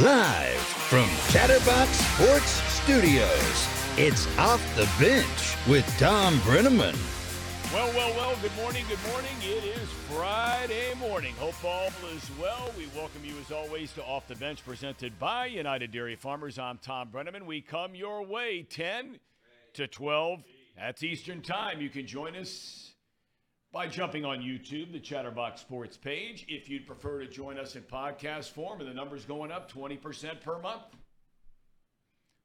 Live from Chatterbox Sports Studios, it's Off the Bench with Tom Brennaman. Well, well, well, good morning, good morning. It is Friday morning. Hope all is well. We welcome you, as always, to Off the Bench, presented by United Dairy Farmers. I'm Tom Brennaman. We come your way 10 to 12. That's Eastern Time. You can join us by jumping on YouTube, the Chatterbox Sports page. If you'd prefer to join us in podcast form, and the number's going up 20% per month.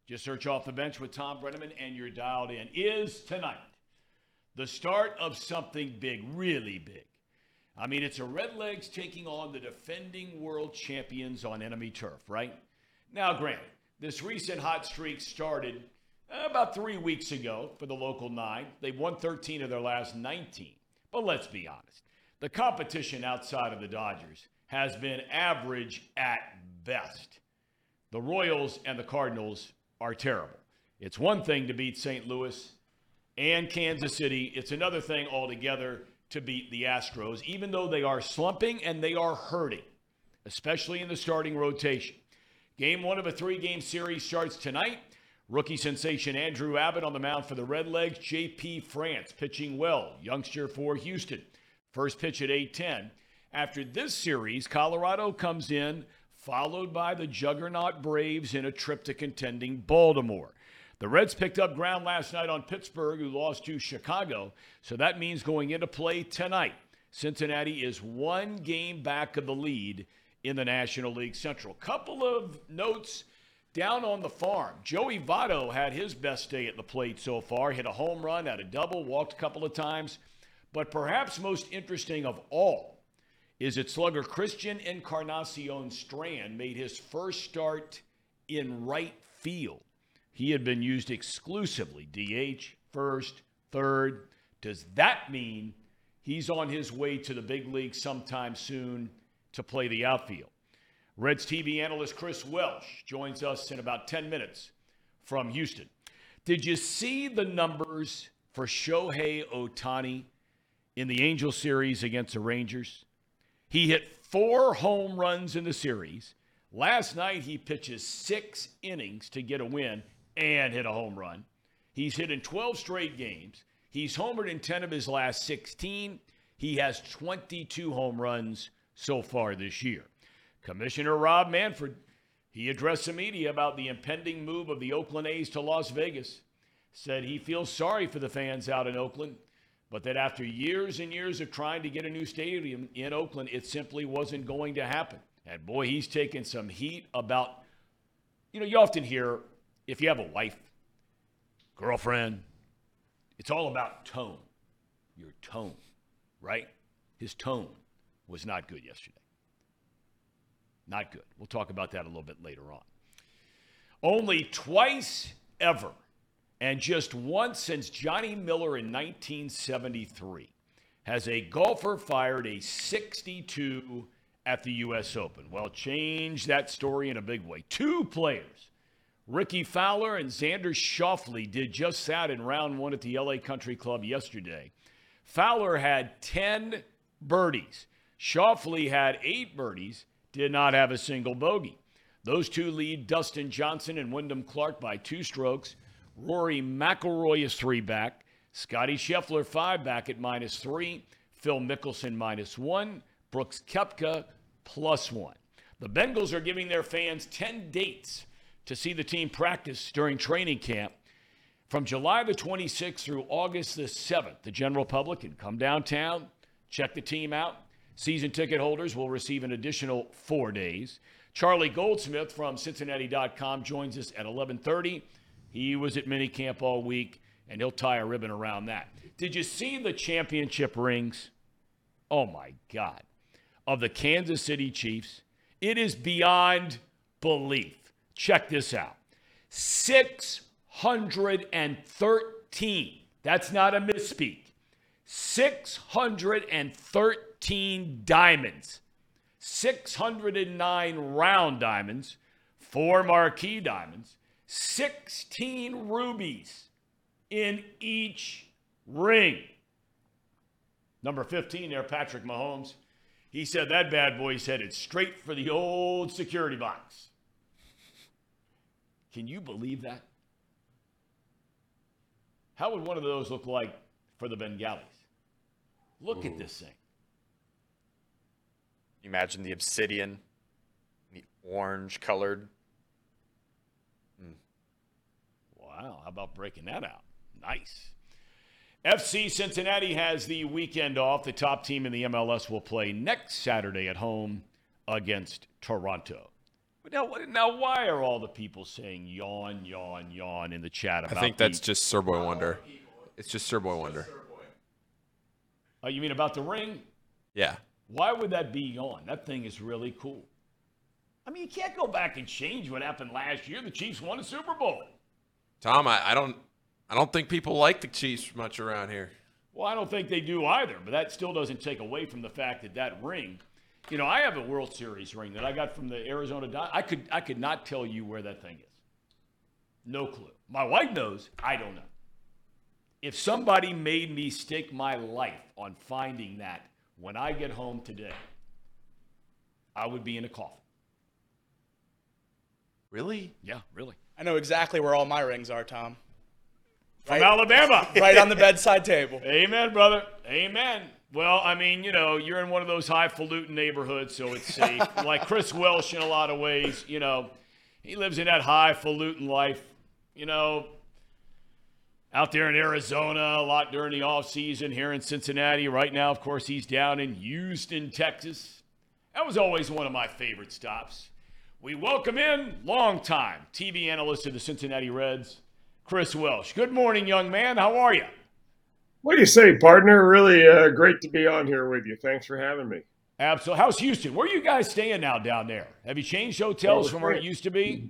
Just search off the bench with Tom Brennaman and you're dialed in. Is tonight the start of something big, really big. I mean, it's a Redlegs taking on the defending world champions on enemy turf, right? Now, granted, this recent hot streak started uh, about three weeks ago for the local nine. They've won 13 of their last 19. But let's be honest the competition outside of the Dodgers has been average at best. The Royals and the Cardinals are terrible. It's one thing to beat St. Louis and Kansas City, it's another thing altogether to beat the Astros, even though they are slumping and they are hurting, especially in the starting rotation. Game one of a three game series starts tonight. Rookie sensation Andrew Abbott on the mound for the Redlegs. JP France pitching well. Youngster for Houston. First pitch at 8:10. After this series, Colorado comes in, followed by the juggernaut Braves in a trip to contending Baltimore. The Reds picked up ground last night on Pittsburgh, who lost to Chicago. So that means going into play tonight, Cincinnati is one game back of the lead in the National League Central. Couple of notes down on the farm, Joey Votto had his best day at the plate so far. Hit a home run, had a double, walked a couple of times. But perhaps most interesting of all is that slugger Christian Encarnacion Strand made his first start in right field. He had been used exclusively DH, first, third. Does that mean he's on his way to the big league sometime soon to play the outfield? Reds TV analyst Chris Welsh joins us in about 10 minutes from Houston. Did you see the numbers for Shohei Ohtani in the Angel series against the Rangers? He hit four home runs in the series. Last night, he pitches six innings to get a win and hit a home run. He's hit in 12 straight games. He's homered in 10 of his last 16. He has 22 home runs so far this year. Commissioner Rob Manfred, he addressed the media about the impending move of the Oakland A's to Las Vegas. Said he feels sorry for the fans out in Oakland, but that after years and years of trying to get a new stadium in Oakland, it simply wasn't going to happen. And boy, he's taken some heat about, you know, you often hear if you have a wife, girlfriend, it's all about tone. Your tone, right? His tone was not good yesterday. Not good. We'll talk about that a little bit later on. Only twice ever, and just once since Johnny Miller in 1973, has a golfer fired a 62 at the U.S. Open. Well, change that story in a big way. Two players, Rickie Fowler and Xander Schauffele, did just that in round one at the LA Country Club yesterday. Fowler had 10 birdies. Schauffele had eight birdies did not have a single bogey. Those two lead Dustin Johnson and Wyndham Clark by two strokes. Rory McIlroy is three back. Scottie Scheffler five back at minus three. Phil Mickelson minus one. Brooks Koepka plus one. The Bengals are giving their fans 10 dates to see the team practice during training camp. From July the 26th through August the 7th, the general public can come downtown, check the team out, Season ticket holders will receive an additional four days. Charlie Goldsmith from Cincinnati.com joins us at 11:30. He was at minicamp all week, and he'll tie a ribbon around that. Did you see the championship rings? Oh my God! Of the Kansas City Chiefs, it is beyond belief. Check this out: 613. That's not a misspeak. 613 13 diamonds, 609 round diamonds, four marquee diamonds, 16 rubies in each ring. Number 15 there, Patrick Mahomes. He said that bad boy's headed straight for the old security box. Can you believe that? How would one of those look like for the Bengalis? Look Ooh. at this thing. Imagine the obsidian, the orange colored. Hmm. Wow, how about breaking that out? Nice. FC Cincinnati has the weekend off. The top team in the MLS will play next Saturday at home against Toronto. Now, now, why are all the people saying yawn, yawn, yawn in the chat? I think that's the, just Sir Boy Wonder. It's just Sir Boy Wonder. Oh, you mean about the ring? Yeah. Why would that be yawn? That thing is really cool. I mean, you can't go back and change what happened last year. The Chiefs won a Super Bowl. Tom, I, I don't, I don't think people like the Chiefs much around here. Well, I don't think they do either. But that still doesn't take away from the fact that that ring you know, I have a World Series ring that I got from the Arizona Dodgers. I could I could not tell you where that thing is. No clue. My wife knows. I don't know. If somebody made me stake my life on finding that when I get home today, I would be in a coffin. Really? Yeah, really. I know exactly where all my rings are, Tom. From right, Alabama. right on the bedside table. Amen, brother. Amen. Well, I mean, you know, you're in one of those highfalutin neighborhoods, so it's safe. like Chris Welsh in a lot of ways, you know, he lives in that highfalutin life, you know, out there in Arizona a lot during the off season, here in Cincinnati. Right now, of course, he's down in Houston, Texas. That was always one of my favorite stops. We welcome in longtime TV analyst of the Cincinnati Reds, Chris Welsh. Good morning, young man. How are you? What do you say, partner? Really uh, great to be on here with you. Thanks for having me. Absolutely. How's Houston? Where are you guys staying now down there? Have you changed hotels from where it used to be?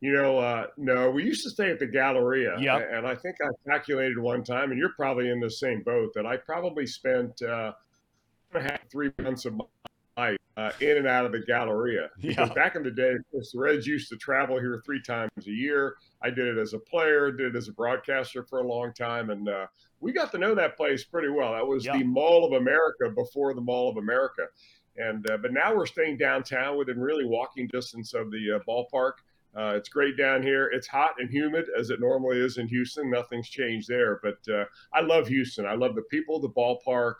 You know, uh, no, we used to stay at the Galleria. Yeah. And I think I calculated one time, and you're probably in the same boat, that I probably spent uh, three months of my life uh, in and out of the Galleria. Because yeah. back in the day, the Reds used to travel here three times a year. I did it as a player, did it as a broadcaster for a long time, and uh, we got to know that place pretty well. That was yeah. the Mall of America before the Mall of America, and uh, but now we're staying downtown within really walking distance of the uh, ballpark. Uh, it's great down here. It's hot and humid as it normally is in Houston. Nothing's changed there, but uh, I love Houston. I love the people, the ballpark.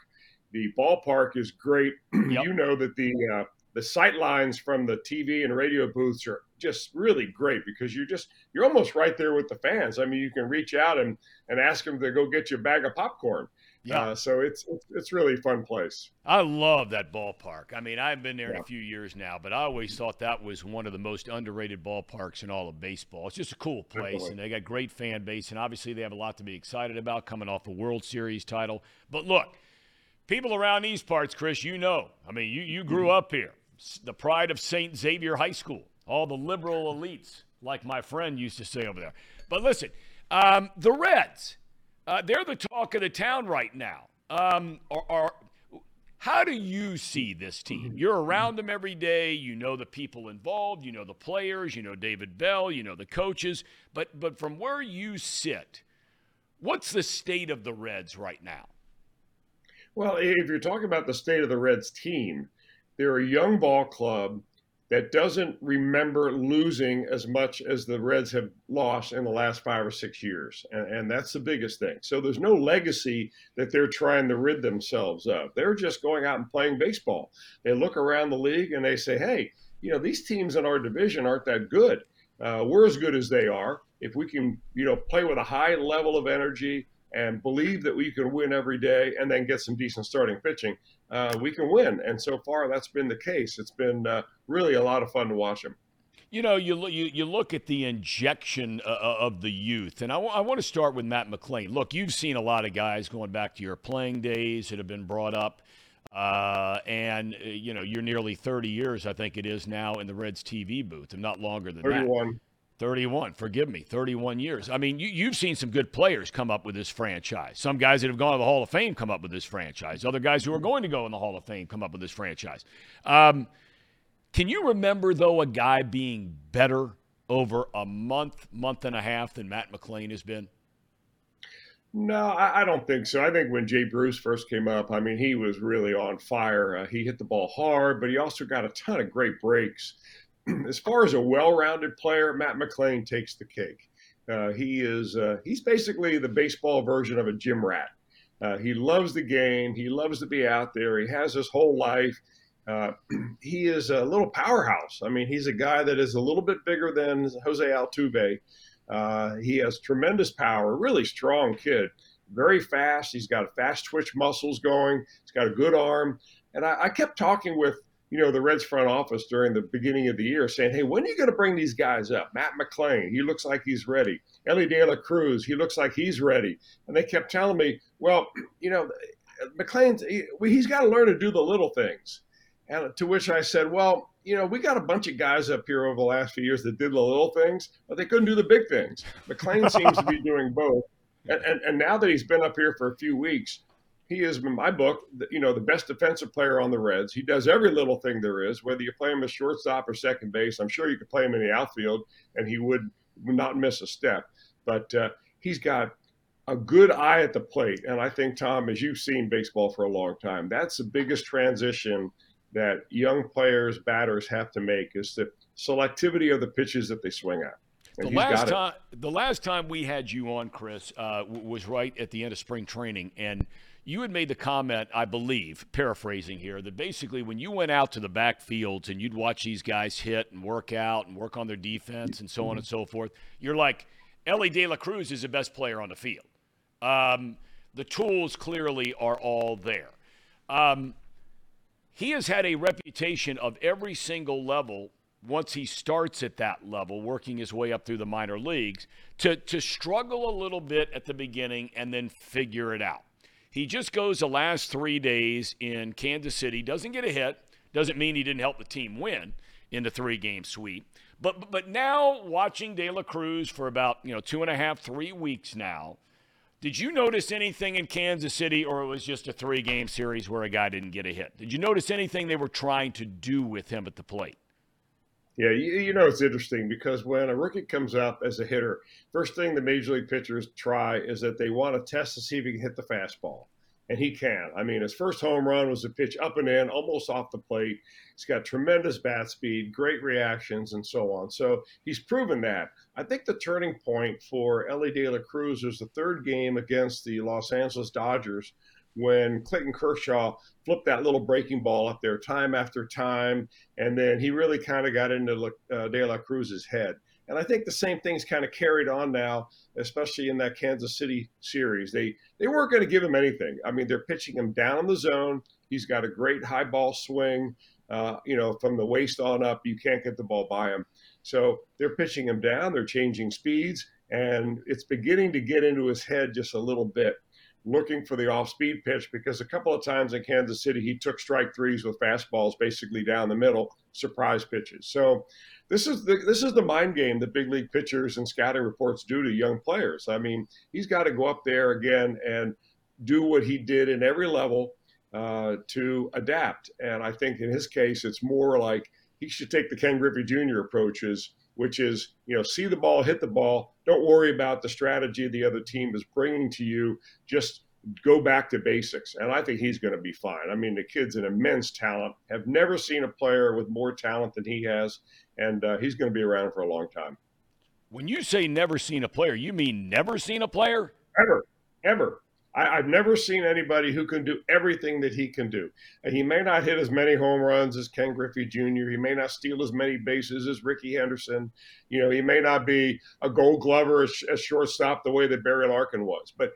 The ballpark is great. Yep. you know that the uh, the sight lines from the TV and radio booths are just really great because you're just you're almost right there with the fans. I mean, you can reach out and and ask them to go get you a bag of popcorn. Yeah. Uh, so it's, it's it's really a fun place. I love that ballpark. I mean, I've been there yeah. in a few years now, but I always thought that was one of the most underrated ballparks in all of baseball. It's just a cool place, Definitely. and they got great fan base, and obviously they have a lot to be excited about coming off a World Series title. But look, people around these parts, Chris, you know, I mean, you you grew mm-hmm. up here the pride of St. Xavier High School, all the liberal elites, like my friend used to say over there. But listen, um, the Reds, uh, they're the talk of the town right now. Um, are, are, how do you see this team? You're around them every day. You know the people involved. You know the players. You know David Bell. You know the coaches. But but from where you sit, what's the state of the Reds right now? Well, if you're talking about the state of the Reds team, they're a young ball club that doesn't remember losing as much as the Reds have lost in the last five or six years. And, and, that's the biggest thing. So there's no legacy that they're trying to rid themselves of. They're just going out and playing baseball. They look around the league and they say, hey, you know, these teams in our division aren't that good. Uh, we're as good as they are. If we can, you know, play with a high level of energy, and believe that we can win every day and then get some decent starting pitching, uh, we can win. And so far, that's been the case. It's been uh, really a lot of fun to watch them. You know, you, you, you look at the injection uh, uh of the youth, and I, w- I want to start with Matt McLain. Look, you've seen a lot of guys going back to your playing days that have been brought up. Uh, and uh, you know you're nearly 30 years, I think it is now, in the Reds TV booth, and not longer than 31. that. 31. Forgive me. 31 years. I mean, you, you've seen some good players come up with this franchise. Some guys that have gone to the Hall of Fame come up with this franchise. Other guys who are going to go in the Hall of Fame come up with this franchise. Um, can you remember, though, a guy being better over a month, month and a half than Matt McLain has been? No, I, I, don't think so. I think when Jay Bruce first came up, I mean, he was really on fire. Uh, he hit the ball hard, but he also got a ton of great breaks as far as a well-rounded player, Matt McLain takes the cake. Uh, he is uh, he's basically the baseball version of a gym rat. Uh, he loves the game. He loves to be out there. He has his whole life. Uh, he is a little powerhouse. I mean, he's a guy that is a little bit bigger than Jose Altuve. Uh, he has tremendous power, really strong kid, very fast. He's got fast twitch muscles going. He's got a good arm. And I, I kept talking with you know, the Reds front office during the beginning of the year saying, hey, when are you going to bring these guys up? Matt McLain, he looks like he's ready. Elly De La Cruz, he looks like he's ready. And they kept telling me, well, you know, McLain's, he, he's got to learn to do the little things. And to which I said, well, you know, we got a bunch of guys up here over the last few years that did the little things, but they couldn't do the big things. McLain seems to be doing both. And, and, and now that he's been up here for a few weeks, he is, in my book, you know, the best defensive player on the Reds. He does every little thing there is, whether you play him as shortstop or second base. I'm sure you could play him in the outfield, and he would not miss a step. But uh, he's got a good eye at the plate, and I think Tom, as you've seen baseball for a long time, that's the biggest transition that young players, batters have to make is the selectivity of the pitches that they swing at. And the last time, the last time we had you on, Chris, uh, was right at the end of spring training, and you had made the comment, I believe, paraphrasing here, that basically when you went out to the backfields and you'd watch these guys hit and work out and work on their defense and so on and so forth, you're like, Elly De La Cruz is the best player on the field. Um, the tools clearly are all there. Um, he has had a reputation of every single level once he starts at that level, working his way up through the minor leagues, to, to struggle a little bit at the beginning and then figure it out. He just goes the last three days in Kansas City, doesn't get a hit, doesn't mean he didn't help the team win in the three game sweep. But, but now watching De La Cruz for about you know two and a half, three weeks now, did you notice anything in Kansas City, or it was just a three game series where a guy didn't get a hit? Did you notice anything they were trying to do with him at the plate? Yeah, you, you, know it's interesting because when a rookie comes up as a hitter, first thing the major league pitchers try is that they want to test to see if he can hit the fastball, and he can. I mean, his first home run was a pitch up and in, almost off the plate. He's got tremendous bat speed, great reactions, and so on. So he's proven that. I think the turning point for Elly De La Cruz was the third game against the Los Angeles Dodgers when Clayton Kershaw flipped that little breaking ball up there time after time, and then he really kind of got into uh, De La Cruz's head. And I think the same thing's kind of carried on now, especially in that Kansas City series. They they weren't going to give him anything. I mean, they're pitching him down in the zone. He's got a great high ball swing. Uh, you know, from the waist on up, you can't get the ball by him. So they're pitching him down. They're changing speeds, and it's beginning to get into his head just a little bit looking for the off speed pitch because a couple of times in Kansas City, he took strike threes with fastballs basically down the middle, surprise pitches. So this is the this is the mind game that big league pitchers and scouting reports do to young players. I mean, he's got to go up there again and do what he did in every level uh, to adapt. And I think in his case, it's more like he should take the Ken Griffey Jr. approaches which is you know see the ball, hit the ball. Don't worry about the strategy the other team is bringing to you. Just go back to basics, and I think he's going to be fine. I mean, the kid's an immense talent. Have never seen a player with more talent than he has, and uh, he's going to be around for a long time. When you say never seen a player, you mean never seen a player? Ever, ever. I, have never seen anybody who can do everything that he can do. He may not hit as many home runs as Ken Griffey Jr. He may not steal as many bases as Rickey Henderson. You know, he may not be a Gold Glover as, as shortstop the way that Barry Larkin was, but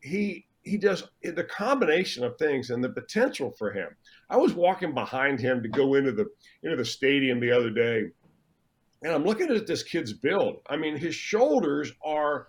he he does the combination of things and the potential for him. I was walking behind him to go into the into the stadium the other day, and I'm looking at this kid's build. I mean, his shoulders are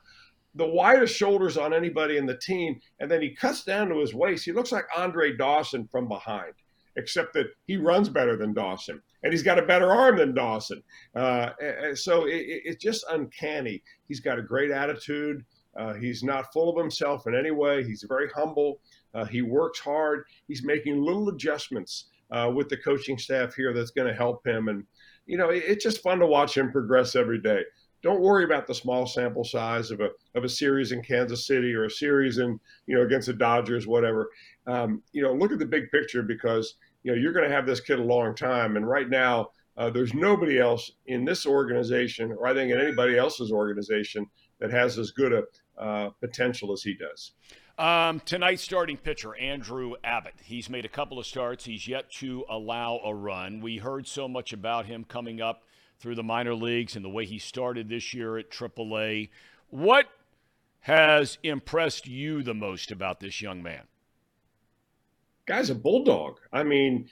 the widest shoulders on anybody in the team, and then he cuts down to his waist. He looks like Andre Dawson from behind, except that he runs better than Dawson, and he's got a better arm than Dawson. Uh, so it, it's just uncanny. He's got a great attitude. Uh, he's not full of himself in any way. He's very humble. Uh, he works hard. He's making little adjustments uh, with the coaching staff here that's going to help him. And, you know, it, it's just fun to watch him progress every day don't worry about the small sample size of a of a series in Kansas City or a series in you know against the Dodgers, whatever. Um, you know, look at the big picture because you know you're going to have this kid a long time, and right now Uh, there's nobody else in this organization, or I think in anybody else's organization, that has as good a uh, potential as he does. Um, tonight's starting pitcher, Andrew Abbott. He's made a couple of starts. He's yet to allow a run. We heard so much about him coming up through the minor leagues and the way he started this year at AAA. What has impressed you the most about this young man? Guy's a bulldog. I mean,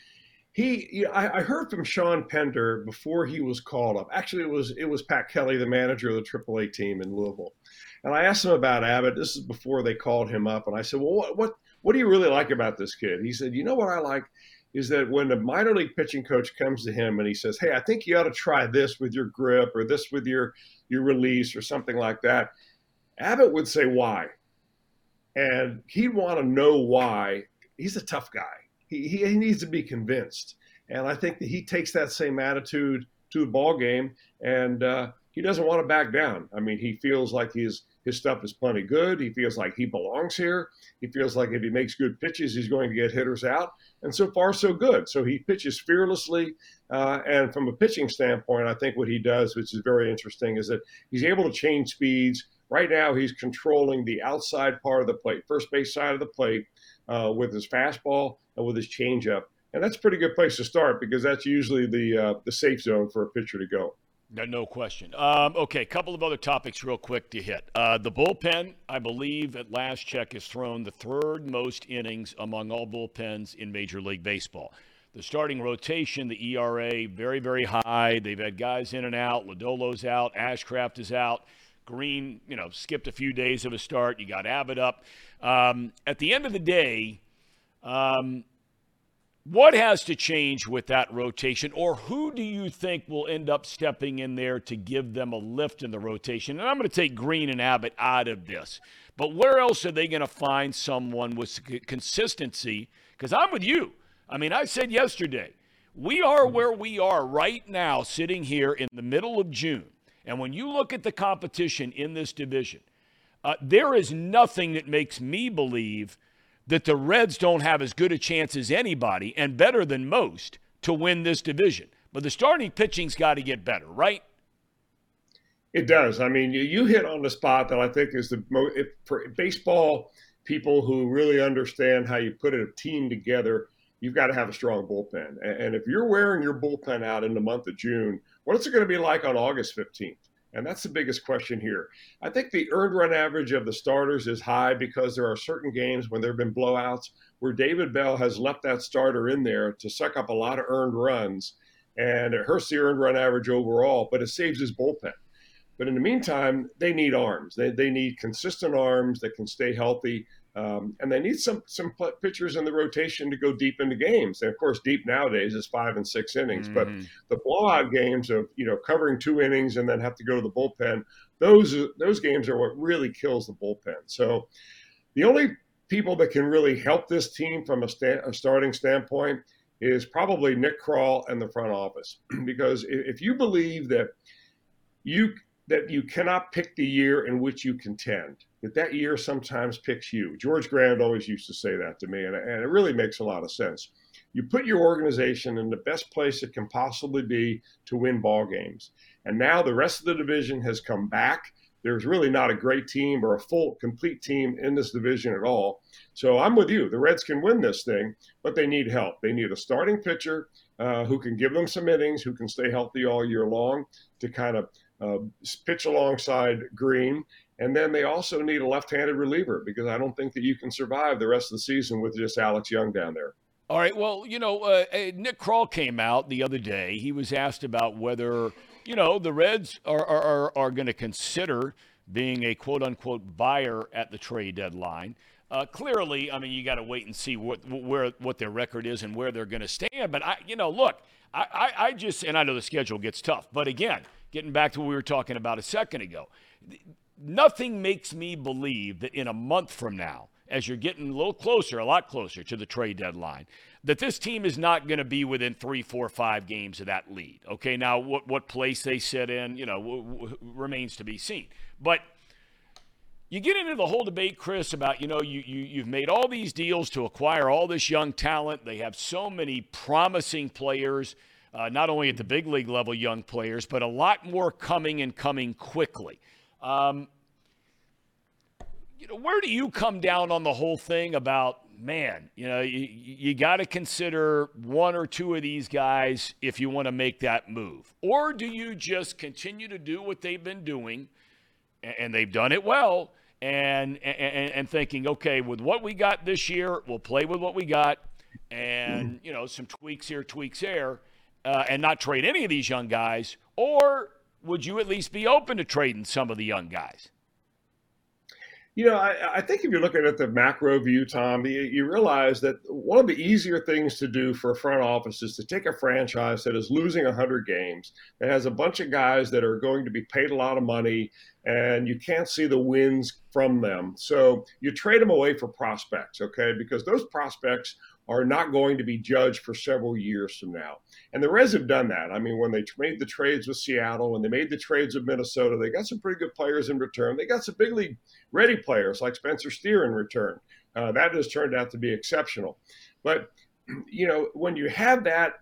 he. I, I, heard from Sean Pender before he was called up. Actually, it was it was Pat Kelly, the manager of the AAA team in Louisville, and I asked him about Abbott. This is before they called him up, and I said, "Well, what what what do you really like about this kid?" He said, "You know what I like." Is that when a minor league pitching coach comes to him and he says, "Hey, I think you ought to try this with your grip or this with your your release or something like that," Abbott would say, "Why?" and he'd want to know why. He's a tough guy. He, he needs to be convinced, and I think that he takes that same attitude to the ball game, and uh, he doesn't want to back down. I mean, he feels like his his stuff is plenty good. He feels like he belongs here. He feels like if he makes good pitches, he's going to get hitters out. And so far, so good. So he pitches fearlessly. Uh, and from a pitching standpoint, I think what he does, which is very interesting, is that he's able to change speeds. Right now, he's controlling the outside part of the plate, first base side of the plate, uh, with his fastball and with his changeup. And that's a pretty good place to start because that's usually the uh, the safe zone for a pitcher to go. No no question. Um, okay, a couple of other topics real quick to hit. Uh, the bullpen, I believe, at last check, has thrown the third most innings among all bullpens in Major League Baseball. The starting rotation, the ERA, very, very high. They've had guys in and out. Lodolo's out. Ashcraft is out. Green, you know, skipped a few days of a start. You got Abbott up. Um, at the end of the day, um, what has to change with that rotation, or who do you think will end up stepping in there to give them a lift in the rotation? And I'm going to take Green and Abbott out of this. But where else are they going to find someone with consistency? Because I'm with you. I mean, I said yesterday, we are where we are right now, sitting here in the middle of June. And when you look at the competition in this division, uh, there is nothing that makes me believe that the Reds don't have as good a chance as anybody and better than most to win this division. But the starting pitching's got to get better, right? It does. I mean, you hit on the spot that I think is the most for baseball people who really understand how you put a team together. You've got to have a strong bullpen, and if you're wearing your bullpen out in the month of June, what's it going to be like on August 15th? And that's the biggest question here. I think the earned run average of the starters is high because there are certain games when there have been blowouts where David Bell has left that starter in there to suck up a lot of earned runs. And it hurts the earned run average overall, but it saves his bullpen. But in the meantime, they need arms. They, they need consistent arms that can stay healthy. Um, and they need some some pitchers in the rotation to go deep into games. And of course, deep nowadays is five and six innings. Mm-hmm. But the blowout games of you know covering two innings and then have to go to the bullpen, those those games are what really kills the bullpen. So the only people that can really help this team from a, sta- a starting standpoint is probably Nick Krall and the front office, because if you believe that you that you cannot pick the year in which you contend that that year sometimes picks you. George Grande always used to say that to me, and, and it really makes a lot of sense. You put your organization in the best place it can possibly be to win ball games. And now the rest of the division has come back. There's really not a great team or a full, complete team in this division at all. So I'm with you. The Reds can win this thing, but they need help. They need a starting pitcher uh, who can give them some innings, who can stay healthy all year long to kind of uh, pitch alongside Green. And then they also need a left-handed reliever because I don't think that you can survive the rest of the season with just Alex Young down there. All right. Well, you know, uh, uh Nick Krall came out the other day. He was asked about whether, you know, the Reds are, are, are going to consider being a quote unquote buyer at the trade deadline. Uh, clearly, I mean, you got to wait and see what where what their record is and where they're going to stand. But I, you know, look, I, I, I just and I know the schedule gets tough. But again, getting back to what we were talking about a second ago, nothing makes me believe that in a month from now, as you're getting a little closer, a lot closer to the trade deadline, that this team is not going to be within three, four, five games of that lead. Okay, now what what place they sit in, you know, w- w- remains to be seen. But you get into the whole debate, Chris, about you know you, you you've made all these deals to acquire all this young talent. They have so many promising players. uh, not only at the big league level, young players, but a lot more coming and coming quickly. Um, you know, where do you come down on the whole thing about man, you know, you, you got to consider one or two of these guys if you want to make that move? Or do you just continue to do what they've been doing, and they've done it well, and, and, and thinking, okay, with what we got this year, we'll play with what we got, and, you know, some tweaks here, tweaks there, uh, and not trade any of these young guys? Or would you at least be open to trading some of the young guys? You know, I, I, think if you're looking at the macro view, Tom, you, you, realize that one of the easier things to do for a front office is to take a franchise that is losing 100 games, that has a bunch of guys that are going to be paid a lot of money, and you can't see the wins from them. So you trade them away for prospects, okay? Because those prospects are not going to be judged for several years from now. And the Reds have done that. I mean, when they made the trades with Seattle, when they made the trades with Minnesota, they got some pretty good players in return. They got some big league ready players like Spencer Steer in return. Uh, that has turned out to be exceptional. But, you know, when you have that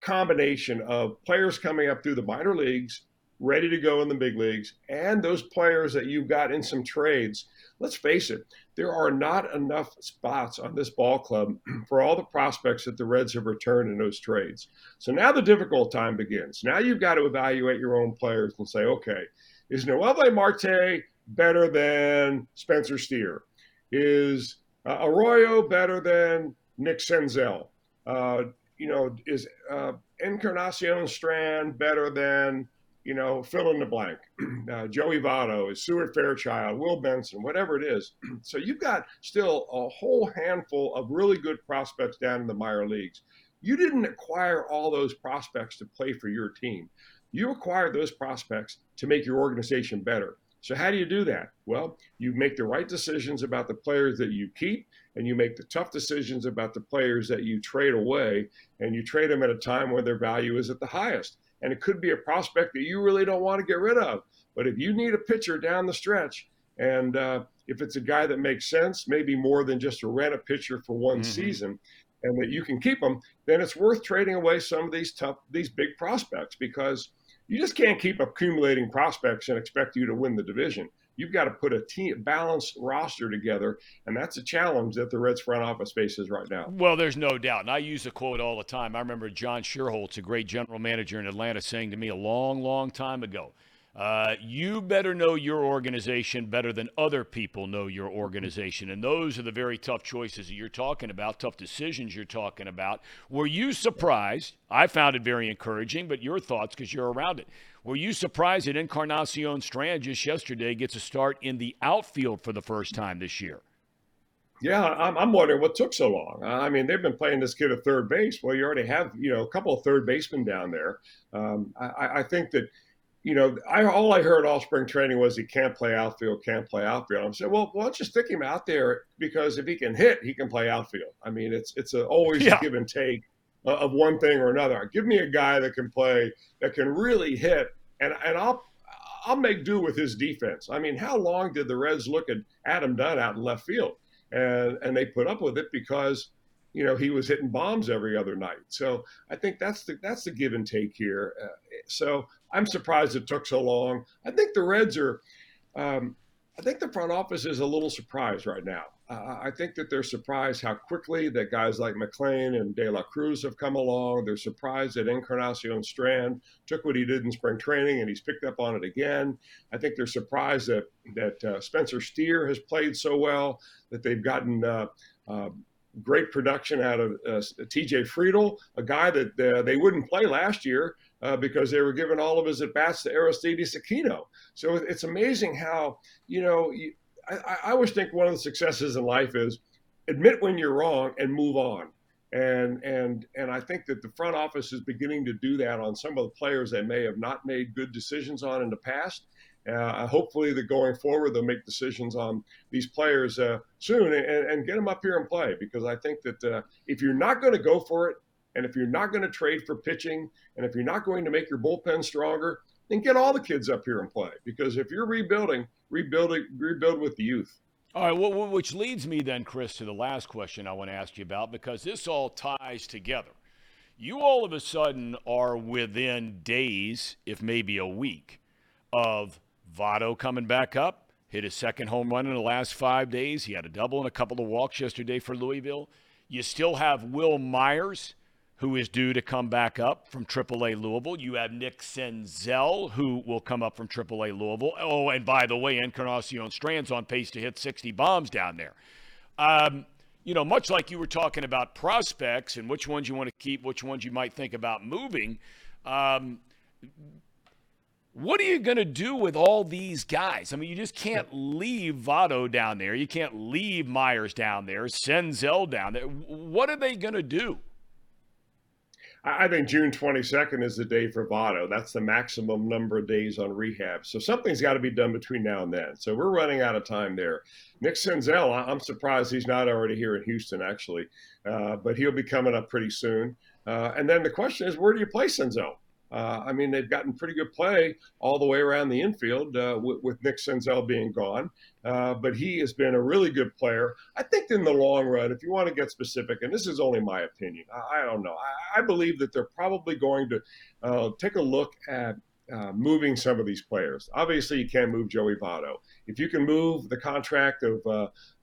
combination of players coming up through the minor leagues, ready to go in the big leagues, and those players that you've got in some trades, let's face it, there are not enough spots on this ball club for all the prospects that the Reds have returned in those trades. So now the difficult time begins. Now you've got to evaluate your own players and say, okay, is Noelvi Marte better than Spencer Steer? Is uh, Arroyo better than Nick Senzel? Uh, you know, is uh, Encarnacion Strand better than you know, fill in the blank. Uh, Joey Votto, Stuart Fairchild, Will Benson, whatever it is. so you've got still a whole handful of really good prospects down in the minor leagues. You didn't acquire all those prospects to play for your team. You acquired those prospects to make your organization better. So how do you do that? Well, you make the right decisions about the players that you keep, and you make the tough decisions about the players that you trade away, and you trade them at a time where their value is at the highest and it could be a prospect that you really don't want to get rid of. But if you need a pitcher down the stretch, and uh, if it's a guy that makes sense, maybe more than just to rent a pitcher for one mm-hmm. season, and that you can keep them, then it's worth trading away some of these tough, these big prospects because you just can't keep accumulating prospects and expect you to win the division. You've got to put a team balanced roster together, and that's a challenge that the Reds front office faces right now. Well, there's no doubt, and I use the quote all the time. I remember John Schuerholz, a great general manager in Atlanta, saying to me a long, long time ago, uh, you better know your organization better than other people know your organization. And those are the very tough choices that you're talking about, tough decisions you're talking about. Were you surprised? I found it very encouraging, but your thoughts because you're around it. Were you surprised that Encarnacion Strand just yesterday gets a start in the outfield for the first time this year? Yeah, I'm, I'm wondering what took so long. I mean, they've been playing this kid at third base. Well, you already have, you know, a couple of third basemen down there. Um, I, I think that you know, I all I heard all spring training was he can't play outfield, can't play outfield. I'm saying, well, why don't you stick him out there because if he can hit, he can play outfield. I mean, it's it's a, always yeah. a give and take of one thing or another. Give me a guy that can play, that can really hit, and and I'll I'll make do with his defense. I mean, how long did the Reds look at Adam Dunn out in left field, and and they put up with it because you know he was hitting bombs every other night. So I think that's the that's the give and take here. Uh, so I'm surprised it took so long. I think the Reds are. Um, I think the front office is a little surprised right now. Uh, I think that they're surprised how quickly that guys like McLain and De La Cruz have come along. They're surprised that Encarnacion Strand took what he did in spring training and he's picked up on it again. I think they're surprised that that uh, Spencer Steer has played so well that they've gotten. Uh, uh great production out of uh, TJ Friedl, a guy that uh, they wouldn't play last year uh, because they were giving all of his at bats to Aristides Aquino. So it's amazing how, you know, I, I always think one of the successes in life is admit when you're wrong and move on. And and and I think that the front office is beginning to do that on some of the players they may have not made good decisions on in the past. Uh, hopefully, that going forward they'll make decisions on these players uh, soon and, and, get them up here and play. Because I think that uh, if you're not going to go for it, and if you're not going to trade for pitching, and if you're not going to make your bullpen stronger, then get all the kids up here and play. Because if you're rebuilding, rebuilding, rebuild with the youth. All right, well, which leads me then, Chris, to the last question I want to ask you about because this all ties together. You all of a sudden are within days, if maybe a week, of Votto coming back up. Hit his second home run in the last five days. He had a double and a couple of walks yesterday for Louisville. You still have Wil Myers, who is due to come back up from AAA Louisville. You have Nick Senzel, who will come up from AAA Louisville. Oh, and by the way, Encarnacion Strand's on pace to hit 60 bombs down there. Um, you know, much like you were talking about prospects and which ones you want to keep, which ones you might think about moving. Um, what are you going to do with all these guys? I mean, you just can't leave Votto down there. You can't leave Myers down there, Senzel down there. What are they going to do? I think June 22nd is the day for Votto. That's the maximum number of days on rehab. So something's got to be done between now and then. So we're running out of time there. Nick Senzel, I'm surprised he's not already here in Houston, actually, uh, but he'll be coming up pretty soon. Uh, and then the question is, where do you play Senzel? Uh, I mean, they've gotten pretty good play all the way around the infield uh, with, with, Nick Senzel being gone. Uh, but he has been a really good player. I think in the long run, if you want to get specific, and this is only my opinion, I, I don't know. I, I, believe that they're probably going to uh, take a look at uh, moving some of these players. Obviously, you can't move Joey Votto. If you can move the contract of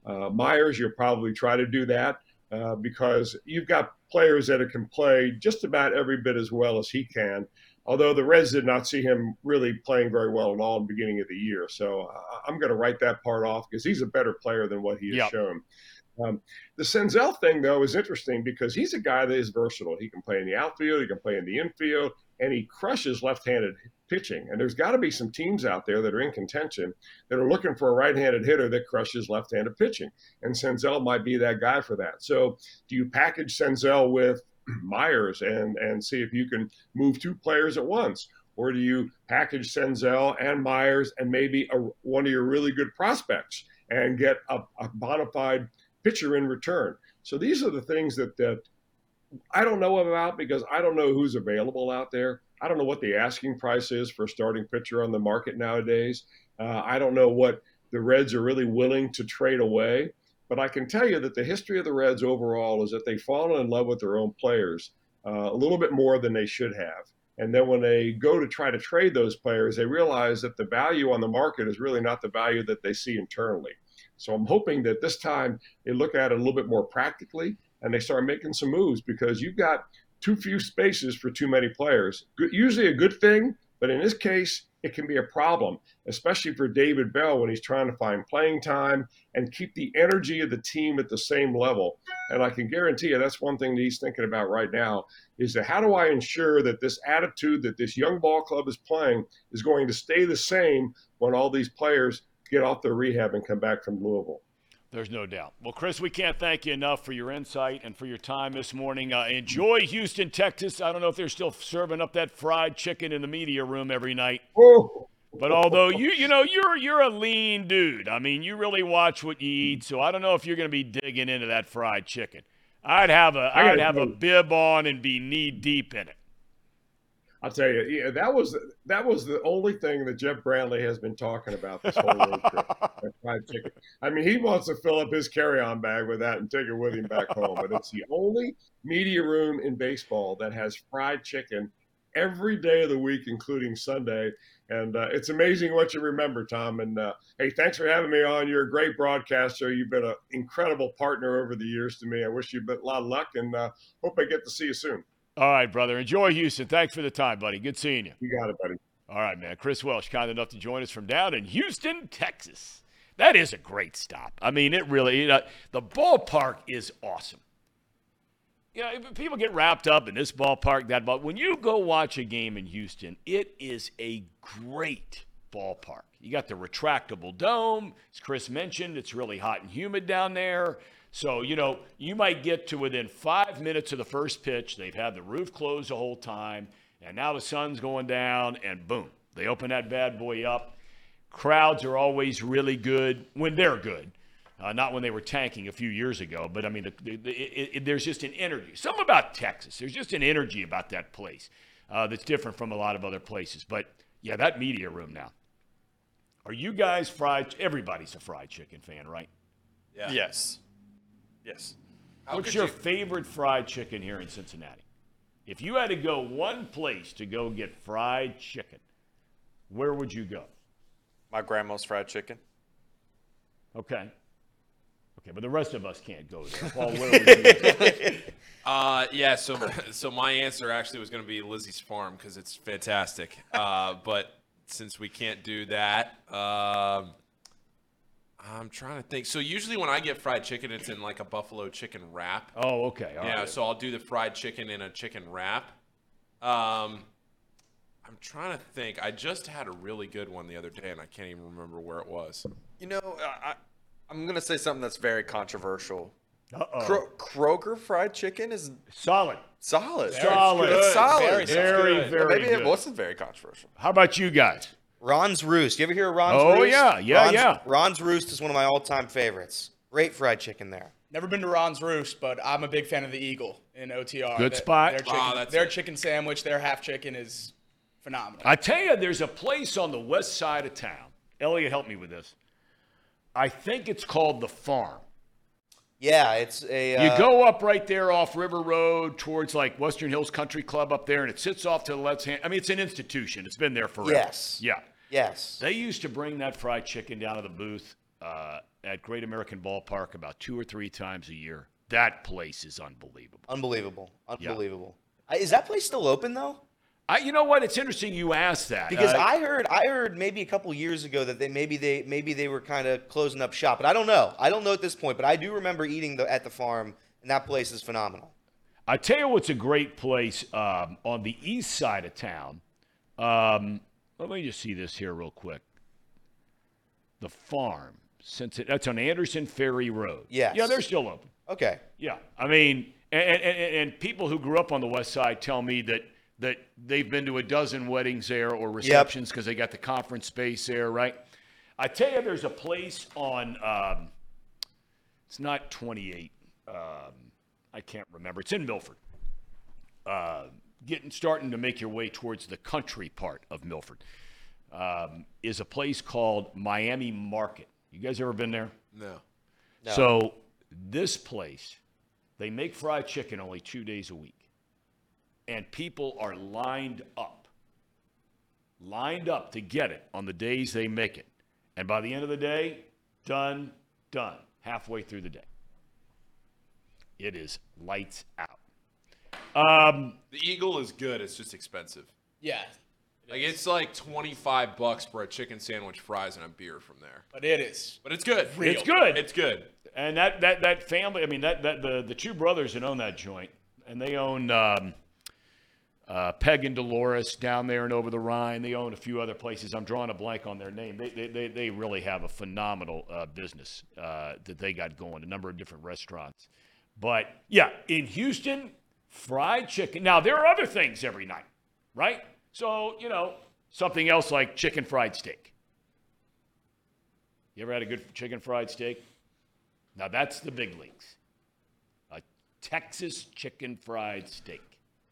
uh, Myers, you'll probably try to do that. Uh, because you've got players that can play just about every bit as well as he can. Although the Reds did not see him really playing very well at all in the beginning of the year, so uh, I'm going to write that part off because he's a better player than what he has yep. shown. Um, the Senzel thing, though, is interesting because he's a guy that is versatile. He can play in the outfield, he can play in the infield, and he crushes left-handed pitching. And there's got to be some teams out there that are in contention that are looking for a right-handed hitter that crushes left-handed pitching. And Senzel might be that guy for that. So do you package Senzel with Myers and and see if you can move two players at once? Or do you package Senzel and Myers and maybe a, one of your really good prospects and get a, a bona fide pitcher in return? So these are the things that, that I don't know about because I don't know who's available out there. I don't know what the asking price is for a starting pitcher on the market nowadays. Uh, I don't know what the Reds are really willing to trade away. But I can tell you that the history of the Reds overall is that they've fallen in love with their own players uh, a little bit more than they should have. And then when they go to try to trade those players, they realize that the value on the market is really not the value that they see internally. So I'm hoping that this time they look at it a little bit more practically and they start making some moves because you've got too few spaces for too many players. Usually a good thing, but in this case, it can be a problem, especially for David Bell when he's trying to find playing time and keep the energy of the team at the same level. And I can guarantee you that's one thing that he's thinking about right now is that how do I ensure that this attitude that this young ball club is playing is going to stay the same when all these players get off their rehab and come back from Louisville. There's no doubt. Well, Chris, we can't thank you enough for your insight and for your time this morning. Uh, enjoy Houston, Texas. I don't know if they're still serving up that fried chicken in the media room every night. Oh. But although you you know you're you're a lean dude, I mean you really watch what you eat, so I don't know if you're going to be digging into that fried chicken. I'd have a I'd have a bib on and be knee deep in it. I'll tell you, yeah, that was that was the only thing that Jeff Brantley has been talking about this whole road trip. fried chicken. I mean, he wants to fill up his carry-on bag with that and take it with him back home. But it's the only media room in baseball that has fried chicken every day of the week, including Sunday. And uh, it's amazing what you remember, Tom. And uh, hey, thanks for having me on. You're a great broadcaster. You've been an incredible partner over the years to me. I wish you a lot of luck and uh, hope I get to see you soon. All right, brother. Enjoy Houston. Thanks for the time, buddy. Good seeing you. You got it, buddy. All right, man. Chris Welsh, kind enough to join us from down in Houston, Texas. That is a great stop. I mean, it really, you know, the ballpark is awesome. You know, people get wrapped up in this ballpark, that ball. When you go watch a game in Houston, it is a great ballpark. You got the retractable dome. As Chris mentioned, it's really hot and humid down there. So, you know, you might get to within five minutes of the first pitch. They've had the roof closed the whole time. And now the sun's going down, and boom, they open that bad boy up. Crowds are always really good when they're good. Uh, not when they were tanking a few years ago, but I mean, the, the, the, it, it, there's just an energy. Something about Texas. There's just an energy about that place uh, that's different from a lot of other places. But yeah, that media room now. Are you guys fried? Everybody's a fried chicken fan, right? Yeah. Yes. Yes. How What's your you... favorite fried chicken here in Cincinnati? If you had to go one place to go get fried chicken, where would you go? My grandma's fried chicken. Okay. Okay, but the rest of us can't go there. Paul, where would you go? Uh, yeah. So, so my answer actually was going to be Lizzie's Farm because it's fantastic. Uh, but since we can't do that, um, I'm trying to think. So usually when I get fried chicken, it's in like a buffalo chicken wrap. Oh, okay. all yeah. right. So I'll do the fried chicken in a chicken wrap. Um, I'm trying to think. I just had a really good one the other day, and I can't even remember where it was. You know, I, I, I'm gonna say something that's very controversial. Uh-oh. Kro- Kroger fried chicken is Solid. solid. Solid. It's solid. Very solid. Very, Good. very maybe good. it wasn't very controversial. How about you guys? Ron's Roost. You ever hear of Ron's Oh, Roost? yeah, yeah, Ron's, yeah. Ron's Roost is one of my all-time favorites. Great fried chicken there. Never been to Ron's Roost, but I'm a big fan of the Eagle in OTR. Good Their- spot. Their chicken, Wow, their chicken sandwich, their half chicken is phenomenal. I tell you, there's a place on the west side of town. Elliot, help me with this. I think it's called the Farm. Yeah, it's a. Uh, You go up right there off River Road towards like Western Hills Country Club up there, and it sits off to the left hand. I mean, it's an institution. It's been there forever. Yes. Yeah. Yes. They used to bring that fried chicken down to the booth uh, at Great American Ballpark about two or three times a year. That place is unbelievable. Unbelievable. Unbelievable. Uh, Is that place still open though? I, you know what? It's interesting you asked that Because Uh, I heard, I heard maybe a couple years ago that they maybe they maybe they were kind of closing up shop, but I don't know. I don't know at this point, but I do remember eating the, at the farm, and that place is phenomenal. I tell you what's a great place um, on the east side of town. Um, let me just see this here real quick. The farm, since it, that's on Anderson Ferry Road. Yes. Yeah, they're still open. Okay. Yeah, I mean, and, and, and people who grew up on the west side tell me that that they've been to a dozen weddings there or receptions because they got the conference space there, right? I tell you, there's a place on. Um, it's not 28. Um, I can't remember. It's in Milford. Uh, getting starting to make your way towards the country part of Milford um, is a place called Miami Market. You guys ever been there? No. So this place, they make fried chicken only two days a week, and people are lined up, lined up to get it on the days they make it, and by the end of the day, done, done, halfway through the day. It is lights out. Um, The Eagle is good. It's just expensive. yeah, Like it's like 25 bucks for a chicken sandwich, fries, and a beer from there. but it is. But it's good. It's good. It's good. And that that that family, I mean, that that the the two brothers that own that joint, and they own um, uh, Pepp and Dolores down there and over the Rhine. They own a few other places. I'm drawing a blank on their name. They they they, they really have a phenomenal uh, business uh, that they got going. A number of different restaurants. But yeah, in Houston, fried chicken. Now there are other things every night, right? So you know something else like chicken fried steak. You ever had a good chicken fried steak? Now that's the big leagues. A Texas chicken fried steak.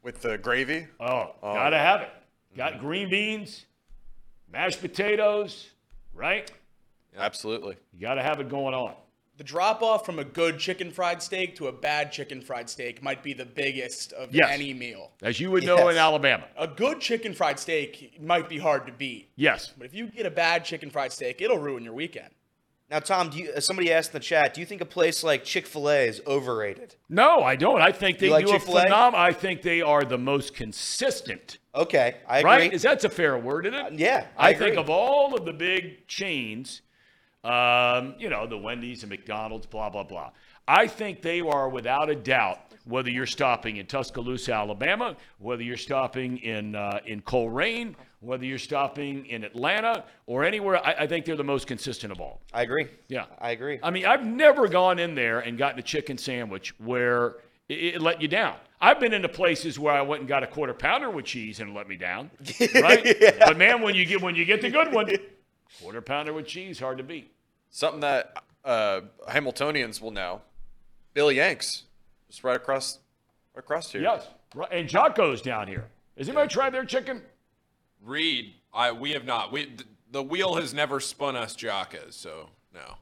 With the gravy, Oh, oh gotta have it. Got mm-hmm. green beans, mashed potatoes, right? absolutely. You gotta have it going on. The drop off from a good chicken fried steak to a bad chicken fried steak might be the biggest of Yes. any meal. As you would know in Alabama. A good chicken fried steak might be hard to beat, Yes. but if you get a bad chicken fried steak, it'll ruin your weekend. Now, Tom, do you, uh, somebody asked in the chat, do you think a place like Chick Fil A is overrated? No, I don't. I think they You like do Chick-fil-A? phenomenal. I think they are the most consistent. Okay, I agree. Right? Is that's a fair word, isn't it? yeah, I I, think of all of the big chains, um, you know, the Wendy's and McDonald's, blah blah blah. I think they are without a doubt. Whether you're stopping in Tuscaloosa, Alabama, whether you're stopping in uh, in Colerain, whether you're stopping in Atlanta or anywhere, I, I think they're the most consistent of all. I agree. Yeah, I agree. I mean, I've never gone in there and gotten a chicken sandwich where it, it let you down. I've been into places where I went and got a quarter pounder with cheese and it let me down, right? But man, when you get when you get the good one, quarter pounder with cheese hard to beat. Something that uh, Hamiltonians will know. Billy Yanks, just right across, right across here. Yes, right. And Jocko's down here. Has anybody tried their chicken? Reed, I we have not. We th- the wheel has never spun us Jocko's, so no.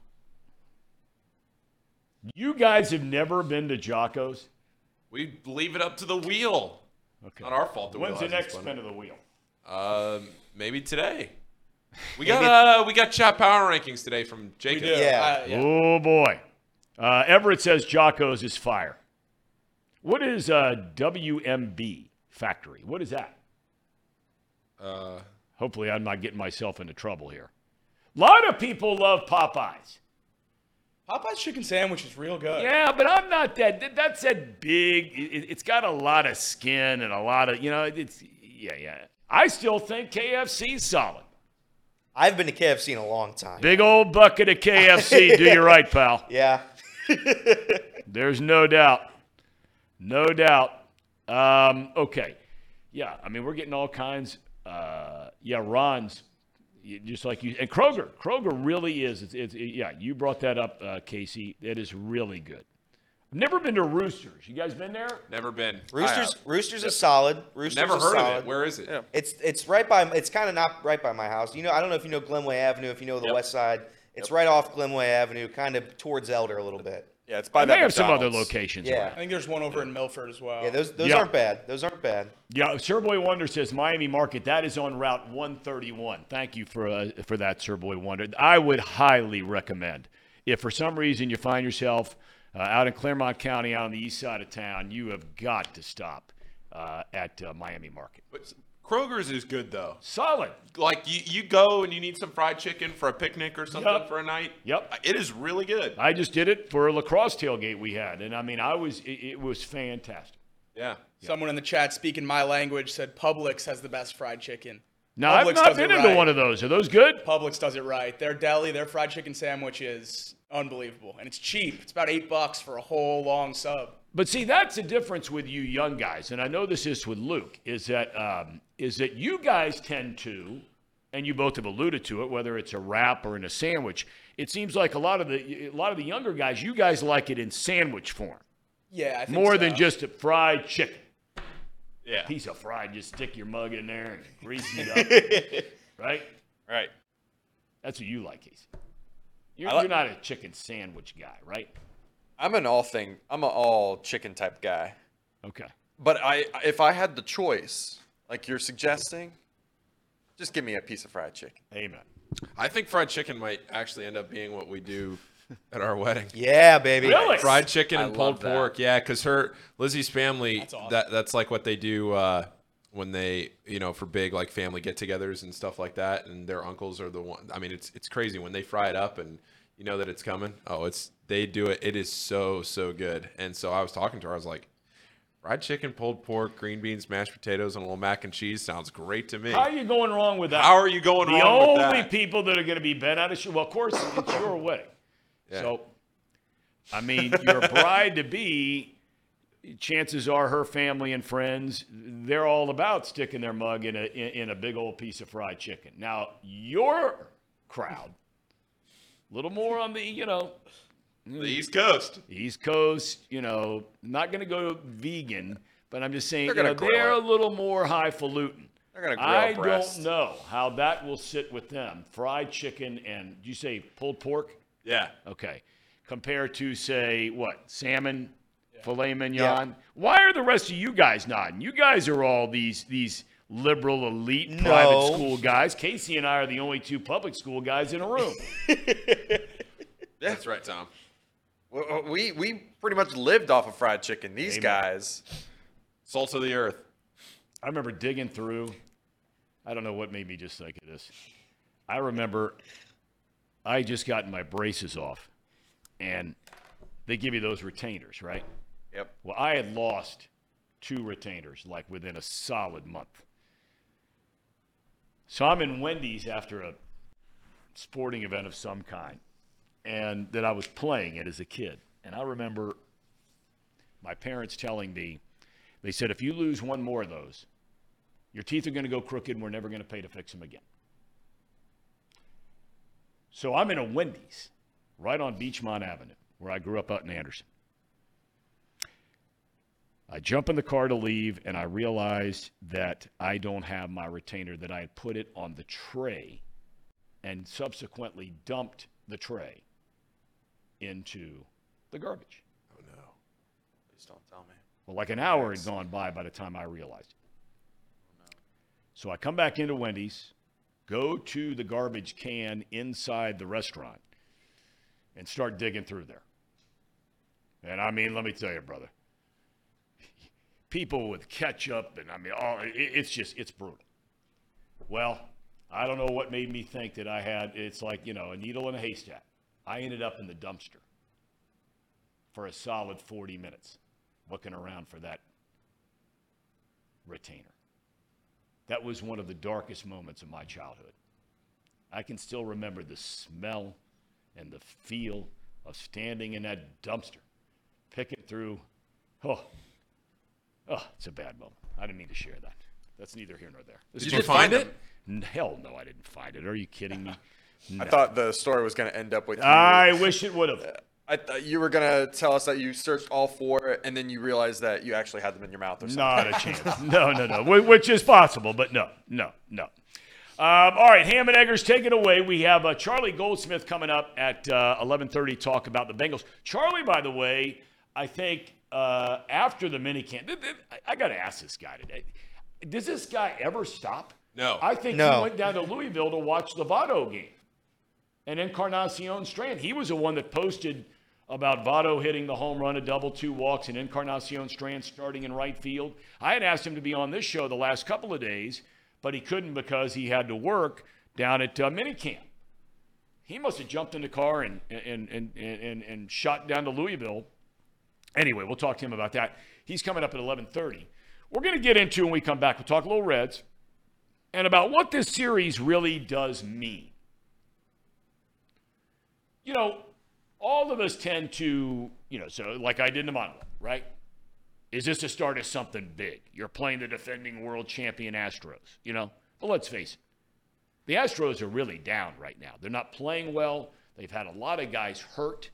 You guys have never been to Jocko's? We leave it up to the wheel. Okay. Not our fault. To When's the next spin of the wheel? Um, maybe today. We got uh, we got chat power rankings today from We Jacob. Yeah. Uh, yeah. Oh boy. Uh, Everett says Jocko's is fire. What is uh, WMB Factory? What is that? Uh, Hopefully, I'm not getting myself into trouble here. A lot of people love Popeyes. Popeye's chicken sandwich is real good. Yeah, but I'm not that. that- That's that big. It, it's got a lot of skin and a lot of, you know, it's, yeah, yeah. I still think KFC's solid. I've been to KFC in a long time. Big old bucket of KFC. do you right, pal. Yeah. There's no doubt. No doubt. Um, okay. Yeah, I mean, we're getting all kinds. Uh, yeah, Ron's just like you. And Kroger. Kroger really is. It's, it's, yeah, you brought that up, uh, Casey. It is really good. I've never been to Roosters. You guys been there? never been. Roosters. Roosters is solid. Roosters Never is heard solid. of it. Where is it? Yeah. It's it's right by. It's kind of not right by my house. You know, I don't know if you know Glenway Avenue. If you know the Yep. West Side, it's right off Glenway Avenue, kind of towards Elder a little bit. Yeah, it's by And that they have some other locations. Yeah. around. I think there's one over in Milford as well. Yeah, those those Yeah. aren't bad. Those aren't bad. Yeah, Sirboy Wonder says Miami Market. That is on Route 131. Thank you for uh, for that, Sirboy Wonder. I would highly recommend if for some reason you find yourself uh, out in Clermont County, out on the east side of town, you have got to stop uh, at uh, Miami Market. But Kroger's is good though. Solid. Like you, you go and you need some fried chicken for a picnic or something Yep. for a night. Yep. It is really good. I just did it for a lacrosse tailgate we had, and I mean, I was it, it was fantastic. Yeah. Someone in the chat speaking my language said Publix has the best fried chicken. Now I've Publix not does been it into right. one of those. Are those good? Publix does it right. Their deli, their fried chicken sandwich is unbelievable, and it's cheap. It's about eight bucks for a whole long sub. But see, that's the difference with you young guys, and I know this is with Luke, is that um, is that you guys tend to, and you both have alluded to it, whether it's a wrap or in a sandwich. It seems like a lot of the a lot of the younger guys, you guys like it in sandwich form Yeah, I think more so. than just a fried chicken. Yeah. Piece of fried, just stick your mug in there and grease it up, right? Right. That's what you like, Casey. You're, like- you're not a chicken sandwich guy, right? I'm an all thing. I'm an all chicken type guy. Okay. But I, if I had the choice, like you're suggesting, just give me a piece of fried chicken. Amen. I think fried chicken might actually end up being what we do at our wedding. Yeah, baby. Really? Fried chicken I and pulled pork. Yeah, because her Lizzie's family That's awesome. that that's like what they do uh, when they you know for big like family get-togethers and stuff like that. And their uncles are the one. I mean, it's it's crazy when they fry it up and you know that it's coming. Oh, it's they do it. It is so so good. And so I was talking to her. I was like. Fried chicken, pulled pork, green beans, mashed potatoes, and a little mac and cheese sounds great to me. How are you going wrong with that? How are you going the wrong with only people that are going to be bent out of shape. Well, of course, it's your wedding. Yeah. So, I mean, your bride to be, chances are her family and friends, they're all about sticking their mug in a in, in a big old piece of fried chicken. Now, your crowd, a little more on the you know the East Coast. East Coast, you know, not going to go vegan, but I'm just saying They're you know, they're it. a little more highfalutin. They're gonna grill I breast. don't know how that will sit with them. Fried chicken and you say pulled pork? Yeah. Okay. Compared to say what? Salmon, filet mignon. Why are the rest of you guys nodding? You guys are all these these liberal elite No. private school guys. Casey and I are the only two public school guys in a room. That's right, Tom. Uh, we we pretty much lived off of fried chicken. These Amen. guys. Salt of the earth. I remember digging through. I don't know what made me just think of this. I remember I just gotten my braces off, and they give you those retainers, right? Yep. Well, I had lost two retainers like within a solid month. So I'm in Wendy's after a sporting event of some kind, and that I was playing it as a kid. And I remember my parents telling me, they said, if you lose one more of those, your teeth are going to go crooked and we're never going to pay to fix them again. So I'm in a Wendy's right on Beechmont Avenue, where I grew up out in Anderson. I jump in the car to leave, and I realize that I don't have my retainer, that I had put it on the tray and subsequently dumped the tray into the garbage. Oh no. Please don't tell me. Well, like an hour had gone by by the time I realized it. Oh, so I come back into Wendy's, go to the garbage can inside the restaurant, and start digging through there. And I mean, let me tell you, brother, people with ketchup and I mean, all, it, it's just, it's brutal. Well, I don't know what made me think that I had, it's like, you know, a needle in a haystack. I ended up in the dumpster for a solid 40 minutes looking around for that retainer. That was one of the darkest moments of my childhood. I can still remember the smell and the feel of standing in that dumpster, picking through. Oh, oh, it's a bad moment. I didn't mean to share that. That's neither here nor there. This Did you find it? Hell no, I didn't find it. Are you kidding me? I thought the story was going to end up with you. I wish it would have. I thought you were gonna tell us that you searched all four, and then you realized that you actually had them in your mouth or something. Not a chance. No, no, no. Which is possible, but no, no, no. Um, all right, Ham and Eggers, take it away. We have uh, Charlie Goldsmith coming up at uh, 11:30. Talk about the Bengals. Charlie, by the way, I think uh, after the minicamp, th- th- I, I got to ask this guy today: Does this guy ever stop? No. I think No. he went down to Louisville to watch the Votto game and Encarnacion Strand. He was the one that posted about Votto hitting the home run, a double, two walks, and Encarnacion Strand starting in right field. I had asked him to be on this show the last couple of days, but he couldn't because he had to work down at uh, minicamp. He must have jumped in the car and, and, and, and, and, and shot down to Louisville. Anyway, we'll talk to him about that. He's coming up at 11:30. We're going to get into when we come back. We'll talk a little Reds and about what this series really does mean. You know, all of us tend to, you know, so like I did in the monologue, right? Is this the start of something big? You're playing the defending world champion Astros, you know? But let's face it, the Astros are really down right now. They're not playing well. They've had a lot of guys hurt.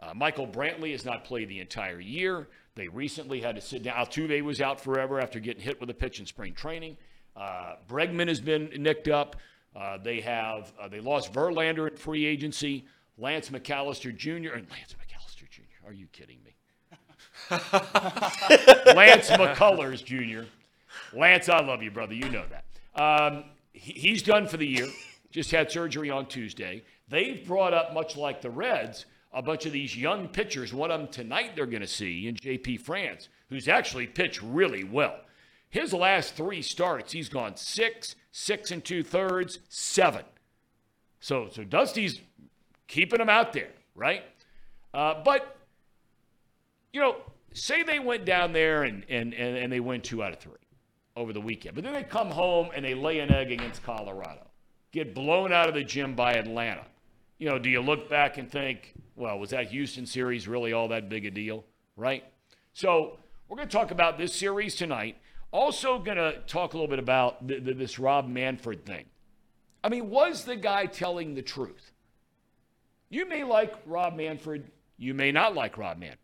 Uh, Michael Brantley has not played the entire year. They recently had to sit down. Altuve was out forever after getting hit with a pitch in spring training. Uh, Bregman has been nicked up. Uh, they have uh, they lost Verlander in free agency. Lance McAllister Jr. and Lance McAllister Jr. Are you kidding me? Lance McCullers Jr. Lance, I love you, brother. You know that. Um, he- he's done for the year. Just had surgery on Tuesday. They've brought up, much like the Reds, a bunch of these young pitchers. One of them tonight they're going to see in JP France, who's actually pitched really well. His last three starts, he's gone six, six and two thirds, seven. So, so Dusty's keeping him out there, right? Uh, but you know, say they went down there and, and, and, and they win two out of three over the weekend, but then they come home and they lay an egg against Colorado, get blown out of the gym by Atlanta. You know, do you look back and think, well, was that Houston series really all that big a deal, right? So we're going to talk about this series tonight. Also, going to talk a little bit about th- th- this Rob Manfred thing. I mean, was the guy telling the truth? You may like Rob Manfred. You may not like Rob Manfred.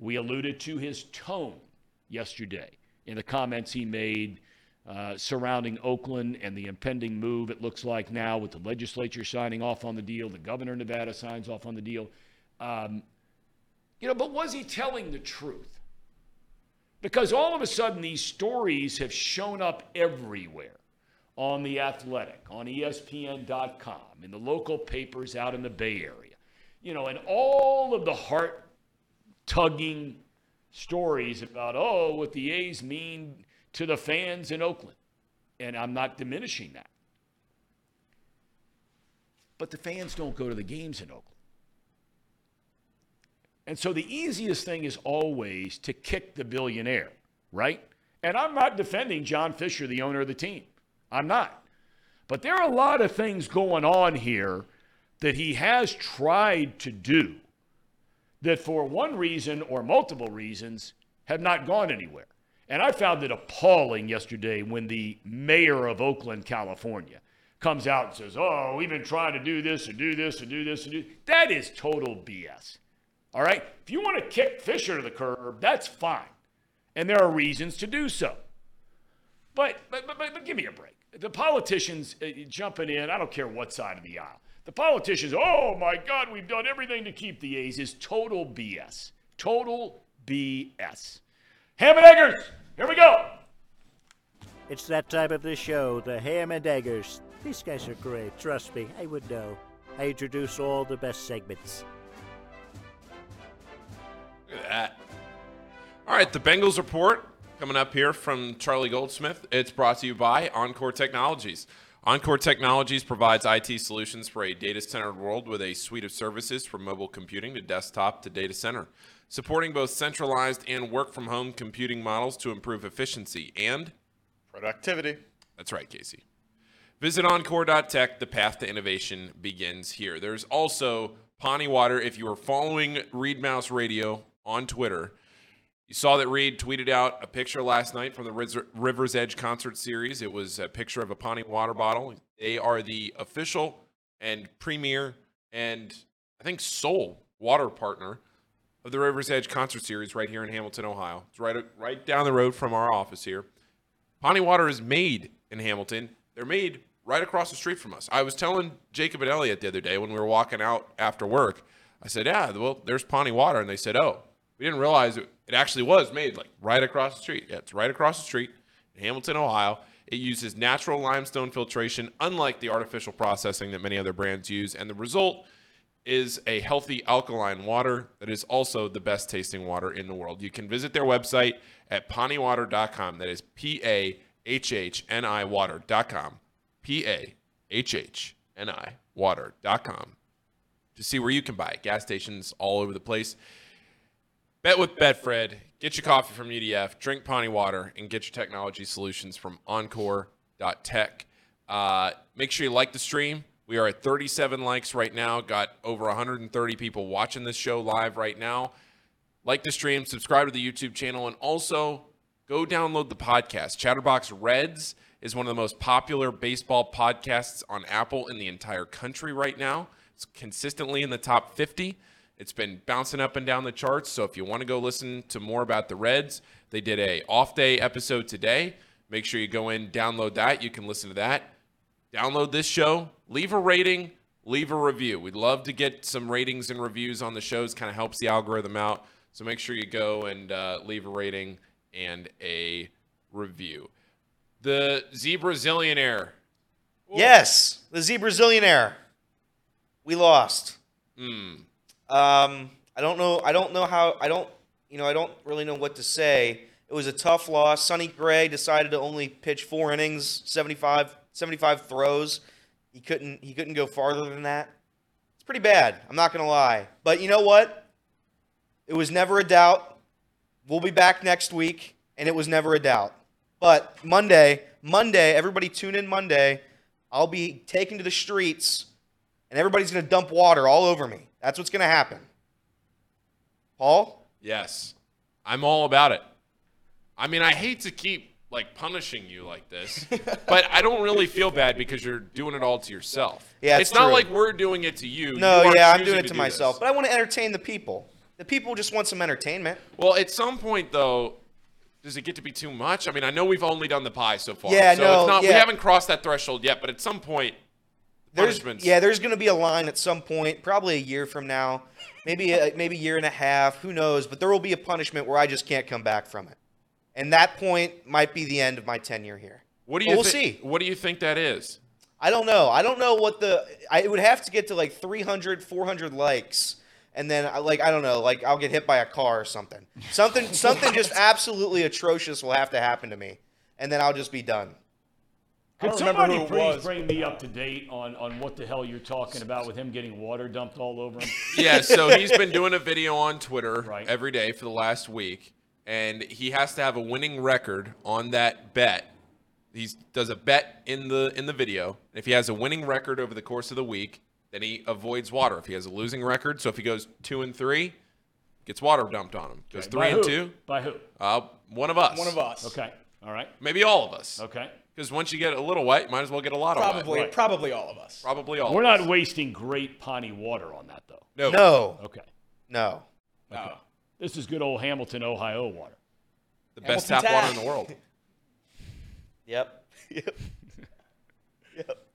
We alluded to his tone yesterday in the comments he made uh, surrounding Oakland and the impending move, it looks like now, with the legislature signing off on the deal, the governor of Nevada signs off on the deal. Um, you know, but was he telling the truth? Because all of a sudden, these stories have shown up everywhere on The Athletic, on ESPN.com, in the local papers out in the Bay Area. You know, and all of the heart tugging stories about, oh, what the A's mean to the fans in Oakland. And I'm not diminishing that. But the fans don't go to the games in Oakland. And so the easiest thing is always to kick the billionaire, right? And I'm not defending John Fisher, the owner of the team. I'm not. But there are a lot of things going on here that he has tried to do that, for one reason or multiple reasons, have not gone anywhere. And I found it appalling yesterday when the mayor of Oakland, California, comes out and says, Oh, we've been trying to do this and do this and do this and do that is total BS. All right? If you want to kick Fisher to the curb, that's fine. And there are reasons to do so. But, but, but, but, but give me a break. The politicians uh, jumping in, I don't care what side of the aisle. The politicians, oh my God, we've done everything to keep the A's, is total BS. Total BS. Ham and Eggers. Here we go. It's that time of the show, the Ham and Eggers. These guys are great. Trust me, I would know. I introduce all the best segments. Look at that. All right, the Bengals report coming up here from Charlie Goldsmith. It's brought to you by Encore Technologies. Encore Technologies provides IT solutions for a data centered world with a suite of services from mobile computing to desktop to data center, supporting both centralized and work from home computing models to improve efficiency and Productivity. that's right, Casey. Visit encore.tech. The path to innovation begins here. There's also Pahhni Water. If you are following Reed Mouse Radio on Twitter, you saw that Reed tweeted out a picture last night from the River's Edge concert series. It was a picture of a Pahhni water bottle. They are the official and premier and I think sole water partner of the River's Edge concert series right here in Hamilton, Ohio. It's right right down the road from our office here. Pahhni Water is made in Hamilton. They're made right across the street from us. I was telling Jacob and Elliot the other day when we were walking out after work. I said, "Yeah, well, there's Pahhni Water," and they said, "Oh, we didn't realize it, it actually was made like right across the street. Yeah, it's right across the street in Hamilton, Ohio. It uses natural limestone filtration, unlike the artificial processing that many other brands use, and the result is a healthy alkaline water that is also the best tasting water in the world. You can visit their website at pahhniwater.com. That is P A H H N I water.com. P A H H N I water.com to see where you can buy it. Gas stations all over the place. Bet with Betfred. Get your coffee from UDF, drink Pahhni Water, and get your technology solutions from Encore.tech. Uh, make sure you like the stream. We are at 37 likes right now. Got over 130 people watching this show live right now. Like the stream, subscribe to the YouTube channel, and also go download the podcast. Chatterbox Reds is one of the most popular baseball podcasts on Apple in the entire country right now. It's consistently in the top 50. It's been bouncing up and down the charts. So if you want to go listen to more about the Reds, they did a off day episode today. Make sure you go in, download that. You can listen to that. Download this show, leave a rating, leave a review. We'd love to get some ratings and reviews on the shows. Kind of helps the algorithm out. So make sure you go and uh, leave a rating and a review. The Zebra Zillionaire. Yes, the Z Brazilianaire. We lost. Hmm. Um, I don't know. I don't know how. I don't. You know, I don't really know what to say. It was a tough loss. Sonny Gray decided to only pitch four innings, 75, 75 throws. He couldn't. He couldn't go farther than that. It's pretty bad. I'm not gonna lie. But you know what? It was never a doubt. We'll be back next week, and it was never a doubt. But Monday, Monday, everybody tune in Monday. I'll be taken to the streets, and everybody's gonna dump water all over me. That's what's gonna happen. Paul? Yes. I'm all about it. I mean, I hate to keep like punishing you like this, but I don't really feel bad because you're doing it all to yourself. Yeah, it's it's not like we're doing it to you. No, You yeah, I'm doing it to do myself. this. But I want to entertain the people. The people just want some entertainment. Well, at some point though, does it get to be too much? I mean, I know we've only done the pie so far. Yeah, so no, it's not, we haven't crossed that threshold yet, but at some point, There's, yeah, there's going to be a line at some point, probably a year from now, maybe a, maybe a year and a half, who knows? But there will be a punishment where I just can't come back from it, and that point might be the end of my tenure here. What do But you we'll thi- see. What do you think that is? I don't know. I don't know what the. I it would have to get to like 300, 400 likes, and then I- like I don't know, like I'll get hit by a car or something. Something something just absolutely atrocious will have to happen to me, and then I'll just be done. Could don't remember somebody who it please was. bring me up to date on, on what the hell you're talking about with him getting water dumped all over him? Yeah, so he's been doing a video on Twitter Right. every day for the last week, and he has to have a winning record on that bet. He does a bet in the in the video. If he has a winning record over the course of the week, then he avoids water. If he has a losing record, so if he goes two and three, gets water dumped on him. Goes three By and who? two, By who? uh, one of us. One of us. Okay. All right. Maybe all of us. Okay. Because once you get a little wet, you might as well get a lot of wet. Probably, Right. probably all of us. Probably all. We're of us. not wasting great Pahhni water on that, though. No. No, Okay. no. No. This is good old Hamilton, Ohio water. The best Hamilton tap water in the world. Yep. Yep. Yep.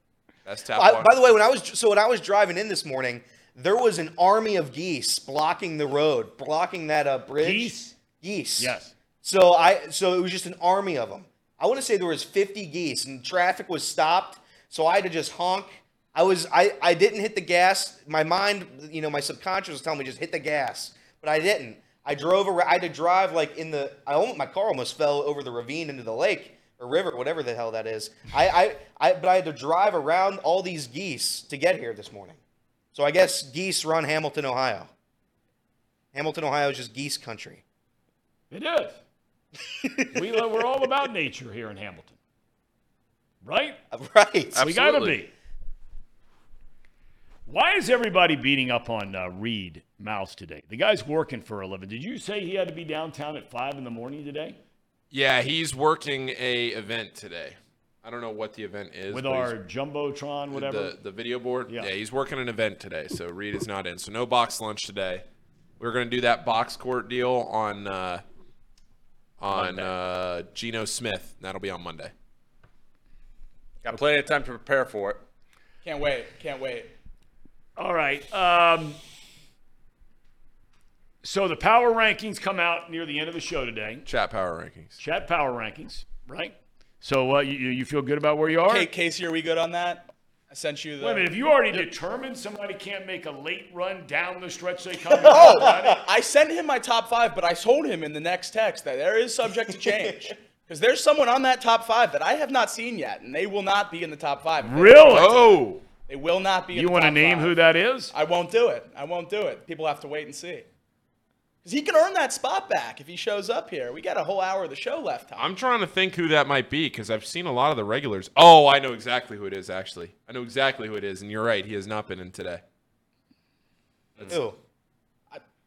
Best tap I, water. by the way, when I was so when I was driving in this morning, there was an army of geese blocking the road, blocking that uh, bridge. Geese? Geese. Yes. So I so it was just an army of them. I want to say there was 50 geese and traffic was stopped, so I had to just honk. I was I I didn't hit the gas. My mind, you know, my subconscious was telling me just hit the gas, but I didn't. I drove around. I had to drive like in the. I almost, my car almost fell over the ravine into the lake or river, whatever the hell that is. I, I, I, but I had to drive around all these geese to get here this morning. So I guess geese run Hamilton, Ohio. Hamilton, Ohio is just geese country. It is. we, we're all about nature here in Hamilton. Right? Right. We got to Absolutely. be. Why is everybody beating up on uh, Reed Mouse today? The guy's working for a living. Did you say he had to be downtown at 5 in the morning today? Yeah, he's working a event today. I don't know what the event is. With our he's- Jumbotron, whatever? The, the video board. Yeah. Yeah. he's working an event today, so Reed is not in. So no box lunch today. We're gonna do that box court deal on uh, on uh, Geno Smith. That'll be on Monday. Got plenty of time to prepare for it. Can't wait. Can't wait. All right. Um, so the power rankings come out near the end of the show today. Chat power rankings. Chat power rankings, right? So uh, you, you feel good about where you are? Hey, Casey, are we good on that? I sent you the. Wait a minute. If you already determined somebody can't make a late run down the stretch they come, Oh, I sent him my top five, but I told him in the next text that there is subject to change. Because there's someone on that top five that I have not seen yet, and they will not be in the top five. really? Oh, They will not be you want to name five. who that is? I won't do it. I won't do it. People have to wait and see. Because he can earn that spot back if he shows up here. We got a whole hour of the show left. Tom. I'm trying to think who that might be because I've seen a lot of the regulars. Oh, I know exactly who it is. Actually, I know exactly who it is, and you're right. He has not been in today. Ew.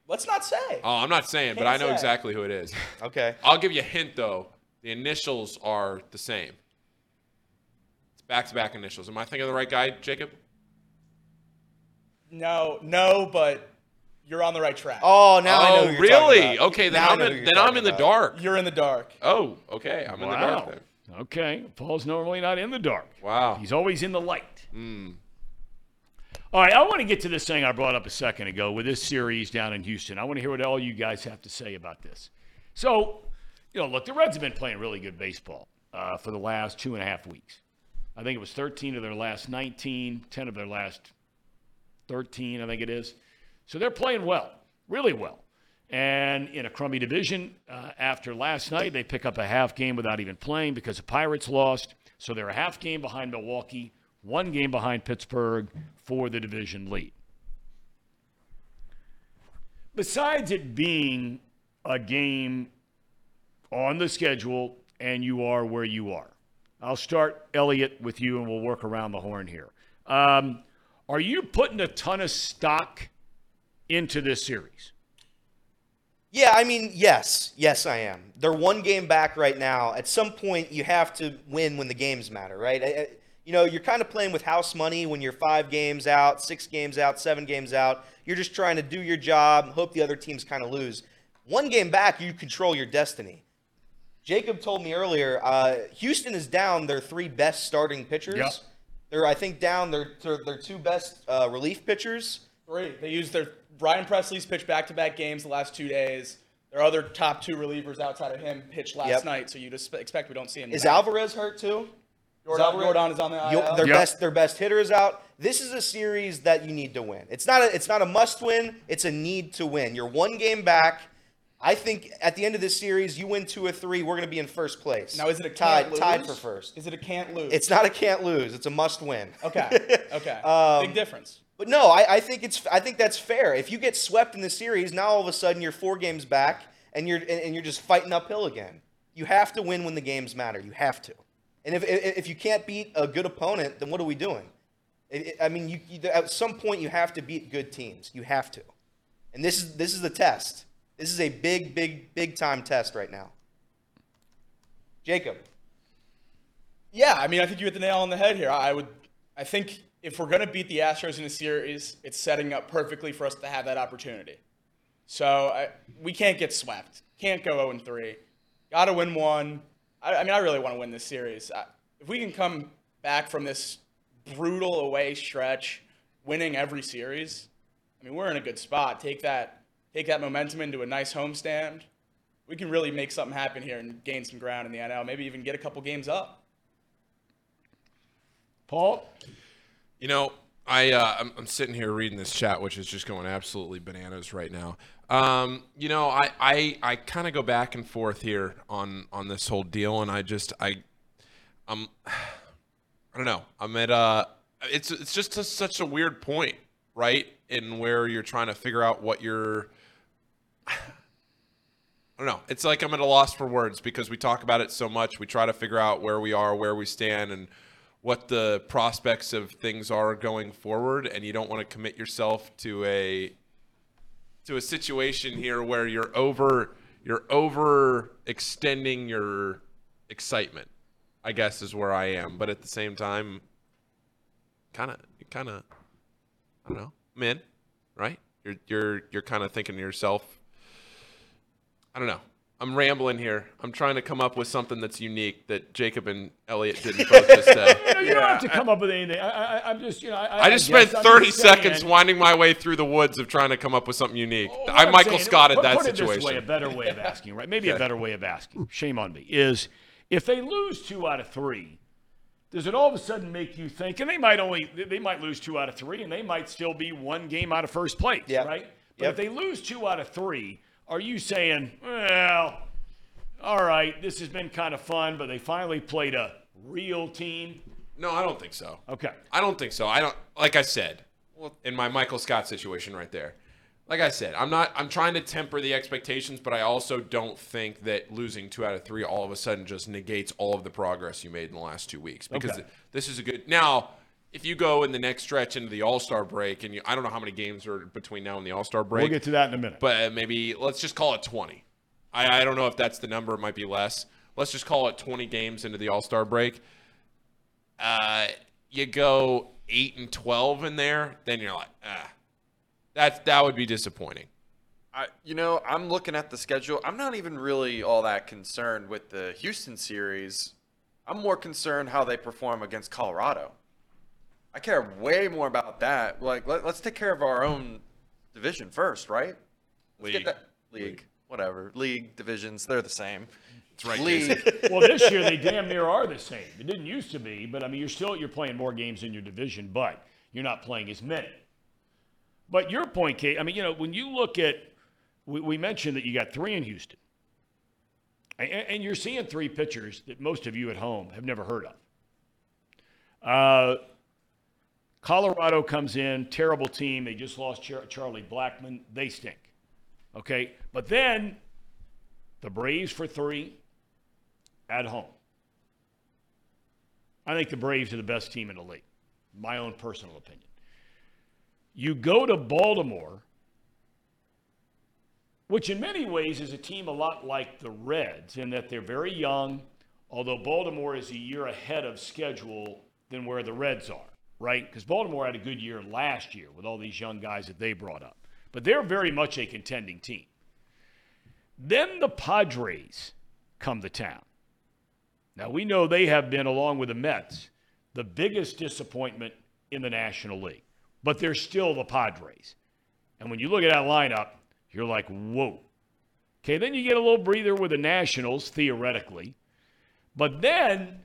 Let's not say. Oh, I'm not saying, but Can't I know say. exactly who it is. Okay. I'll give you a hint though. The initials are the same. It's back-to-back initials. Am I thinking of the right guy, Jacob? No, no, but you're on the right track. Oh, now I know. oh, Who you're talking really? about. Okay, then Now I I'm know in, then I'm in the about. dark. You're in the dark. Oh, okay, I'm in the dark Wow. then. Okay. Paul's normally not in the dark. Wow. He's always in the light. Hmm. All right, I want to get to this thing I brought up a second ago with this series down in Houston. I want to hear what all you guys have to say about this. So, you know, look, the Reds have been playing really good baseball uh, for the last two and a half weeks. I think it was 13 of their last 19, 10 of their last 13, I think it is. So they're playing well, really well. And in a crummy division, uh, after last night, they pick up a half game without even playing because the Pirates lost. So they're a half game behind Milwaukee, one game behind Pittsburgh for the division lead. Besides it being a game on the schedule and you are where you are, I'll start, Elliot, with you and we'll work around the horn here. Um, are you putting a ton of stock into this series? Yeah, I mean, yes, yes, I am. They're one game back right now. At some point, you have to win when the games matter, right? I- I- you know, you're kind of playing with house money when you're five games out, six games out, seven games out. You're just trying to do your job, hope the other teams kind of lose. One game back, you control your destiny. Jacob told me earlier, uh, Houston is down their three best starting pitchers. Yep. They're, I think, down their their, their two best uh, relief pitchers. Three. They used their Ryan Pressly's pitched back-to-back games the last two days. Their other top two relievers outside of him pitched last Yep. night, so you just expect we don't see him. Is tonight. Alvarez hurt too? Yordan, Alvarez- Yordan is on the Yo- IL. their Yep. best their best hitter is out. This is a series that you need to win. It's not a it's not a must win. It's a need to win. You're one game back. I think at the end of this series, you win two or three, we're going to be in first place. Now, is it a tied can't lose? tied for first? Is it a can't lose? It's not a can't lose. It's a must win. okay. Okay. Um, Big difference. But no, I, I think it's I think that's fair. If you get swept in the series, now all of a sudden you're four games back and you're and, and you're just fighting uphill again. You have to win when the games matter. You have to. And if if, if you can't beat a good opponent, then what are we doing? It- it- I mean, you, you, at some point you have to beat good teams. You have to. And this is this is the test. This is a big, big, big time test right now. Jacob. Yeah, I mean, I think you hit the nail on the head here. I would, I think if we're going to beat the Astros in a series, it's setting up perfectly for us to have that opportunity. So I, we can't get swept. Can't go 0 3. Got to win one. I, I mean, I really want to win this series. I, if we can come back from this brutal away stretch, winning every series, I mean, we're in a good spot. Take that, take that momentum into a nice homestand, we can really make something happen here and gain some ground in the NL. Maybe even get a couple games up. Paul, You know, I uh, I'm, I'm sitting here reading this chat, which is just going absolutely bananas right now. Um, you know, I I, I kind of go back and forth here on on this whole deal, and I just I I'm I don't know. I'm at uh it's it's just a, such a weird point, right? In where you're trying to figure out what you're I don't know. It's like I'm at a loss for words because we talk about it so much. We try to figure out where we are, where we stand, and what the prospects of things are going forward. And you don't want to commit yourself to a to a situation here where you're over you're over extending your excitement. I guess is where I am, but at the same time, kind of, kind of, I don't know, men, right? You're you're you're kind of thinking to yourself, I don't know. I'm rambling here. I'm trying to come up with something that's unique that Jacob and Elliot didn't both just say. you, know, you don't have to come up with anything. I, I, I'm just, you know, I, I just guess spent 30 just saying- seconds winding my way through the woods of trying to come up with something unique. Well, I I'm Michael saying- Scotted put- that put it situation. This way, a better way of asking, right? Maybe a better way of asking. Shame on me. Is if they lose two out of three, does it all of a sudden make you think? And they might only they might lose two out of three, and they might still be one game out of first place, Yeah. right? But Yep. if they lose two out of three, are you saying, well, all right, this has been kind of fun, but they finally played a real team? No, I don't think so. Okay. I don't think so. I don't like I said well, in my Michael Scott situation right there. Like I said, I'm not I'm trying to temper the expectations, but I also don't think that losing 2 out of 3 all of a sudden just negates all of the progress you made in the last 2 weeks because Okay. this is a good Now, if you go in the next stretch into the All-Star break and you I don't know how many games are between now and the All-Star break. We'll get to that in a minute. but uh, maybe let's just call it 20. I, I don't know if that's the number. It might be less. Let's just call it 20 games into the All Star break. Uh, you go eight and 12 in there, then you're like, ah, that that would be disappointing. I, you know, I'm looking at the schedule. I'm not even really all that concerned with the Houston series. I'm more concerned how they perform against Colorado. I care way more about that. Like, let, us take care of our own division first, right? Let's get League. that- league, whatever. League divisions, they're the same. It's right. League. well, this year they damn near are the same. It didn't used to be, but I mean, you're still you're playing more games in your division, but you're not playing as many. But your point, Kate. I mean, you know, when you look at, we, we mentioned that you got three in Houston, and, and you're seeing three pitchers that most of you at home have never heard of. Uh, Colorado comes in, terrible team. They just lost Char- Charlie Blackmon. They stink. Okay, but then the Braves for three at home. I think the Braves are the best team in the league. My own personal opinion. You go to Baltimore, which in many ways is a team a lot like the Reds in that they're very young, although Baltimore is a year ahead of schedule than where the Reds are, right? Because Baltimore had a good year last year with all these young guys that they brought up. But they're very much a contending team. Then the Padres come to town. Now, we know they have been, along with the Mets, the biggest disappointment in the National League, but they're still the Padres. And when you look at that lineup, you're like, whoa. Okay, then you get a little breather with the Nationals, theoretically. But then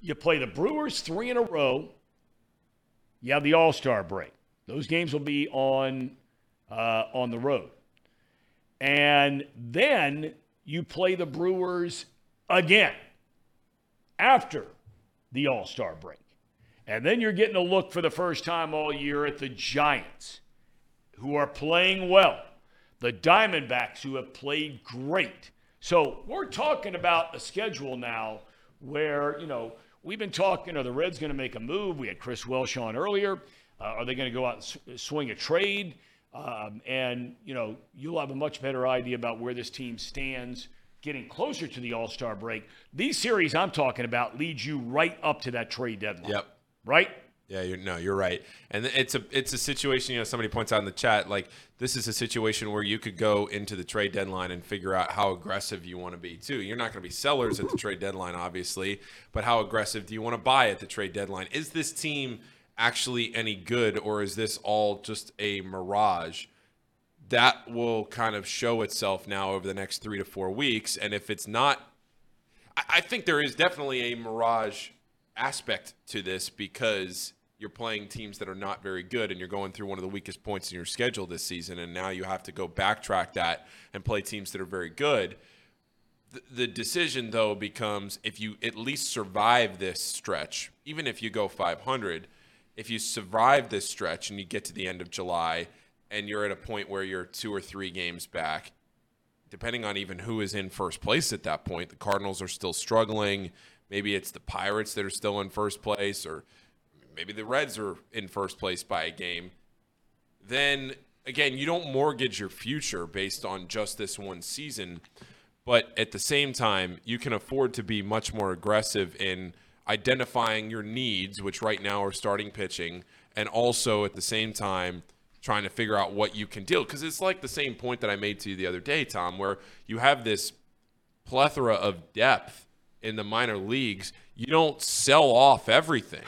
you play the Brewers three in a row. You have the All Star break. Those games will be on, uh, on the road. And then you play the Brewers again after the All Star break. And then you're getting a look for the first time all year at the Giants, who are playing well, the Diamondbacks, who have played great. So we're talking about a schedule now where, you know, we've been talking, are the Reds going to make a move? We had Chris Welsh on earlier. Uh, are they going to go out and s- swing a trade? Um, and, you know, you'll have a much better idea about where this team stands getting closer to the All Star break. These series I'm talking about lead you right up to that trade deadline. Yep. Right? Yeah, you're, no, you're right, and it's a it's a situation. You know, somebody points out in the chat like this is a situation where you could go into the trade deadline and figure out how aggressive you want to be too. You're not going to be sellers at the trade deadline, obviously, but how aggressive do you want to buy at the trade deadline? Is this team actually any good, or is this all just a mirage? that will kind of show itself now over the next three to four weeks. And if it's not, I, I think there is definitely a mirage aspect to this because you're playing teams that are not very good and you're going through one of the weakest points in your schedule this season. And now you have to go backtrack that and play teams that are very good. The, decision, though, becomes if you at least survive this stretch, even if you go 500, if you survive this stretch and you get to the end of July and you're at a point where you're two or three games back, depending on even who is in first place at that point, the Cardinals are still struggling. Maybe it's the Pirates that are still in first place, or maybe the Reds are in first place by a game. Then again, you don't mortgage your future based on just this one season. But at the same time, you can afford to be much more aggressive in identifying your needs, which right now are starting pitching, and also at the same time trying to figure out what you can deal. Because it's like the same point that I made to you the other day, Tom, where you have this plethora of depth in the minor leagues. You don't sell off everything,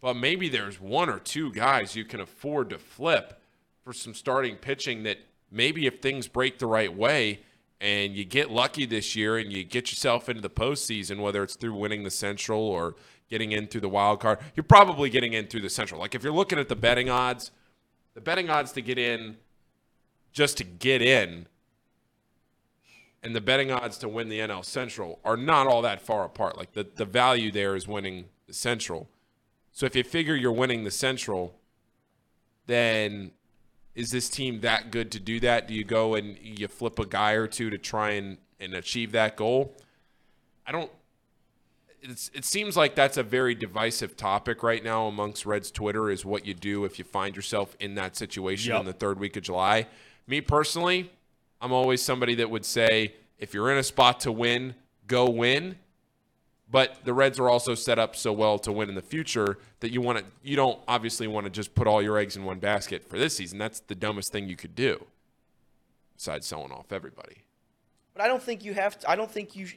but maybe there's one or two guys you can afford to flip for some starting pitching that maybe if things break the right way and you get lucky this year and you get yourself into the postseason, whether it's through winning the Central or getting in through the wild card, you're probably getting in through the Central. Like if you're looking at the betting odds, the betting odds to get in just to get in and the betting odds to win the NL Central are not all that far apart. Like the, the value there is winning the Central. So if you figure you're winning the Central, then is this team that good to do that? Do you go and you flip a guy or two to try and, and achieve that goal? I don't. It's, it seems like that's a very divisive topic right now amongst Reds Twitter. Is what you do if you find yourself in that situation Yep. in the third week of July. Me personally, I'm always somebody that would say if you're in a spot to win, go win. But the Reds are also set up so well to win in the future that you want to you don't obviously want to just put all your eggs in one basket for this season. That's the dumbest thing you could do. Besides selling off everybody. But I don't think you have to. I don't think you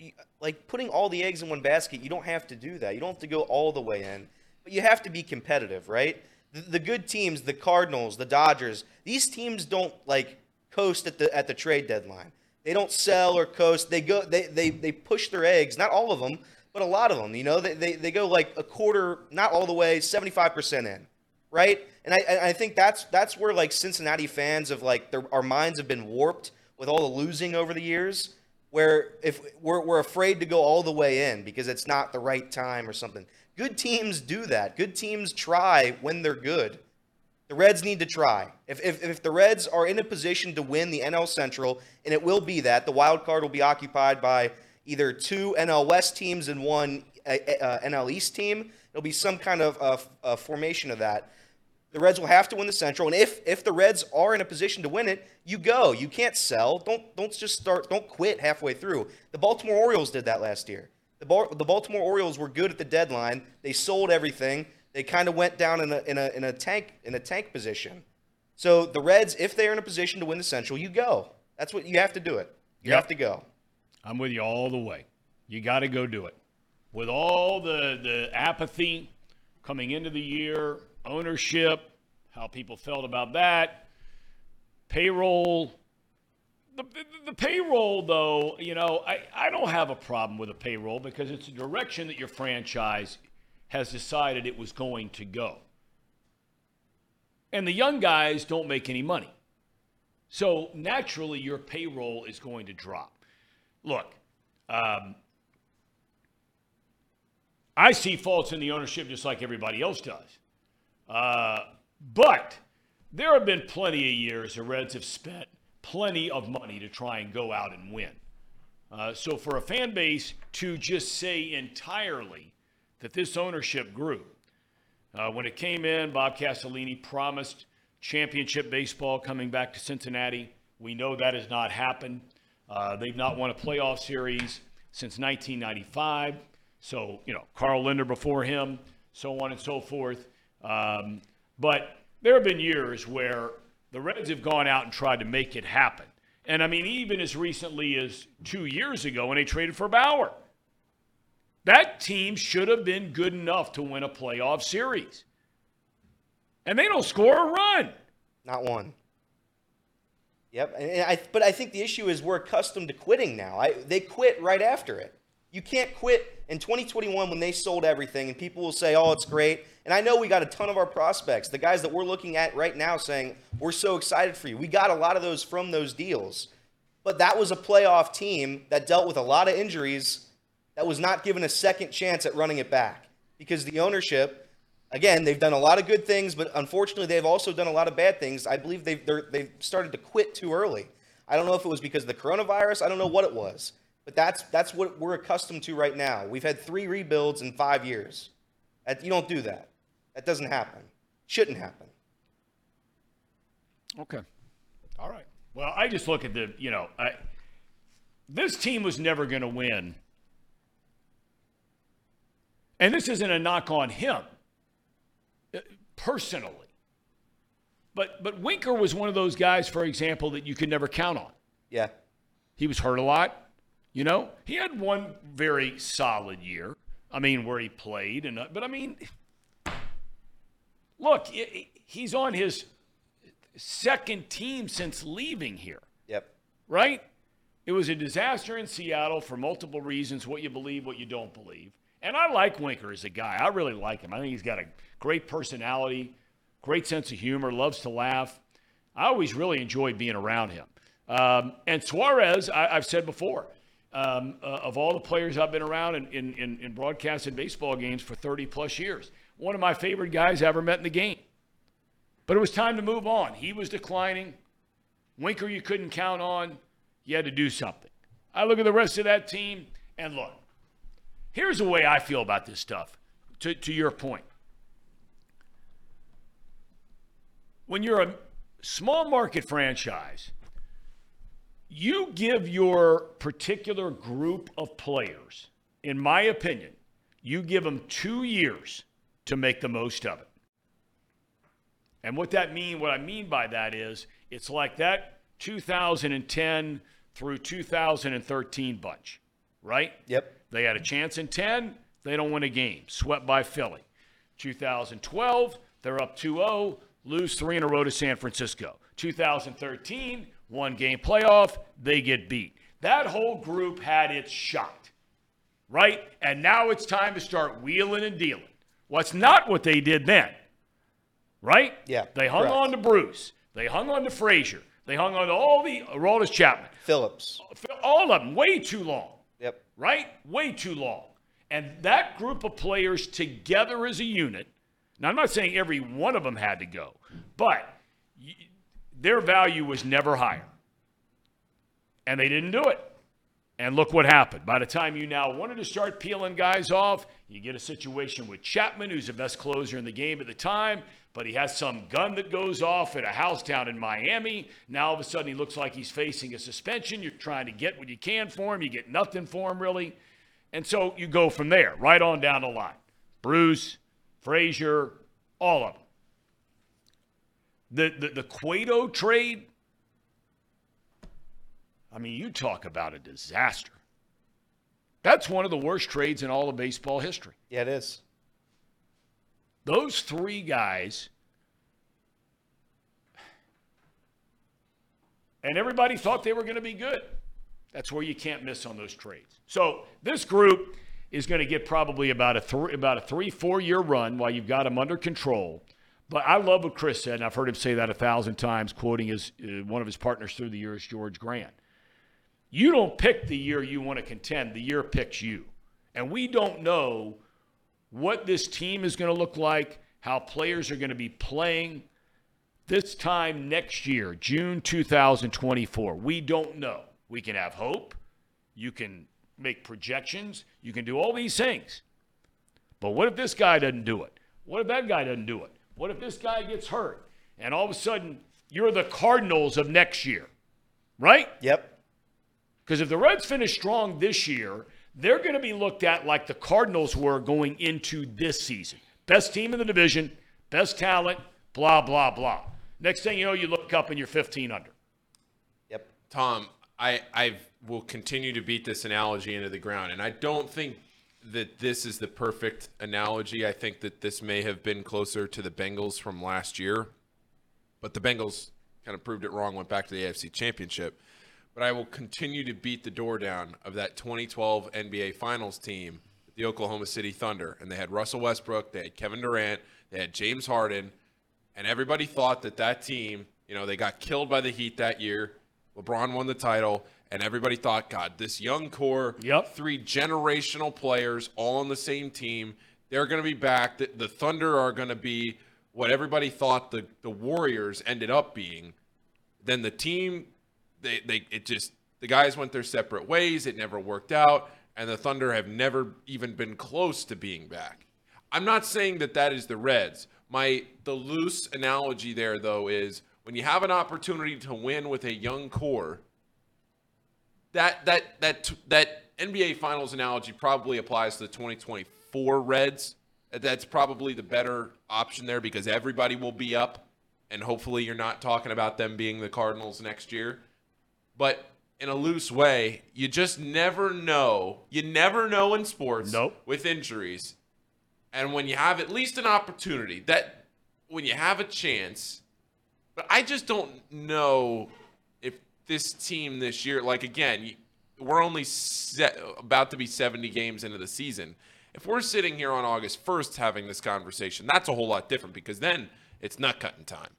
like putting all the eggs in one basket. You don't have to do that. You don't have to go all the way in, but you have to be competitive, right? The, the good teams, the Cardinals, the Dodgers, these teams don't like coast at the at the trade deadline. They don't sell or coast. They go. They they they push their eggs. Not all of them, but a lot of them. You know, they they, they go like a quarter, not all the way, seventy five percent in right? And I, I think that's that's where like Cincinnati fans of like their, our minds have been warped with all the losing over the years, where if we're, we're afraid to go all the way in because it's not the right time or something. Good teams do that. Good teams try when they're good. The Reds need to try. If, if, if the Reds are in a position to win the NL Central, and it will be that, the wild card will be occupied by either two NL West teams and one uh, uh, NL East team. It'll be some kind of uh, uh, formation of that. The Reds will have to win the Central, and if if the Reds are in a position to win it, you go. You can't sell. Don't don't just start. Don't quit halfway through. The Baltimore Orioles did that last year. The, the Baltimore Orioles were good at the deadline. They sold everything. They kind of went down in a, in a in a tank in a tank position. So the Reds, if they're in a position to win the Central, you go. That's what you have to do it. You Yep. have to go. I'm with you all the way. You got to go do it. With all the, the apathy coming into the year, ownership, how people felt about that, payroll. The, the, the payroll, though, you know, I, I don't have a problem with a payroll because it's a direction that your franchise has decided it was going to go. And the young guys don't make any money. So naturally, your payroll is going to drop. Look, um, I see faults in the ownership just like everybody else does. Uh, but there have been plenty of years the Reds have spent plenty of money to try and go out and win. Uh, so for a fan base to just say entirely that this ownership grew, uh, when it came in, Bob Castellini promised championship baseball coming back to Cincinnati. We know that has not happened. Uh, they've not won a playoff series since 1995. So, you know, Carl Lindner before him, so on and so forth. Um, but there have been years where the Reds have gone out and tried to make it happen. And I mean, even as recently as two years ago when they traded for Bauer. That team should have been good enough to win a playoff series. And they don't score a run. Not one. Yep, and I, but I think the issue is we're accustomed to quitting now. I, they quit right after it. You can't quit in 2021 when they sold everything, and people will say, "Oh, it's great." And I know we got a ton of our prospects, the guys that we're looking at right now, saying, "We're so excited for you." We got a lot of those from those deals, but that was a playoff team that dealt with a lot of injuries, that was not given a second chance at running it back because the ownership again, they've done a lot of good things, but unfortunately, they've also done a lot of bad things. I believe they've they've started to quit too early. I don't know if it was because of the coronavirus. I don't know what it was, but that's that's what we're accustomed to right now. We've had three rebuilds in five years. You don't do that. That doesn't happen. Shouldn't happen. Okay. All right. Well, I just look at the you know I, this team was never going to win. And this isn't a knock on him personally. But but Winker was one of those guys, for example, that you could never count on. Yeah. He was hurt a lot. You know, he had one very solid year. I mean, where he played, and uh, but I mean, look, he's on his second team since leaving here. Yep. Right. It was a disaster in Seattle for multiple reasons. What you believe, what you don't believe. And I like Winker as a guy. I really like him. I think he's got a great personality, great sense of humor, loves to laugh. I always really enjoyed being around him. Um, and Suarez, I, have said before, um, uh, of all the players I've been around in, in, in, in broadcasted baseball games for 30 plus years, one of my favorite guys I ever met in the game. But it was time to move on. He was declining. Winker, you couldn't count on. You had to do something. I look at the rest of that team, and look, Here's the way I feel about this stuff, to, to your point. When you're a small market franchise, you give your particular group of players, in my opinion, you give them two years to make the most of it. And what that mean, what I mean by that is, it's like that 2010 through 2013 bunch, right? Yep. They had a chance in 10. They don't win a game. Swept by Philly. 2012, they're up 2 0, lose three in a row to San Francisco. 2013, one game playoff, they get beat. That whole group had its shot, right? And now it's time to start wheeling and dealing. What's well, not what they did then, right? Yeah. They hung correct. on to Bruce. They hung on to Frazier. They hung on to all the Aroldis Chapman. Phillips. All of them, way too long right? Way too long. And that group of players together as a unit, now I'm not saying every one of them had to go, but their value was never higher. And they didn't do it. And look what happened. By the time you now wanted to start peeling guys off, you get a situation with Chapman, who's the best closer in the game at the time, but he has some gun that goes off at a house down in Miami. Now all of a sudden he looks like he's facing a suspension. You're trying to get what you can for him. You get nothing for him, really. And so you go from there, right on down the line. Bruce, Frazier, all of them. The, the, the Cueto trade, I mean, you talk about a disaster. That's one of the worst trades in all of baseball history. Yeah, it is. Those three guys, and everybody thought they were going to be good. That's where you can't miss on those trades. So this group is going to get probably about a three, about a three, four year run while you've got them under control. But I love what Chris said, and I've heard him say that a thousand times, quoting his uh, one of his partners through the years, George Grande. You don't pick the year you want to contend; the year picks you, and we don't know what this team is going to look like, how players are going to be playing this time next year, June 2024. We don't know. We can have hope. You can make projections. You can do all these things. But what if this guy doesn't do it? What if that guy doesn't do it? What if this guy gets hurt? And all of a sudden, you're the Cardinals of next year, right? Yep. Because if the Reds finish strong this year they're going to be looked at like the Cardinals were going into this season. Best team in the division, best talent, blah, blah, blah. Next thing you know, you look up and you're 15 under. Yep. Tom, I, I will continue to beat this analogy into the ground. And I don't think that this is the perfect analogy. I think that this may have been closer to the Bengals from last year. But the Bengals kind of proved it wrong, went back to the AFC Championship. But I will continue to beat the door down of that 2012 NBA Finals team, the Oklahoma City Thunder. And they had Russell Westbrook, they had Kevin Durant, they had James Harden, and everybody thought that that team, you know, they got killed by the Heat that year. LeBron won the title, and everybody thought, God, this young core, Yep. three generational players all on the same team, they're going to be back. The, the Thunder are going to be what everybody thought the, the Warriors ended up being. Then the team, they, they it just the guys went their separate ways. It never worked out, and the Thunder have never even been close to being back. I'm not saying that that is the Reds. My the loose analogy there though is when you have an opportunity to win with a young core, that that that that NBA Finals analogy probably applies to the 2024 Reds. That's probably the better option there because everybody will be up, and hopefully you're not talking about them being the Cardinals next year. But in a loose way, you just never know. You never know in sports Nope. with injuries. And when you have at least an opportunity, that when you have a chance, but I just don't know if this team this year, like again, we're only set, about to be 70 games into the season. If we're sitting here on August 1st having this conversation, that's a whole lot different because then it's nut cutting time.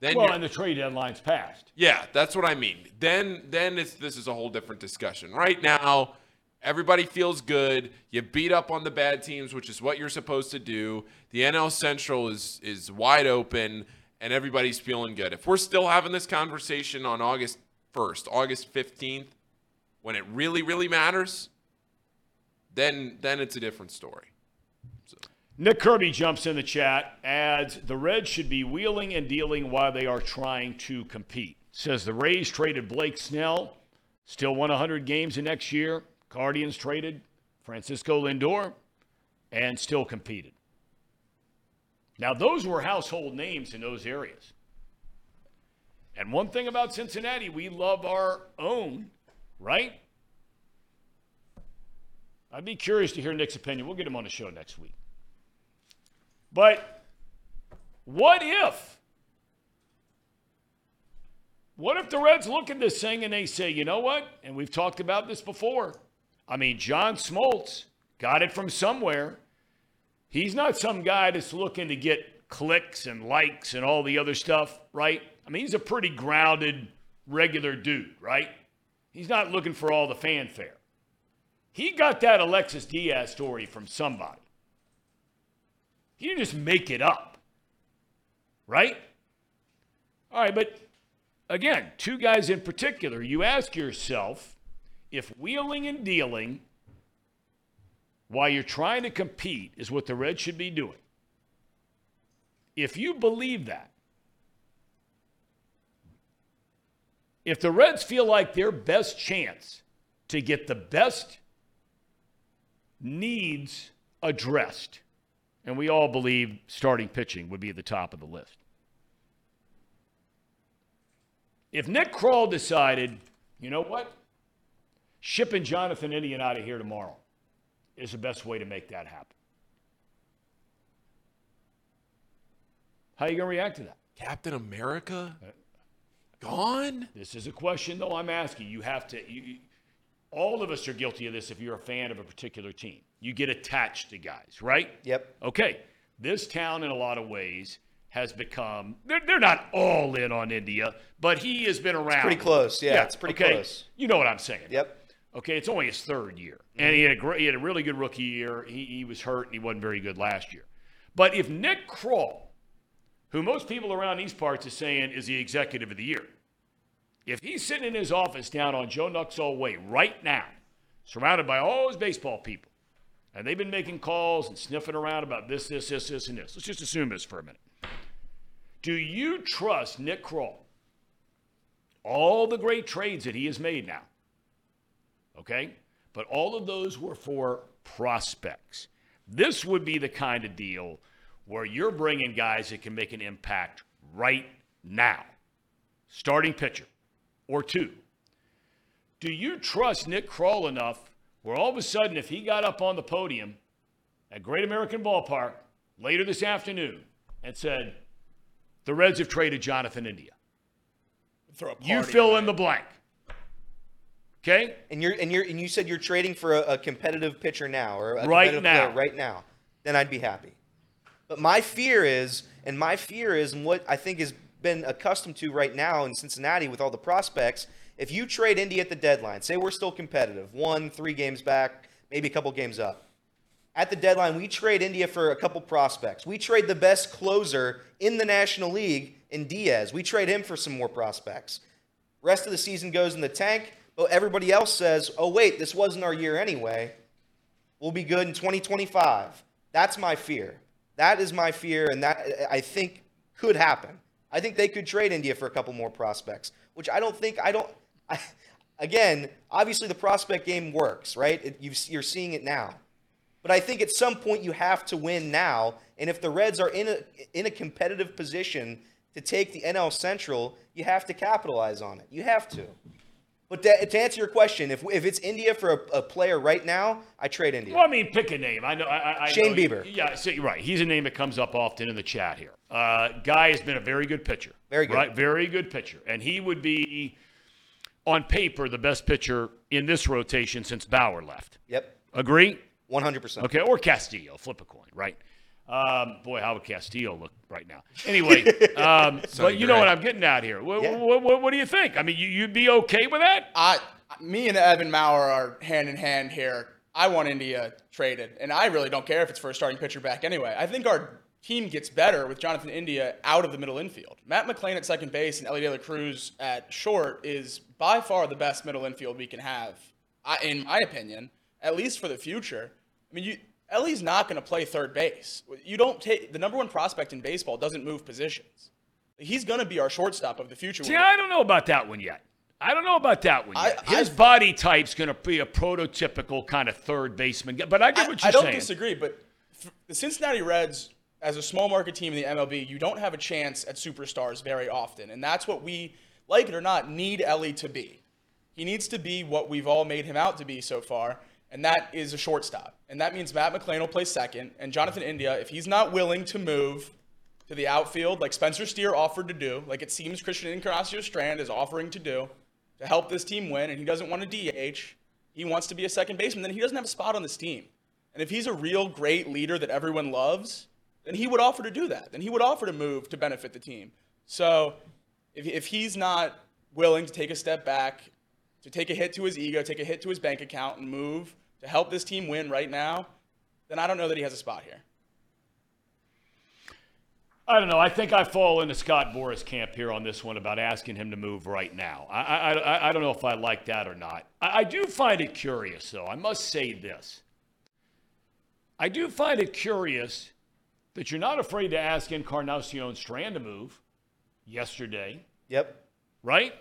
Then Well, and the trade deadline's passed. yeah, that's what I mean. Then then it's this is a whole different discussion. Right now, everybody feels good. You beat up on the bad teams, which is what you're supposed to do. The NL Central is is wide open and everybody's feeling good. If we're still having this conversation on August 1st, August 15th, when it really really matters, then then it's a different story. Nick Kirby jumps in the chat, adds the Reds should be wheeling and dealing while they are trying to compete. Says the Rays traded Blake Snell, still won 100 games the next year. Guardians traded Francisco Lindor, and still competed. Now, those were household names in those areas. And one thing about Cincinnati, we love our own, right? I'd be curious to hear Nick's opinion. We'll get him on the show next week. But what if? What if the Reds look at this thing and they say, you know what? And we've talked about this before. I mean, John Smoltz got it from somewhere. He's not some guy that's looking to get clicks and likes and all the other stuff, right? I mean, he's a pretty grounded, regular dude, right? He's not looking for all the fanfare. He got that Alexis Diaz story from somebody. He didn't just make it up, right? All right, but again, two guys in particular, you ask yourself if wheeling and dealing while you're trying to compete is what the Reds should be doing. If you believe that, if the Reds feel like their best chance to get the best needs addressed, and we all believe starting pitching would be at the top of the list. If Nick Krall decided, you know what, shipping Jonathan India out of here tomorrow is the best way to make that happen. How are you going to react to that? Captain America uh, gone? This is a question, though, I'm asking. You have to, you- all of us are guilty of this if you're a fan of a particular team. You get attached to guys, right? Yep. Okay. This town, in a lot of ways, has become, they're, they're not all in on India, but he has been around. pretty close. Yeah, it's pretty okay? close. You know what I'm saying. Yep. Okay, it's only his third year, and mm-hmm. he had a great, he had a really good rookie year. He, he was hurt and he wasn't very good last year. But if Nick Krall, who most people around these parts are saying is the executive of the year, if he's sitting in his office down on Joe Nuxhall Way right now, surrounded by all his baseball people, and they've been making calls and sniffing around about this, this, this, this, and this. Let's just assume this for a minute. Do you trust Nick Krall? All the great trades that he has made now, okay? But all of those were for prospects. This would be the kind of deal where you're bringing guys that can make an impact right now. Starting pitcher or two. Do you trust Nick Krall enough where all of a sudden, if he got up on the podium at Great American Ballpark later this afternoon and said, the Reds have traded Jonathan India, throw a party. You fill in the blank. Okay? And you're and you're and you said you're trading for a, a competitive pitcher now or a Right now. player right now. Then I'd be happy. But my fear is, and my fear is, and what I think has been accustomed to right now in Cincinnati with all the prospects, if you trade Indy at the deadline, say we're still competitive, one, three games back, maybe a couple games up. At the deadline, we trade India for a couple prospects. We trade the best closer in the National League in Diaz. We trade him for some more prospects. Rest of the season goes in the tank, but everybody else says, oh, wait, this wasn't our year anyway. We'll be good in 2025. That's my fear. That is my fear, and that I think could happen. I think they could trade India for a couple more prospects, which I don't think, I don't, I, again, obviously the prospect game works, right? It, you've, you're seeing it now. But I think at some point you have to win now. And if the Reds are in a in a competitive position to take the NL Central, you have to capitalize on it. You have to. But to, to answer your question, if, if it's India for a, a player right now, I trade India. Well, I mean, pick a name. I know. I, I- I Shane know- Bieber. Yeah, so you're right. He's a name that comes up often in the chat here. Uh, guy has been a very good pitcher. Very good. Right, very good pitcher, and he would be, on paper, the best pitcher in this rotation since Bauer left. Yep, Agree? 100%. Okay, or Castillo. Flip a coin, right? Um, boy, how would Castillo look right now? Anyway, um, but you know Gray. what I'm getting at here. What, Yeah. what, what, what do you think? I mean, you, you'd be okay with that? I, me and Evan Maurer are hand in hand here. I want India traded, and I really don't care if it's for a starting pitcher back anyway. I think our team gets better with Jonathan India out of the middle infield. Matt McLain at second base and Elly De La Cruz at short is by far the best middle infield we can have, in my opinion, at least for the future. I mean, you, Elly's not going to play third base. You don't take the number one prospect in baseball doesn't move positions. He's going to be our shortstop of the future. See, I don't know about that one yet. I don't know about that one I- yet. His I- body type's going to be a prototypical kind of third baseman. But I get I, what you're saying. I don't saying. disagree, but the Cincinnati Reds, as a small market team in the MLB, you don't have a chance at superstars very often, and that's what we, like it or not, need Elly to be. He needs to be what we've all made him out to be so far, and that is a shortstop. And that means Matt McLain will play second, and Jonathan India, if he's not willing to move to the outfield like Spencer Steer offered to do, like it seems Christian Encarnacion Strand is offering to do, to help this team win, and he doesn't want to DH. He wants to be a second baseman. Then he doesn't have a spot on this team. And if he's a real great leader that everyone loves, then he would offer to do that. Then he would offer to move to benefit the team. So if, if he's not willing to take a step back, to take a hit to his ego, take a hit to his bank account, and move to help this team win right now, then I don't know that he has a spot here. I don't know. I think I fall into Scott Boras camp here on this one about asking him to move right now. I, I, I, I don't know if I like that or not. I, I do find it curious, though. I must say this. I do find it curious that you're not afraid to ask Encarnacion Strand to move yesterday, Yep. right?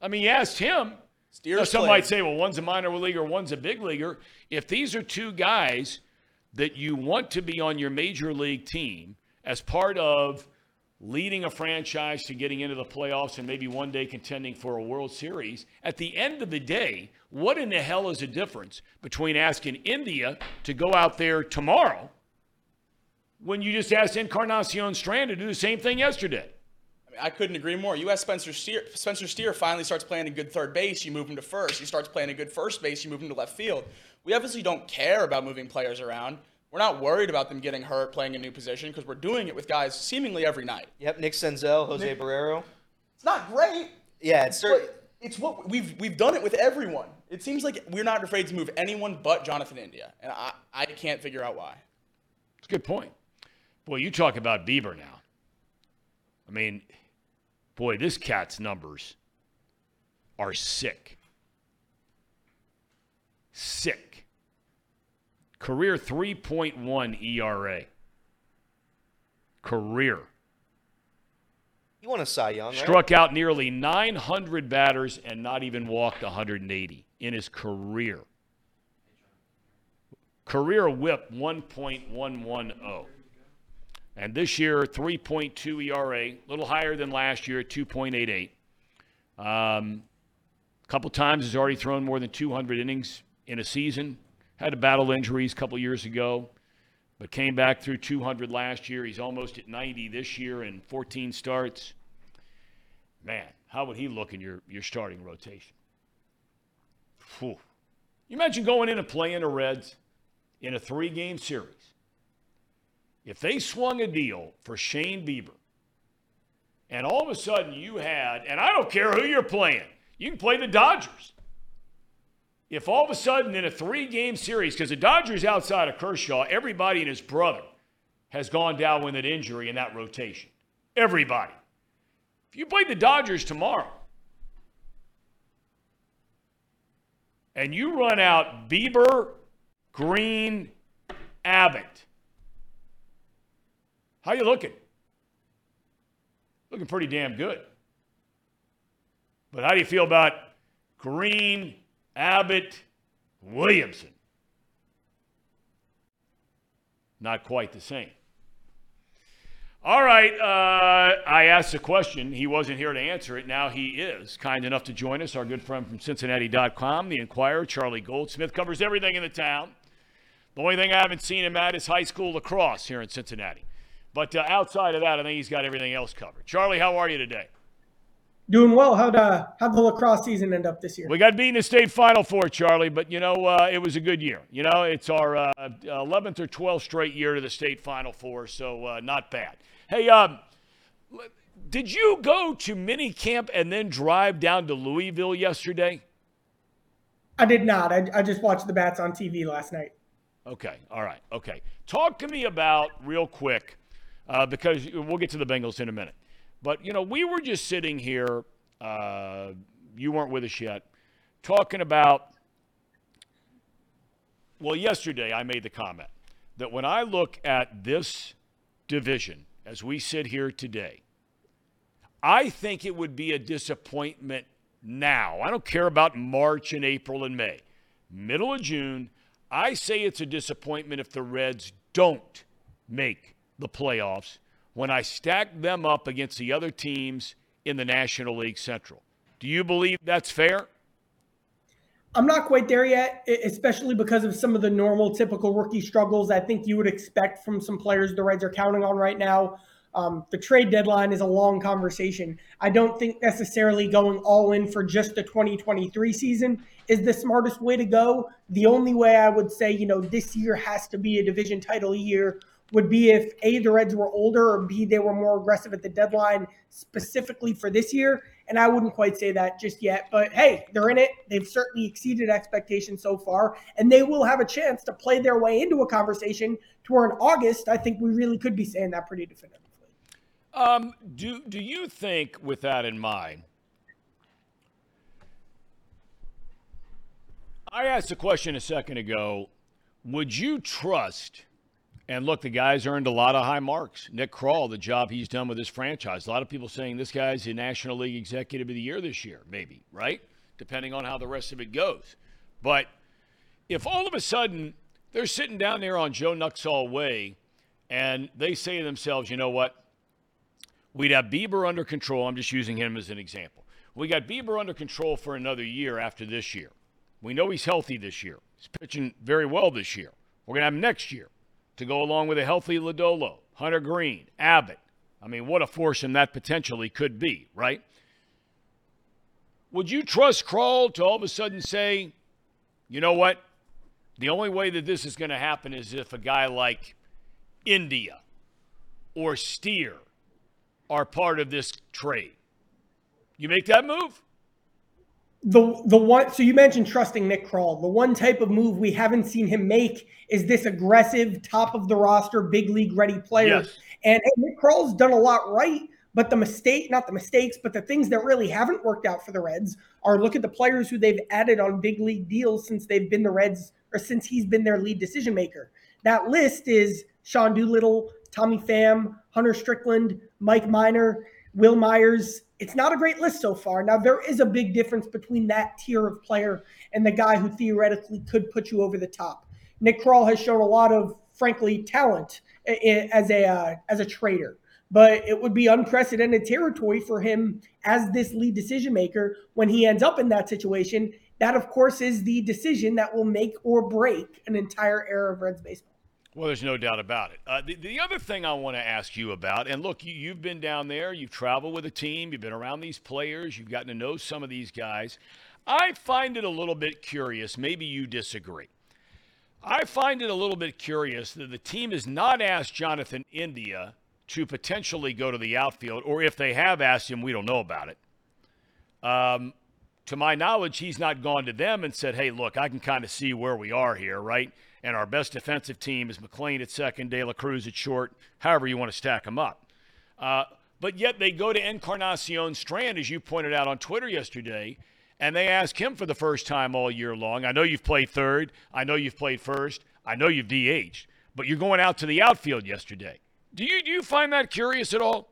I mean, you asked him. Steers Now, some played. might say, well, one's a minor leaguer, one's a big leaguer. If these are two guys that you want to be on your major league team as part of leading a franchise to getting into the playoffs and maybe one day contending for a World Series, at the end of the day, what in the hell is the difference between asking India to go out there tomorrow when you just asked Encarnacion Strand to do the same thing yesterday? I, mean, I couldn't agree more. You ask Spencer Steer. Spencer Steer finally starts playing a good third base. You move him to first. He starts playing a good first base. You move him to left field. We obviously don't care about moving players around. We're not worried about them getting hurt playing a new position because we're doing it with guys seemingly every night. Yep. Nick Senzel, Jose Barrero. It's not great, Yeah, it's cer- it's what we've we've done it with everyone. It seems like we're not afraid to move anyone but Jonathan India, and I I can't figure out why. It's a good point. Boy, you talk about Bieber now. I mean, boy, this cat's numbers are sick. Sick. Career 3.1 ERA. Career. you want a Cy Young, right? Struck out nearly 900 batters and not even walked 180 in his career. Career whip 1.110. And this year, 3.2 ERA, a little higher than last year at 2.88. Um, a couple times has already thrown more than 200 innings in a season. Had to battle injuries a couple years ago, but came back through 200 last year. He's almost at 90 this year in 14 starts. Man, how would he look in your, your starting rotation? Whew. You imagine going in and playing the Reds in a three game series. If they swung a deal for Shane Bieber, and all of a sudden you had, and I don't care who you're playing, you can play the Dodgers. If all of a sudden in a three game series, because the Dodgers outside of Kershaw, everybody and his brother has gone down with an injury in that rotation. Everybody. If you play the Dodgers tomorrow and you run out Bieber, Greene, Abbott, how you looking? Looking pretty damn good. But how do you feel about Greene, Abbott, Williamson? Not quite the same. All right. Uh, I asked a question. He wasn't here to answer it. Now he is. Kind enough to join us. Our good friend from Cincinnati.com, the Enquirer, Charlie Goldsmith, covers everything in the town. The only thing I haven't seen him at is high school lacrosse here in Cincinnati. But uh, outside of that, I think he's got everything else covered. Charlie, how are you today? Doing well. How'd uh, how'd the lacrosse season end up this year? We got beaten in the state final four, Charlie, but you know uh, it was a good year. You know it's our uh, 11th or 12th straight year to the state final four, so uh, not bad. Hey, um, did you go to mini camp and then drive down to Louisville yesterday? I did not. I, I just watched the bats on TV last night. Okay. All right. Okay. Talk to me about real quick uh, because we'll get to the Bengals in a minute. But, you know, we were just sitting here, uh, you weren't with us yet, talking about, well, yesterday I made the comment that when I look at this division as we sit here today, I think it would be a disappointment now. I don't care about March and April and May. Middle of June, I say it's a disappointment if the Reds don't make the playoffs when I stack them up against the other teams in the National League Central. Do you believe that's fair? I'm not quite there yet, especially because of some of the normal, typical rookie struggles I think you would expect from some players the Reds are counting on right now. Um, the trade deadline is a long conversation. I don't think necessarily going all in for just the 2023 season is the smartest way to go. The only way I would say, you know, this year has to be a division title year would be if A, the Reds were older, or B, they were more aggressive at the deadline specifically for this year. And I wouldn't quite say that just yet. But hey, they're in it. They've certainly exceeded expectations so far. And they will have a chance to play their way into a conversation to where in August, I think we really could be saying that pretty definitively. Um, do, do you think, with that in mind, I asked a question a second ago. Would you trust and look, the guy's earned a lot of high marks. Nick Krall, the job he's done with his franchise. A lot of people saying this guy's the National League Executive of the Year this year, maybe, right? Depending on how the rest of it goes. But if all of a sudden they're sitting down there on Joe Nuxhall Way and they say to themselves, you know what? We'd have Bieber under control. I'm just using him as an example. We got Bieber under control for another year after this year. We know he's healthy this year. He's pitching very well this year. We're going to have him next year to go along with a healthy Lodolo, Hunter Greene, Abbott. I mean, what a foursome that potentially could be, right? Would you trust Krall to all of a sudden say, you know what? The only way that this is going to happen is if a guy like India or Steer are part of this trade. You make that move? The the one so you mentioned trusting Nick Krall. The one type of move we haven't seen him make is this aggressive, top of the roster, big league ready player. Yes. And hey, Nick Krall's done a lot right, but the mistake, not the mistakes, but the things that really haven't worked out for the Reds are look at the players who they've added on big league deals since they've been the Reds or since he's been their lead decision maker. That list is Sean Doolittle, Tommy Pham, Hunter Strickland, Mike Minor, Wil Myers, it's not a great list so far. Now, there is a big difference between that tier of player and the guy who theoretically could put you over the top. Nick Krall has shown a lot of, frankly, talent as a uh, as a trader, but it would be unprecedented territory for him as this lead decision maker when he ends up in that situation. That, of course, is the decision that will make or break an entire era of Reds baseball. Well, there's no doubt about it. Uh, the, the other thing I want to ask you about, and look, you, you've been down there, you've traveled with a team, you've been around these players, you've gotten to know some of these guys. I find it a little bit curious. Maybe you disagree. I find it a little bit curious that the team has not asked Jonathan India to potentially go to the outfield, or if they have asked him, we don't know about it. Um, to my knowledge, he's not gone to them and said, hey, look, I can kind of see where we are here, right? And our best defensive team is McLain at second, De La Cruz at short, however you want to stack them up. Uh, but yet they go to Encarnacion Strand, as you pointed out on Twitter yesterday, and they ask him for the first time all year long. I know you've played third. I know you've played first. I know you've DH'd, but you're going out to the outfield yesterday. Do you do you find that curious at all?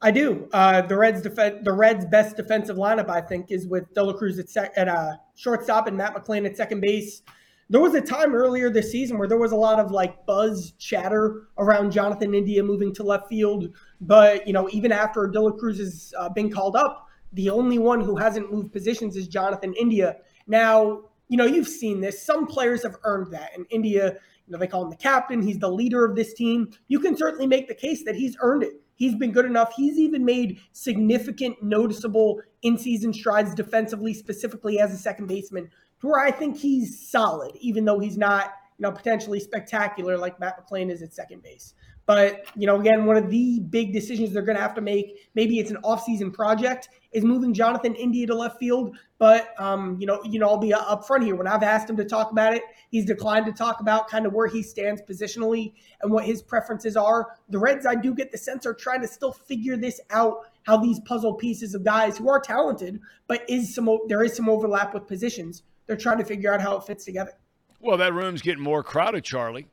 I do. Uh, the Reds def- the Reds' best defensive lineup, I think, is with De La Cruz at, sec- at uh, shortstop and Matt McLain at second base. There was a time earlier this season where there was a lot of like buzz chatter around Jonathan India moving to left field, but you know even after De La Cruz has uh, been called up, the only one who hasn't moved positions is Jonathan India. Now you know you've seen this. Some players have earned that, and India, you know they call him the captain. He's the leader of this team. You can certainly make the case that he's earned it. He's been good enough. He's even made significant, noticeable in season strides defensively, specifically as a second baseman to where I think he's solid, even though he's not, you know, potentially spectacular like Matt McLain is at second base. But, you know, again, one of the big decisions they're going to have to make, maybe it's an offseason project, is moving Jonathan India to left field. But, um, you know, you know, I'll be upfront here. When I've asked him to talk about it, he's declined to talk about kind of where he stands positionally and what his preferences are. The Reds, I do get the sense, are trying to still figure this out, how these puzzle pieces of guys who are talented, but is some there is some overlap with positions they're trying to figure out how it fits together. Well, that room's getting more crowded, Charlie,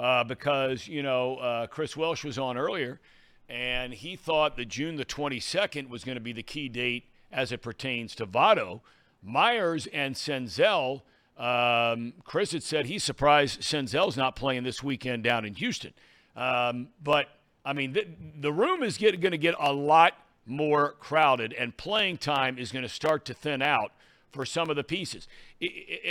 uh, because you know uh, Chris Welsh was on earlier, and he thought that June the 22nd was going to be the key date as it pertains to Votto. Myers and Senzel. Um, Chris had said he's surprised Senzel's not playing this weekend down in Houston. Um, but I mean, the, the room is going to get a lot more crowded, and playing time is going to start to thin out for some of the pieces.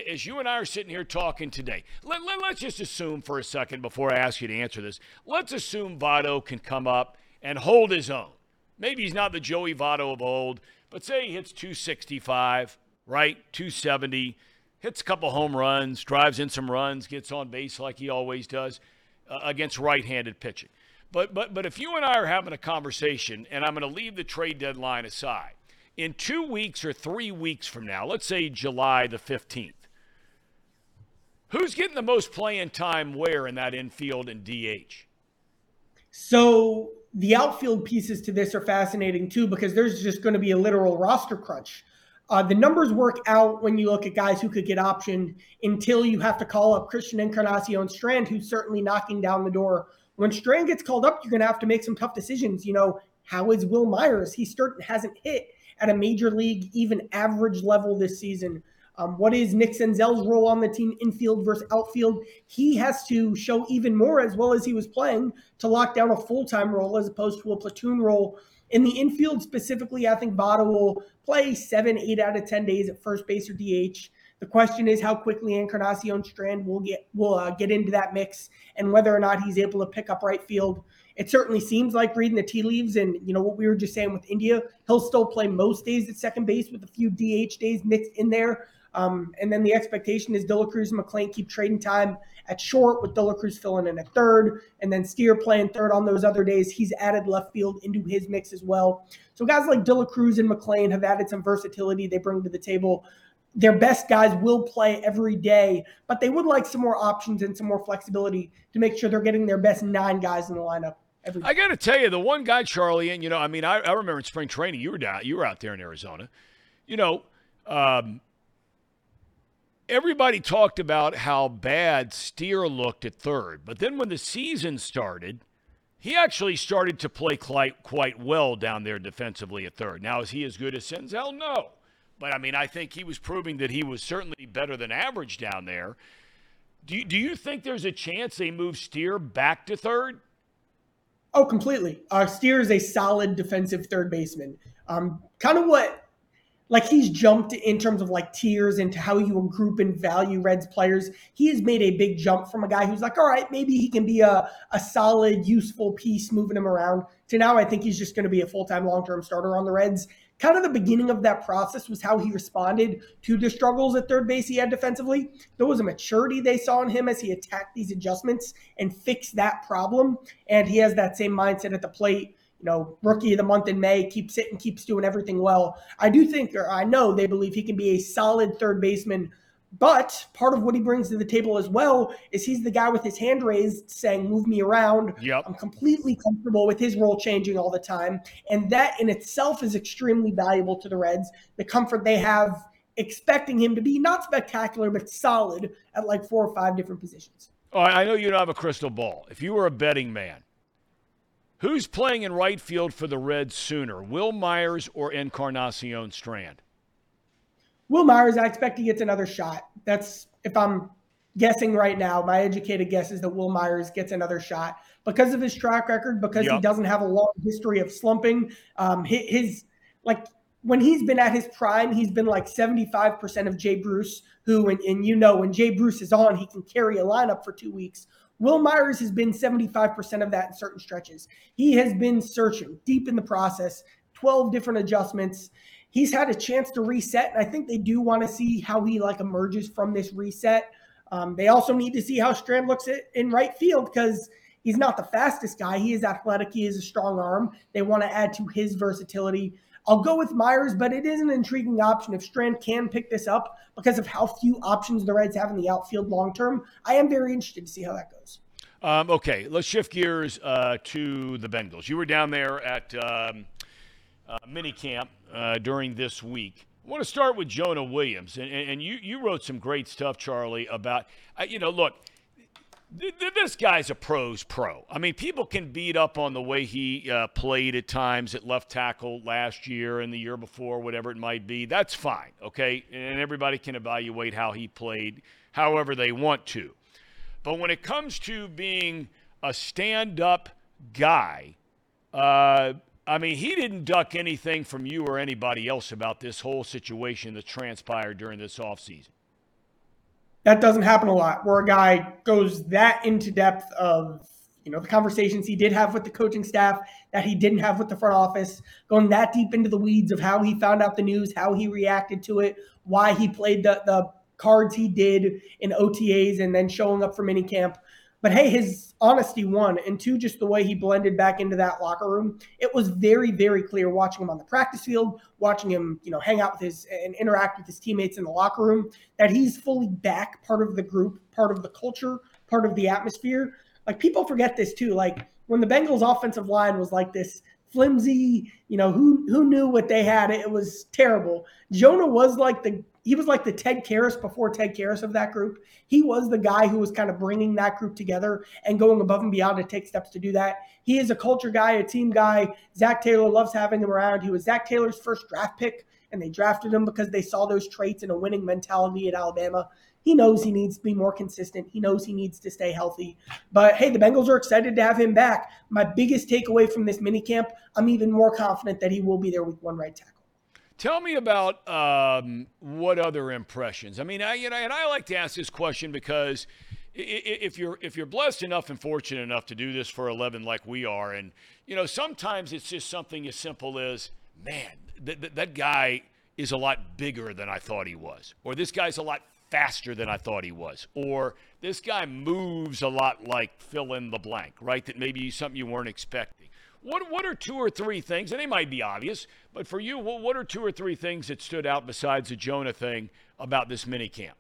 As you and I are sitting here talking today, let, let, us just assume for a second before I ask you to answer this, let's assume Votto can come up and hold his own. Maybe he's not the Joey Votto of old, but say he hits 265, right? 270, hits a couple home runs, drives in some runs, gets on base like he always does uh, against right handed pitching. But, but, but if you and I are having a conversation, and I'm going to leave the trade deadline aside, in two weeks or three weeks from now, let's say July the 15th, who's getting the most playing time where in that infield and DH? So the outfield pieces to this are fascinating too because there's just going to be a literal roster crunch. Uh, the numbers work out when you look at guys who could get optioned until you have to call up Christian Encarnacion Strand, who's certainly knocking down the door. When Strand gets called up, you're going to have to make some tough decisions. You know, how is Wil Myers? He start, hasn't hit at a major league, even average level this season. Um, what is Nick Senzel's role on the team, infield versus outfield? He has to show even more, as well as he was playing, to lock down a full time role as opposed to a platoon role. In the infield specifically, I think Votto will play seven, eight out of 10 days at first base or DH. The question is how quickly Encarnacion Strand will get will uh, get into that mix and whether or not he's able to pick up right field it certainly seems like reading the tea leaves and you know what we were just saying with India, he'll still play most days at second base with a few DH days mixed in there. Um, and then the expectation is De La Cruz and McLain keep trading time at short with De La Cruz filling in at third, and then Steer playing third on those other days. He's added left field into his mix as well. So guys like De La Cruz and McLain have added some versatility they bring to the table. Their best guys will play every day, but they would like some more options and some more flexibility to make sure they're getting their best nine guys in the lineup. Every- I got to tell you, the one guy, Charlie, and you know, I mean, I, I, remember in spring training, you were down, you were out there in Arizona. You know, um, everybody talked about how bad Steer looked at third, but then when the season started, he actually started to play quite quite well down there defensively at third. Now, is he as good as Senzel? No, but I mean, I think he was proving that he was certainly better than average down there. Do you, do you think there's a chance they move Steer back to third? Oh, completely. Uh, Steer is a solid defensive third baseman. Um, kind of what like he's jumped in terms of like tiers into how you group and value Reds players. He has made a big jump from a guy who's like, all right, maybe he can be a, a solid, useful piece moving him around to now I think he's just going to be a full time, long term starter on the Reds. Kind of the beginning of that process was how he responded to the struggles at third base he had defensively. There was a maturity they saw in him as he attacked these adjustments and fixed that problem. And he has that same mindset at the plate you know, rookie of the month in May, keeps it and keeps doing everything well. I do think, or I know they believe he can be a solid third baseman. But part of what he brings to the table as well is he's the guy with his hand raised saying, Move me around. Yep. I'm completely comfortable with his role changing all the time. And that in itself is extremely valuable to the Reds. The comfort they have expecting him to be not spectacular, but solid at like four or five different positions. Oh, I know you don't have a crystal ball. If you were a betting man, Who's playing in right field for the Reds sooner, Wil Myers or Encarnacion Strand? Wil Myers, I expect he gets another shot. That's if I'm guessing right now. My educated guess is that Wil Myers gets another shot because of his track record, because yep. he doesn't have a long history of slumping. Um, his, his like when he's been at his prime, he's been like 75% of Jay Bruce, who, and, and, you know, when Jay Bruce is on, he can carry a lineup for two weeks. Wil Myers has been 75% of that in certain stretches. He has been searching deep in the process, 12 different adjustments. He's had a chance to reset, and I think they do want to see how he like emerges from this reset. Um, they also need to see how Strand looks at, in right field because he's not the fastest guy. He is athletic. He is a strong arm. They want to add to his versatility. I'll go with Myers, but it is an intriguing option if Strand can pick this up because of how few options the Reds have in the outfield long term. I am very interested to see how that goes. Um, okay, let's shift gears uh, to the Bengals. You were down there at um, uh, minicamp uh, during this week. I want to start with Jonah Williams, and, and you you wrote some great stuff, Charlie, about uh, you know look this guy's a pro's pro. I mean, people can beat up on the way he uh, played at times at left tackle last year and the year before, whatever it might be. That's fine, okay? And everybody can evaluate how he played however they want to. But when it comes to being a stand up guy, uh, I mean, he didn't duck anything from you or anybody else about this whole situation that transpired during this offseason. That doesn't happen a lot where a guy goes that into depth of you know the conversations he did have with the coaching staff that he didn't have with the front office going that deep into the weeds of how he found out the news how he reacted to it why he played the, the cards he did in otas and then showing up for minicamp but hey, his honesty won, and two, just the way he blended back into that locker room. It was very, very clear watching him on the practice field, watching him, you know, hang out with his and interact with his teammates in the locker room, that he's fully back, part of the group, part of the culture, part of the atmosphere. Like people forget this too. Like when the Bengals offensive line was like this flimsy, you know, who who knew what they had? It was terrible. Jonah was like the he was like the Ted Karras before Ted Karras of that group. He was the guy who was kind of bringing that group together and going above and beyond to take steps to do that. He is a culture guy, a team guy. Zac Taylor loves having him around. He was Zac Taylor's first draft pick, and they drafted him because they saw those traits and a winning mentality at Alabama. He knows he needs to be more consistent. He knows he needs to stay healthy. But hey, the Bengals are excited to have him back. My biggest takeaway from this minicamp, I'm even more confident that he will be there with one right tackle. Tell me about um, what other impressions. I mean, I, you know, and I like to ask this question because if you're if you're blessed enough and fortunate enough to do this for 11 like we are, and you know, sometimes it's just something as simple as, man, th- th- that guy is a lot bigger than I thought he was, or this guy's a lot faster than I thought he was, or this guy moves a lot like fill in the blank, right? That maybe something you weren't expecting. What what are two or three things, and they might be obvious, but for you, what, are two or three things that stood out besides the Jonah thing about this mini camp?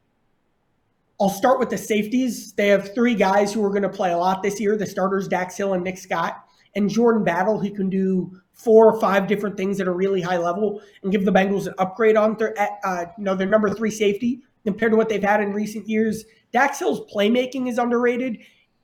I'll start with the safeties. They have three guys who are going to play a lot this year: the starters, Dax Hill and Nick Scott, and Jordan Battle, who can do four or five different things at a really high level and give the Bengals an upgrade on their, uh, you know, their number three safety compared to what they've had in recent years. Dax Hill's playmaking is underrated,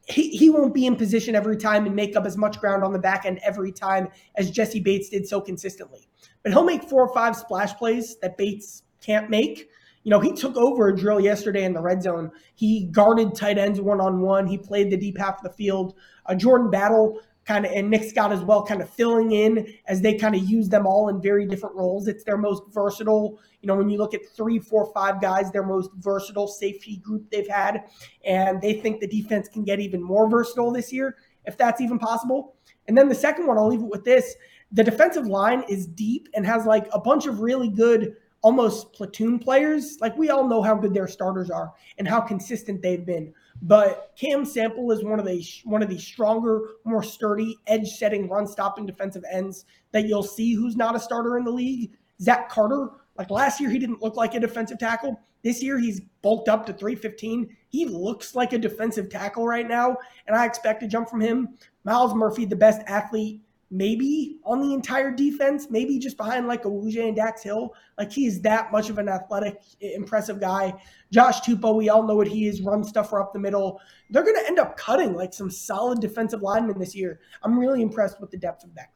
he, he won't be in position every time and make up as much ground on the back end every time as Jessie Bates did so consistently. But he'll make four or five splash plays that Bates can't make. You know, he took over a drill yesterday in the red zone. He guarded tight ends one on one. He played the deep half of the field. Uh, Jordan Battle, kind of, and Nick Scott as well, kind of filling in as they kind of use them all in very different roles. It's their most versatile. You know, when you look at three, four, five guys, their most versatile safety group they've had, and they think the defense can get even more versatile this year, if that's even possible. And then the second one, I'll leave it with this: the defensive line is deep and has like a bunch of really good almost platoon players. Like we all know how good their starters are and how consistent they've been. But Cam Sample is one of the one of the stronger, more sturdy, edge-setting, run-stopping defensive ends that you'll see who's not a starter in the league. Zach Carter, like last year, he didn't look like a defensive tackle. This year, he's bulked up to 315. He looks like a defensive tackle right now, and I expect a jump from him. Myles Murphy, the best athlete maybe on the entire defense, maybe just behind like Awuzie and Dax Hill. Like he's that much of an athletic, impressive guy. Josh Tupou, we all know what he is, run stuffer up the middle. They're going to end up cutting like some solid defensive linemen this year. I'm really impressed with the depth of that.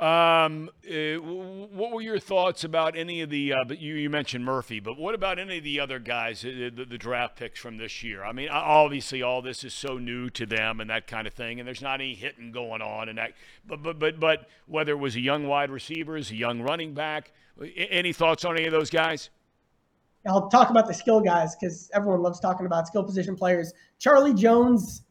Um, uh, what were your thoughts about any of the? Uh, you, you mentioned Murphy, but what about any of the other guys, uh, the, the, draft picks from this year? I mean, obviously, all this is so new to them and that kind of thing, and there's not any hitting going on and that. But but but but whether it was a young wide receivers, a young running back, any thoughts on any of those guys? I'll talk about the skill guys because everyone loves talking about skill position players. Charlie Jones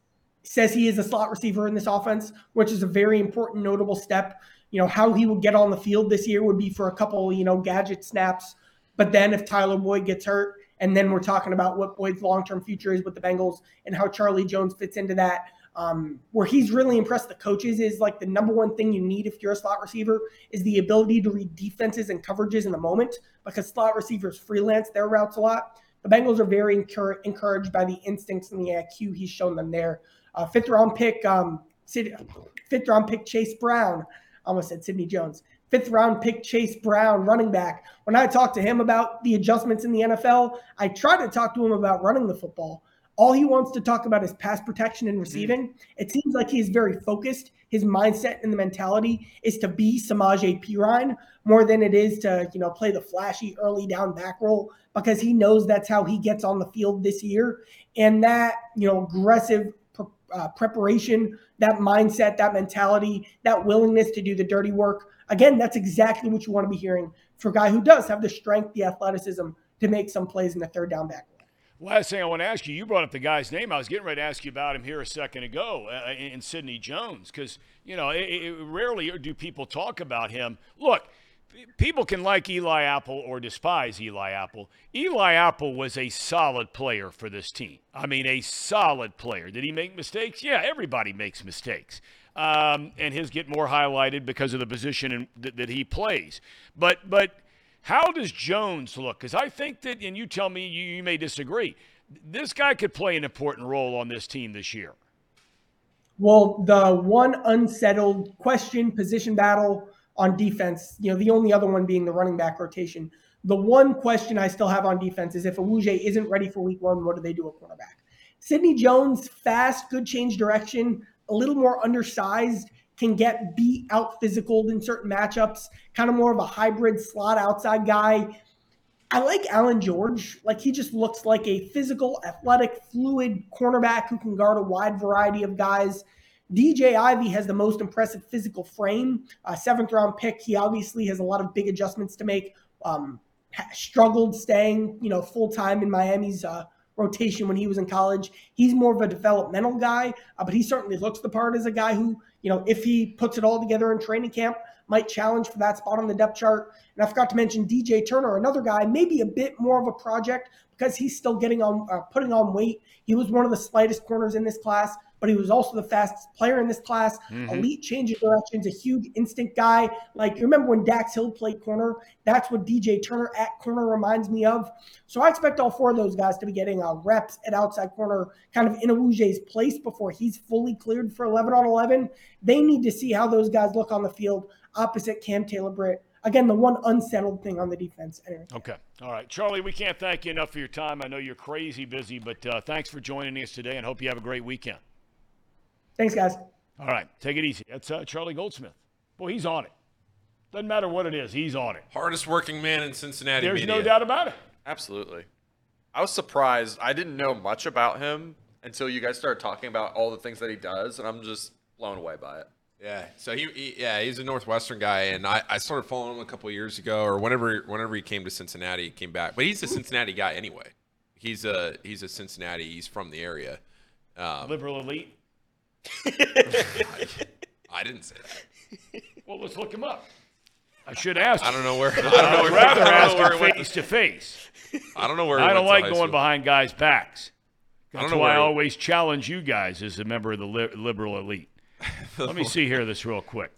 says he is a slot receiver in this offense, which is a very important, notable step you know, how he would get on the field this year would be for a couple, you know, gadget snaps. But then if Tyler Boyd gets hurt, and then we're talking about what Boyd's long term future is with the Bengals and how Charlie Jones fits into that. Um, where he's really impressed the coaches is like the number one thing you need if you're a slot receiver is the ability to read defenses and coverages in the moment because slot receivers freelance their routes a lot. The Bengals are very encouraged by the instincts and the IQ he's shown them there. Uh, fifth round pick, um, fifth round pick Chase Brown I almost said Sidney Jones. Fifth round pick Chase Brown, running back. When I talked to him about the adjustments in the NFL, I tried to talk to him about running the football. All he wants to talk about is pass protection and receiving. Mm. It seems like he's very focused. His mindset and the mentality is to be Samaje Perine more than it is to, you know, play the flashy early down back roll because he knows that's how he gets on the field this year. And that, you know, aggressive uh, preparation, that mindset, that mentality, that willingness to do the dirty work. Again, that's exactly what you want to be hearing for a guy who does have the strength, the athleticism to make some plays in the third down back. Last thing I want to ask you, you brought up the guy's name. I was getting ready to ask you about him here a second ago uh, in Sidney Jones because, you know, it, it, rarely do people talk about him. Look, people can like Eli Apple or despise Eli Apple. Eli Apple was a solid player for this team. I mean, a solid player. Did he make mistakes? Yeah, everybody makes mistakes. Um, and his get more highlighted because of the position in, that, that he plays. But but how does Jones look? Because I think that, and you tell me you, you may disagree. This guy could play an important role on this team this year. Well, the one unsettled question, position battle on defense. You know, the only other one being the running back rotation. The one question I still have on defense is if Awuzie isn't ready for week one, what do they do at cornerback? Sidney Jones, fast, good change direction, a little more undersized, can get beat out physical in certain matchups, kind of more of a hybrid slot outside guy. I like Allan George. Like he just looks like a physical, athletic, fluid cornerback who can guard a wide variety of guys. DJ Ivey has the most impressive physical frame. Uh, seventh round pick. He obviously has a lot of big adjustments to make. Um, struggled staying, you know, full time in Miami's uh, rotation when he was in college. He's more of a developmental guy, uh, but he certainly looks the part as a guy who, you know, if he puts it all together in training camp, might challenge for that spot on the depth chart. And I forgot to mention DJ Turner, another guy, maybe a bit more of a project because he's still getting on, uh, putting on weight. He was one of the slightest corners in this class but he was also the fastest player in this class. Mm-hmm. Elite change of directions, a huge instinct guy. Like you remember when Dax Hill played corner? That's what DJ Turner at corner reminds me of. So I expect all four of those guys to be getting uh, reps at outside corner, kind of in Awuzie's place before he's fully cleared for 11 on 11. They need to see how those guys look on the field opposite Cam Taylor Britt again, the one unsettled thing on the defense. Anyway. Okay. All right. Charlie, we can't thank you enough for your time. I know you're crazy busy, but uh, thanks for joining us today and hope you have a great weekend. Thanks, guys. All right, take it easy. That's uh, Charlie Goldsmith. Boy, he's on it. Doesn't matter what it is, he's on it. Hardest working man in Cincinnati. There's media. no doubt about it. Absolutely. I was surprised. I didn't know much about him until you guys started talking about all the things that he does, and I'm just blown away by it. Yeah. So he, he, yeah, he's a Northwestern guy, and I, I started following him a couple years ago, or whenever whenever he came to Cincinnati, he came back. But he's a Cincinnati guy anyway. He's a he's a Cincinnati. He's from the area. Um, Liberal elite. I, I didn't say that. Well, let's look him up. I should ask. I don't know where. I don't know I'd where. rather I don't ask him face to- to face. I don't know where. I don't like going school. behind guys' backs. I That's don't know why I always challenge you guys as a member of the li- liberal elite. Let me see here this real quick.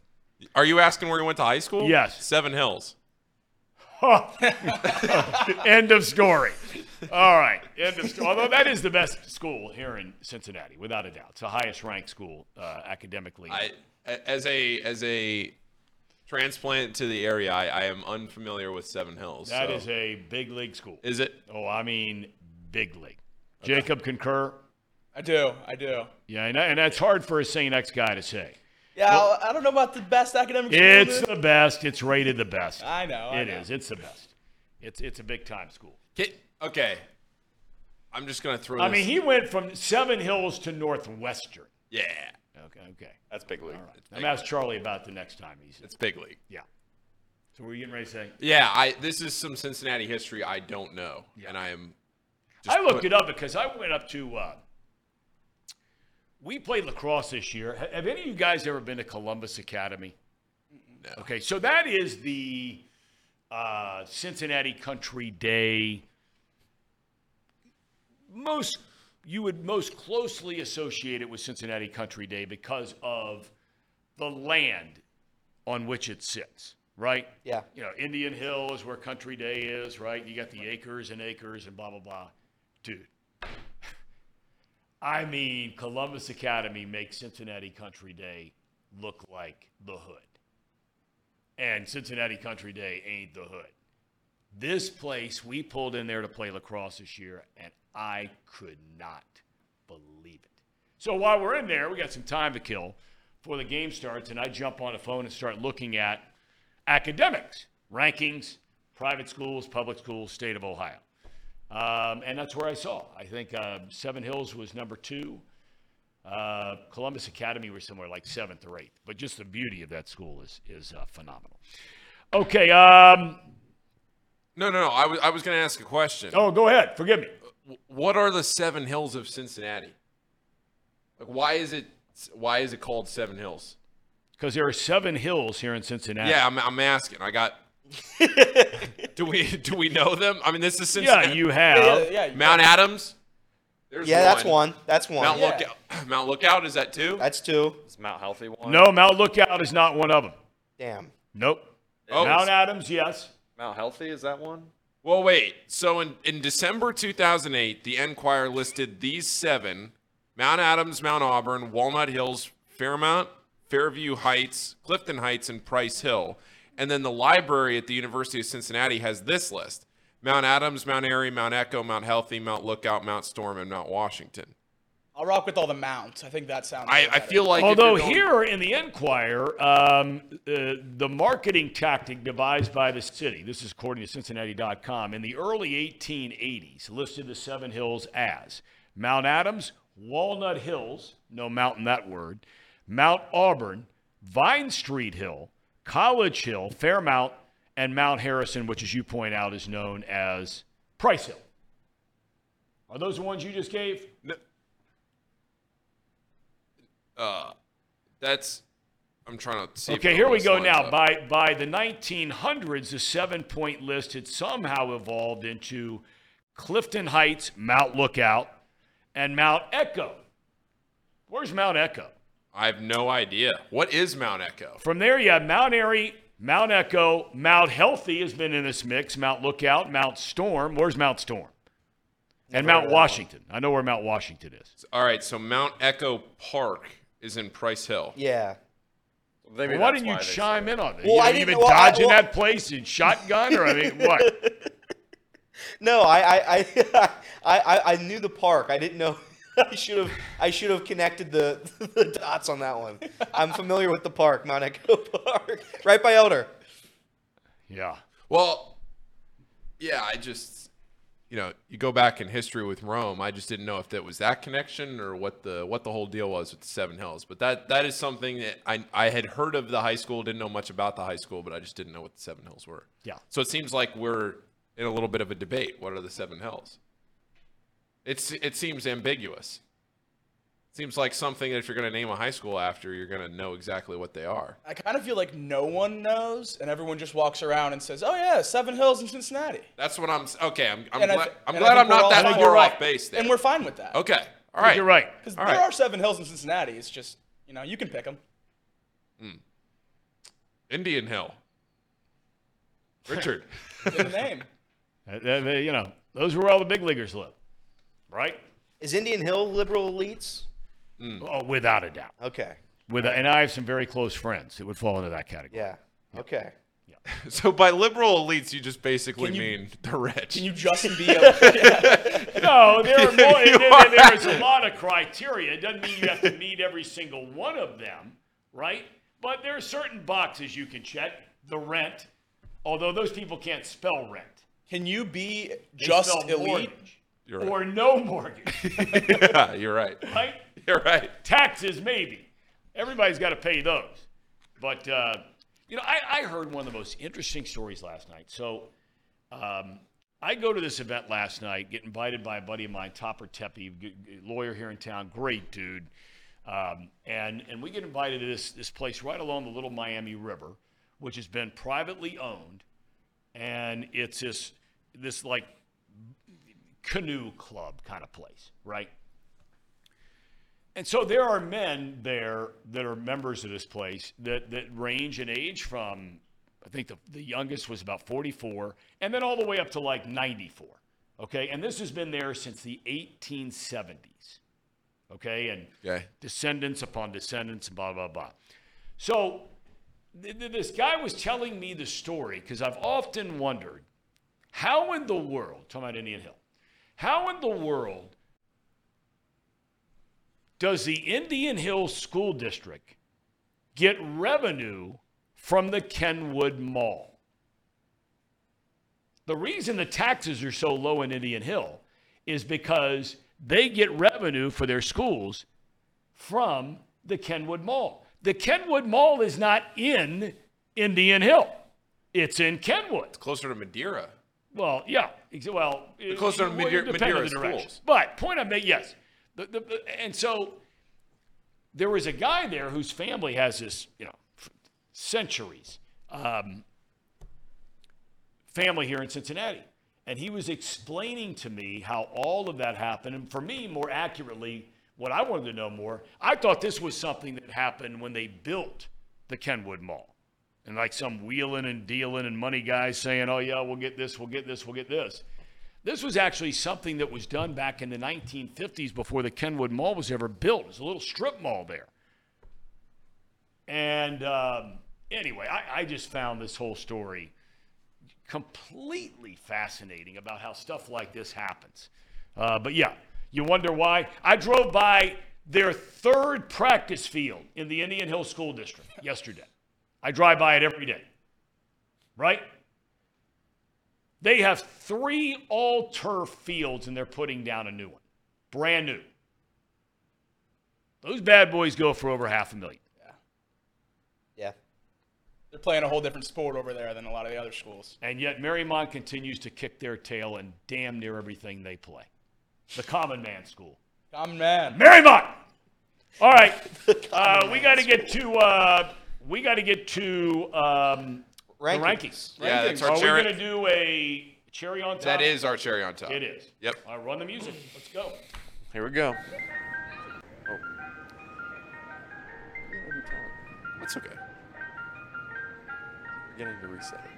Are you asking where he went to high school? Yes. Seven Hills. End of story. All right. End of story. Although that is the best school here in Cincinnati, without a doubt. It's the highest ranked school uh, academically. I as a as a transplant to the area, I, I am unfamiliar with Seven Hills. That so- is a big league school. Is it? Oh, I mean, big league. Jacob concur. I do. I do. Yeah, and, and that's hard for a St. X guy to say. Yeah, I I don't know about the best academic school. It's the- the best. It's rated the best. I know. I It know. is. It's the best. It's it's a big time school. Okay. Okay. I'm just gonna throw. I this- mean, he went from Seven Hills to Northwestern. Yeah, Okay, okay. That's big league. All right. I'm ask Charlie about the next time he's. it's big league. Yeah. So what were you getting ready to say? Yeah, I this is some Cincinnati history I don't know, and I am. I looked put- it up because I went up to. Uh, we played lacrosse this year. Have any of you guys ever been to Columbus Academy? No. Okay, so that is the uh, Cincinnati Country Day. Most you would most closely associate it with Cincinnati Country Day because of the land on which it sits, right? Yeah. You know, Indian Hill is where Country Day is, right? You got the acres and acres and blah blah blah. Dude. I mean, Columbus Academy makes Cincinnati Country Day look like the hood. And Cincinnati Country Day ain't the hood. This place, we pulled in there to play lacrosse this year, and I could not believe it. So while we're in there, we got some time to kill before the game starts, and I jump on the phone and start looking at academics, rankings, private schools, public schools, state of Ohio. Um, and that's where I saw. I think uh, Seven Hills was number two. Uh, Columbus Academy was somewhere like seventh or eighth. But just the beauty of that school is is uh, phenomenal. Okay. Um, No, no, no. I was I was gonna ask a question. oh, go ahead. Forgive me. What are the Seven Hills of Cincinnati? Like, why is it why is it called Seven Hills? Because there are seven hills here in Cincinnati. Yeah, I'm, I'm asking. I got. do we do we know them? I mean, this is Cincinnati. Yeah, you have. Yeah, yeah, you- Mount Adams. There's Yeah, that's one. That's one. Mount Yeah. Lookout. Mount Lookout is that two? That's two. Is Mount Healthy one? No, Mount Lookout is not one of them. Damn. Nope. Oh. Mount Adams, yes. Mount Healthy is that one? Well, wait. So in, in December 2008, the Enquirer listed these seven Mount Adams, Mount Auburn, Walnut Hills, Fairmount, Fairview Heights, Clifton Heights, and Price Hill. And then the library at the University of Cincinnati has this list Mount Adams, Mount Airy, Mount Echo, Mount Healthy, Mount Lookout, Mount Storm, and Mount Washington. I'll rock with all the mounts. I think that sounds. I, way I feel like. Although going- here in the Enquirer, um, uh, the marketing tactic devised by the city, this is according to Cincinnati.com, in the early 1880s listed the Seven Hills as Mount Adams, Walnut Hills, no mountain that word, Mount Auburn, Vine Street Hill, College Hill, Fairmount, and Mount Harrison, which, as you point out, is known as Price Hill. Are those the ones you just gave? Uh, that's. I'm trying to see. Okay, here we go now. up. By by the 1900s, the seven-point list had somehow evolved into Clifton Heights, Mount Lookout, and Mount Echo. Where's Mount Echo? I have no idea. What is Mount Echo? From there, you have Mount Airy, Mount Echo, Mount Healthy has been in this mix, Mount Lookout, Mount Storm. Where's Mount Storm? And Mount Washington. I know where Mount Washington is. All right, so Mount Echo Park is in Price Hill. Yeah. Well, why didn't you chime in on it? Well, you I know, didn't- you been well, I- dodging well- that place in shotgun, or I mean, what? No, I I, I I I I knew the park. I didn't know. I should have I should have connected the the dots on that one. I'm familiar with the park, Mount Echo Park, right by Elder. Yeah. Well, yeah, I just you know, you go back in history with Rome. I just didn't know if that was that connection or what the what the whole deal was with the Seven Hills. But that that is something that I I had heard of the high school, didn't know much about the high school, but I just didn't know what the Seven Hills were. Yeah. So it seems like we're in a little bit of a debate. What are the Seven Hills? It's it seems ambiguous. Seems like something that if you're going to name a high school after, you're going to know exactly what they are. I kind of feel like no one knows, and everyone just walks around and says, "Oh yeah, Seven Hills in Cincinnati." That's what I'm. Okay, I'm. I'm And glad. th- I'm glad I'm not that far You're off base there. And we're fine with that. Okay. All right. You're right. Because there right. are Seven Hills in Cincinnati. It's just you know you can pick them. Hmm. Indian Hill. Richard. In the name. You know, those were all the big leaguers live, right? Is Indian Hill liberal elites? Mm. Oh, without a doubt. Okay. With and I have some very close friends that would fall into that category. Yeah. Okay. Yeah. so by liberal elites, you just basically you- mean the rich. Can you just be a yeah. No, there are more. You there- are there's a lot of criteria. It doesn't mean you have to meet every single one of them, right? But there are certain boxes you can check. The rent, although those people can't spell rent. Can you be They just spell elite? mortgage You're right. or no mortgage, yeah, you're right. right? You're right. Taxes, maybe. Everybody's got to pay those. But, uh, you know, I, I heard one of the most interesting stories last night. So um, I go to this event last night, get invited by a buddy of mine, Topper Tepe, lawyer here in town, great dude. Um, and, and we get invited to this, this place right along the Little Miami River, which has been privately owned. And it's this, this like canoe club kind of place, right? And so there are men there that are members of this place that, that range in age from, I think the, the youngest was about 44, and then all the way up to like 94. Okay. And this has been there since the 1870s. Okay. And Okay. descendants upon descendants, blah, blah, blah. So th- th- this guy was telling me the story because I've often wondered how in the world, talking about Indian Hill, how in the world does the Indian Hill School District get revenue from the Kenwood Mall? The reason the taxes are so low in Indian Hill is because they get revenue for their schools from the Kenwood Mall. The Kenwood Mall is not in Indian Hill. It's in Kenwood. It's Closer to Madeira. Well, yeah. Well, it- closer to Madeira- it depends on Madeira schools. But point I'm making, yes. The, the, and so there was a guy there whose family has this, you know, centuries um, family here in Cincinnati. And he was explaining to me how all of that happened. And for me, more accurately, what I wanted to know more, I thought this was something that happened when they built the Kenwood Mall. And like some wheeling and dealing and money guys saying, oh, yeah, we'll get this, we'll get this, we'll get this. This was actually something that was done back in the 1950s before the Kenwood Mall was ever built. It was a little strip mall there. And um, anyway, I, I just found this whole story completely fascinating about how stuff like this happens. Uh, but yeah, you wonder why. I drove by their third practice field in the Indian Hill School District yesterday. I drive by it every day, right? They have three all turf fields and they're putting down a new one, brand new. Those bad boys go for over half a million. Yeah. Yeah. They're playing a whole different sport over there than a lot of the other schools. And yet Marymount continues to kick their tail in damn near everything they play. The Common Man School. Common man. Marymount. All right, uh, we got to get to uh, we got to get to um, the Rankings. rankings. Yeah, that's Are our we cherry. going to do a cherry on top? That is our cherry on top. It is. Yep. All right, run the music. Let's go. Here we go. Oh. That's okay. Getting to reset it.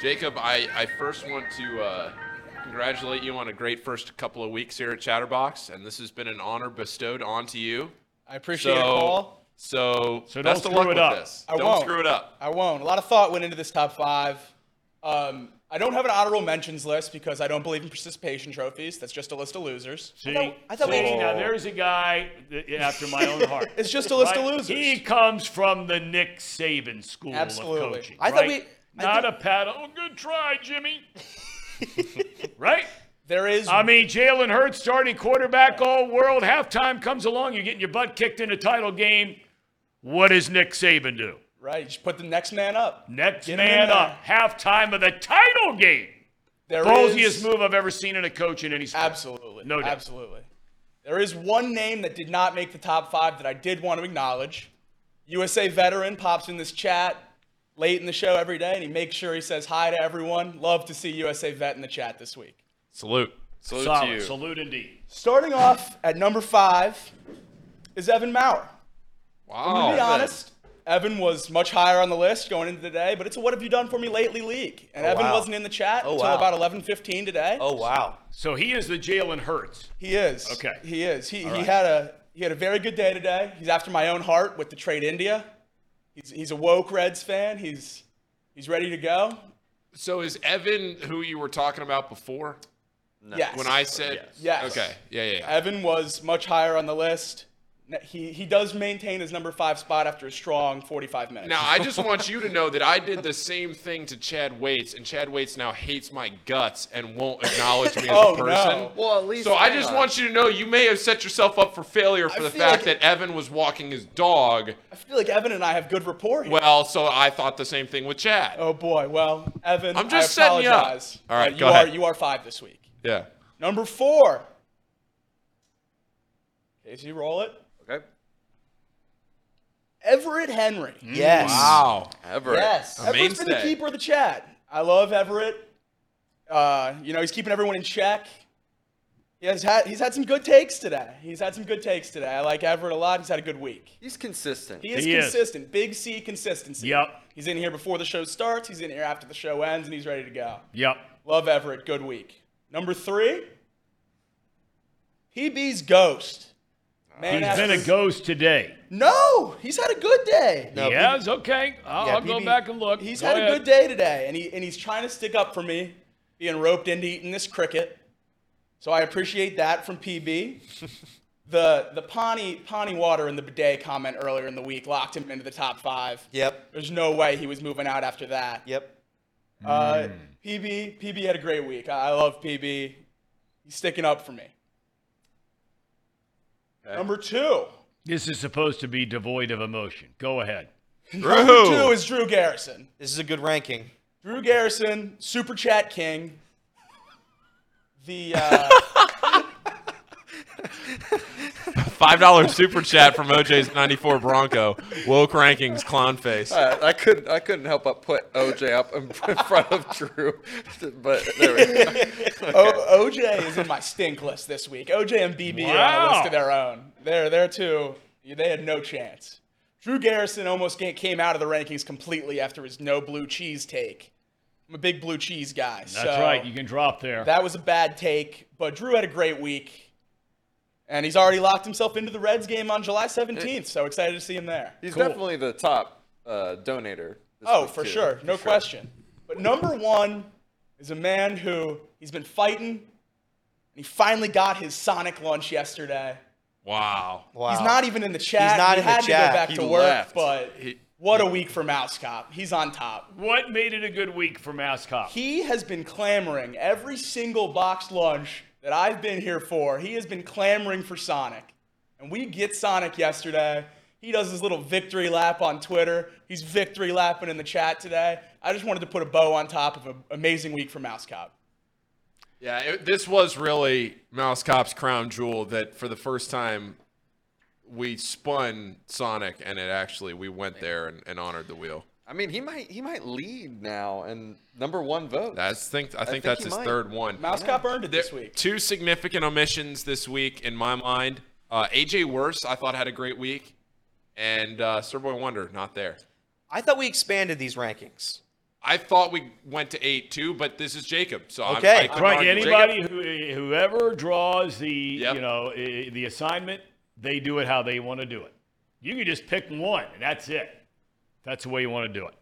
Jacob, I, I first want to uh, congratulate you on a great first couple of weeks here at Chatterbox, and this has been an honor bestowed onto you. I appreciate it, So, Paul. So, So best don't of luck it with up. this. I don't won't. screw it up. I won't. A lot of thought went into this top five. Um, I don't have an honorable mentions list because I don't believe in participation trophies. That's just a list of losers. See, thought- I thought we- now there's a guy that- after my own heart. It's just a list of losers. He comes from the Nick Saban school Absolutely. of coaching. I thought we- I Not think- a pat. Oh, good try, Jimmy. right? There is. I mean, Jalen Hurts, starting quarterback, all world. Halftime comes along, you're getting your butt kicked in a title game. What does Nick Saban do? right. Just put the next man up. Next Get man there. up, halftime of the title game. There Ballsiest is- move I've ever seen in a coach in any sport. Absolutely. No doubt. Absolutely. There is one name that did not make the top five that I did want to acknowledge. USA veteran pops in this chat late in the show every day, and he makes sure he says hi to everyone. Love to see USA vet in the chat this week. Salute. Salute to you. Salute indeed. Starting off at number five is Evan Maurer. Wow. To be honest, Evan was much higher on the list going into the day, but it's a what have you done for me lately league. And Oh, Evan wow. wasn't in the chat Oh, until wow. about 11:15 today. Oh wow. So he is the Jalen Hurts. He is. Okay. He is. He, he right. had a he had a very good day today. He's after my own heart with the trade India. He's he's a woke Reds fan. He's he's ready to go. So is Evan who you were talking about before? Yes. When I said Yes. Okay. Yeah, yeah, yeah. Evan was much higher on the list. He he does maintain his number five spot after a strong 45 minutes. Now, I just want you to know that I did the same thing to Chad Waits, and Chad Waits now hates my guts and won't acknowledge me as Oh, a person. no. Well, at least So I hang just on. want you to know you may have set yourself up for failure for I the fact like- that Evan was walking his dog. I feel like Evan and I have good rapport here. Well, so I thought the same thing with Chad. oh boy. Well, Evan, I'm just I setting you up. apologize. All right, Uh, you go are ahead. you are five this week. Yeah. Number four. Casey, roll it. Okay. Everett Henry. Yes. Wow. Everett. Yes. A Everett's been the keeper of the chat. I love Everett. Uh, you know, he's keeping everyone in check. He has had he's had some good takes today. He's had some good takes today. I like Everett a lot. He's had a good week. He's consistent. He is He is. consistent. Big C consistency. Yep. He's in here before the show starts. He's in here after the show ends, and he's ready to go. Yep. Love Everett. Good week. Number three. PB's Ghost. Man He's been a ghost today. No, he's had a good day. No, he has? Okay. I'll, Yeah, I'll go back and look. He's Go had a good day today, and he and he's trying to stick up for me, being roped into eating this cricket. So I appreciate that from PB. the the Pahhni Pahhni water in the bidet comment earlier in the week locked him into the top five. Yep. There's no way he was moving out after that. Yep. Uh, PB PB had a great week. I I love PB. He's sticking up for me. Number two. This is supposed to be devoid of emotion. Go ahead. Number Drew. two is Drew Garrison. This is a good ranking. Drew Garrison, Super Chat King. The uh, Five dollar super chat from OJ's '94 Bronco. Woke rankings, clown face. Uh, I couldn't. I couldn't help but put OJ up in in front of Drew, but there we go. o- OJ is in my stink list this week. OJ and BB are on a list of their own. They're there too. They had no chance. Drew Garrison almost came out of the rankings completely after his no blue cheese take. I'm a big blue cheese guy. That's so right. You can drop there. That was a bad take, but Drew had a great week. And he's already locked himself into the Reds game on July 17th, so excited to see him there. He's Cool. definitely the top uh, donator. Oh, for too, sure. No for question. But number one is a man who he's been fighting, and he finally got his Sonic lunch yesterday. Wow. Wow. He's not even in the chat. He's not he in the had to chat. go back He to work, left. but He- what a week for Mouse Cop. He's on top. what made it a good week for Mouse Cop? He has been clamoring every single boxed lunch that I've been here for. He has been clamoring for Sonic. And we get Sonic yesterday. He does his little victory lap on Twitter. He's victory lapping in the chat today. I just wanted to put a bow on top of an amazing week for Mouse Cop. Yeah, it, this was really Mouse Cop's crown jewel that for the first time we spun Sonic and it actually we went there and, and honored the wheel. I mean, he might he might lead now and number one vote. That's think I think, think that's his might. third one. Mouse Cop earned it this week. Two significant omissions this week in my mind. Uh, AJ Worse, I thought had a great week, and uh, Sirboy Wonder not there. I thought we expanded these rankings. I thought we went to eight too, but this is Jacob, so Okay. I couldn't Right. argue. Anybody who whoever draws the Yep. you know the assignment, they do it how they want to do it. You can just pick one, and that's it. That's the way you want to do it.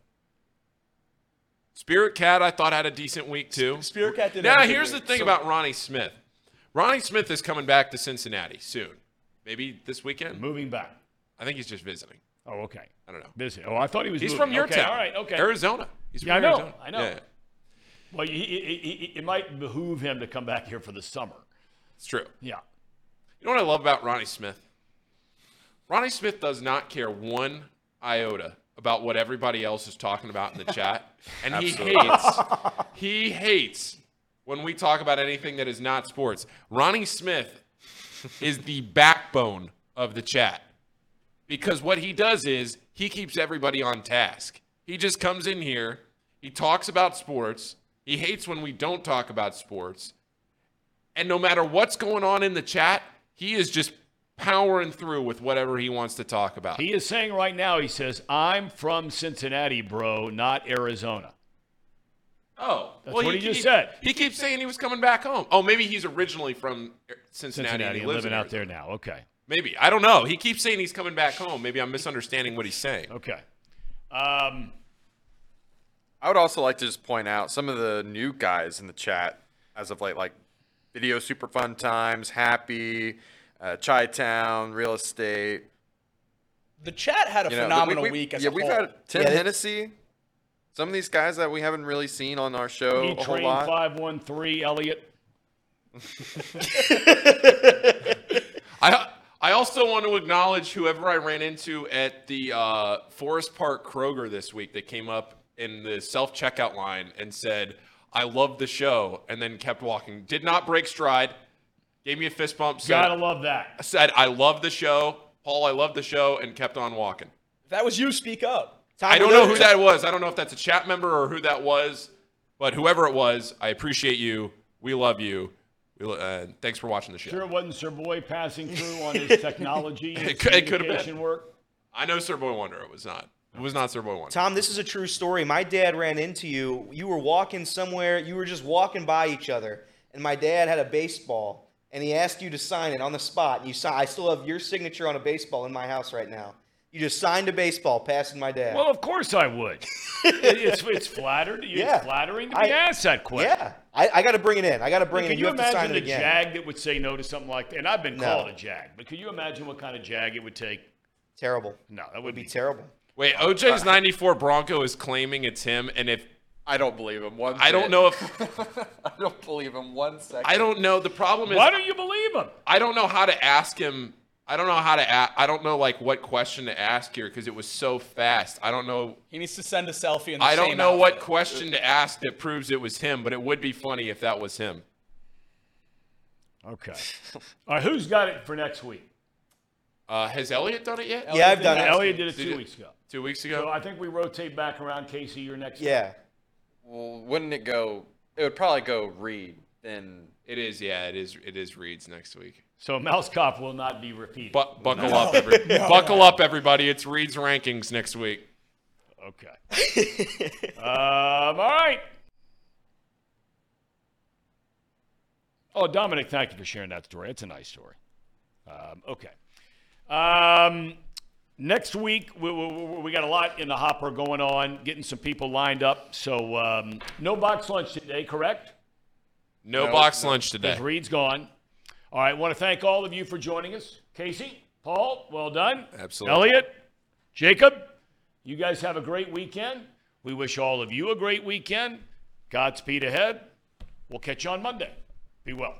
Spirit Cat, I thought had a decent week too. Spirit Cat did Now, have a good here's the week. thing So- about Ronnie Smith. Ronnie Smith is coming back to Cincinnati soon. Maybe this weekend. Moving back. I think he's just visiting. Oh, okay. I don't know. Busy. Oh, I thought he was. He's moving. from your okay, town. All right. Okay. Arizona. He's from Yeah, I know, Arizona. I know. Yeah. Well, he, he, he, it might behoove him to come back here for the summer. It's true. Yeah. You know what I love about Ronnie Smith? Ronnie Smith does not care one iota about what everybody else is talking about in the chat. And he hates he hates when we talk about anything that is not sports. Ronnie Smith is the backbone of the chat. Because what he does is he keeps everybody on task. He just comes in here, he talks about sports, he hates when we don't talk about sports. And no matter what's going on in the chat, he is just powering through with whatever he wants to talk about. He is saying right now, he says, I'm from Cincinnati, bro, not Arizona. Oh, That's what he just said. He keeps saying he was coming back home. Oh, maybe he's originally from Cincinnati, Cincinnati, he lives living in out there now. Okay. Maybe I don't know. He keeps saying he's coming back home. Maybe I'm misunderstanding what he's saying. Okay. Um, I would also like to just point out some of the new guys in the chat as of late, like Video Super Fun Times, Happy, uh, Chi Town, Real Estate. The chat had a You know, phenomenal we- we- week as yeah, a we've whole. had Tim Yeah, Hennessy. Some of these guys that we haven't really seen on our show E a whole Train lot. 513, Elliot. I I also want to acknowledge whoever I ran into at the uh, Forest Park Kroger this week that came up in the self checkout line and said, "I love the show," and then kept walking. Did not break stride. Gave me a fist bump. Said, Gotta love that. said I love the show, Paul. I love the show, and kept on walking. If that was you, speak up. Tom, I don't know who that was. I don't know if that's a chat member or who that was, but whoever it was, I appreciate you. We love you. We, uh, thanks for watching the show. Sure it wasn't Sir Boy passing through on his technology It could- it could have been. work. I know Sir Boy Wonder. It was not. It was not Sir Boy Wonder. Tom, this is a true story. My dad ran into you. You were walking somewhere. You were just walking by each other, and my dad had a baseball, and he asked you to sign it on the spot. And you si- I still have your signature on a baseball in my house right now. You just signed a baseball, passing my dad. Well, of course I would. It- it's it's flattered. It's Yeah. flattering to be I- asked that question. yeah, I, I got to bring it in. I got to bring it Can in. you, You have to sign imagine it a again. jag that would say no to something like that? And I've been No. called a jag, but can you imagine what kind of jag it would take? Terrible. No, that Would would be be terrible. Wait, OJ's 94 Bronco is claiming it's him, and if I don't believe him one. I don't bit. know if I don't believe him one second. I don't know. The problem is Why don't you believe him? I don't know how to ask him. I don't know how to. A- I don't know like what question to ask here because it was so fast. I don't know. He needs to send a selfie. In the I don't same know what question to ask that proves it was him, but it would be funny if that was him. Okay. All right, who's got it for next week? Uh, has Elliot done it yet? Yeah, I've done it. Elliot did it two you- weeks ago. Two weeks So ago. I think we rotate back around. Casey, you're next. Yeah. Well, wouldn't it go? It would probably go Reed. Then It is. Yeah, it is. It is Reed's next week. So Mouse Cop will not be repeated. Bu- buckle up, every- buckle up, everybody. It's Reed's rankings next week. Okay. um, all right. Oh, Dominic, thank you for sharing that story. It's a nice story. Um, okay. Um, next week, we, we, we- we got a lot in the hopper going on, getting some people lined up. So, um, no box lunch today, correct? No, No, box no. lunch today. Because Reed's gone. All right, want to thank all of you for joining us. Casey, Paul, well done. Absolutely. Elliot, Jacob, you guys have a great weekend. We wish all of you a great weekend. Godspeed ahead. We'll catch you on Monday. Be well.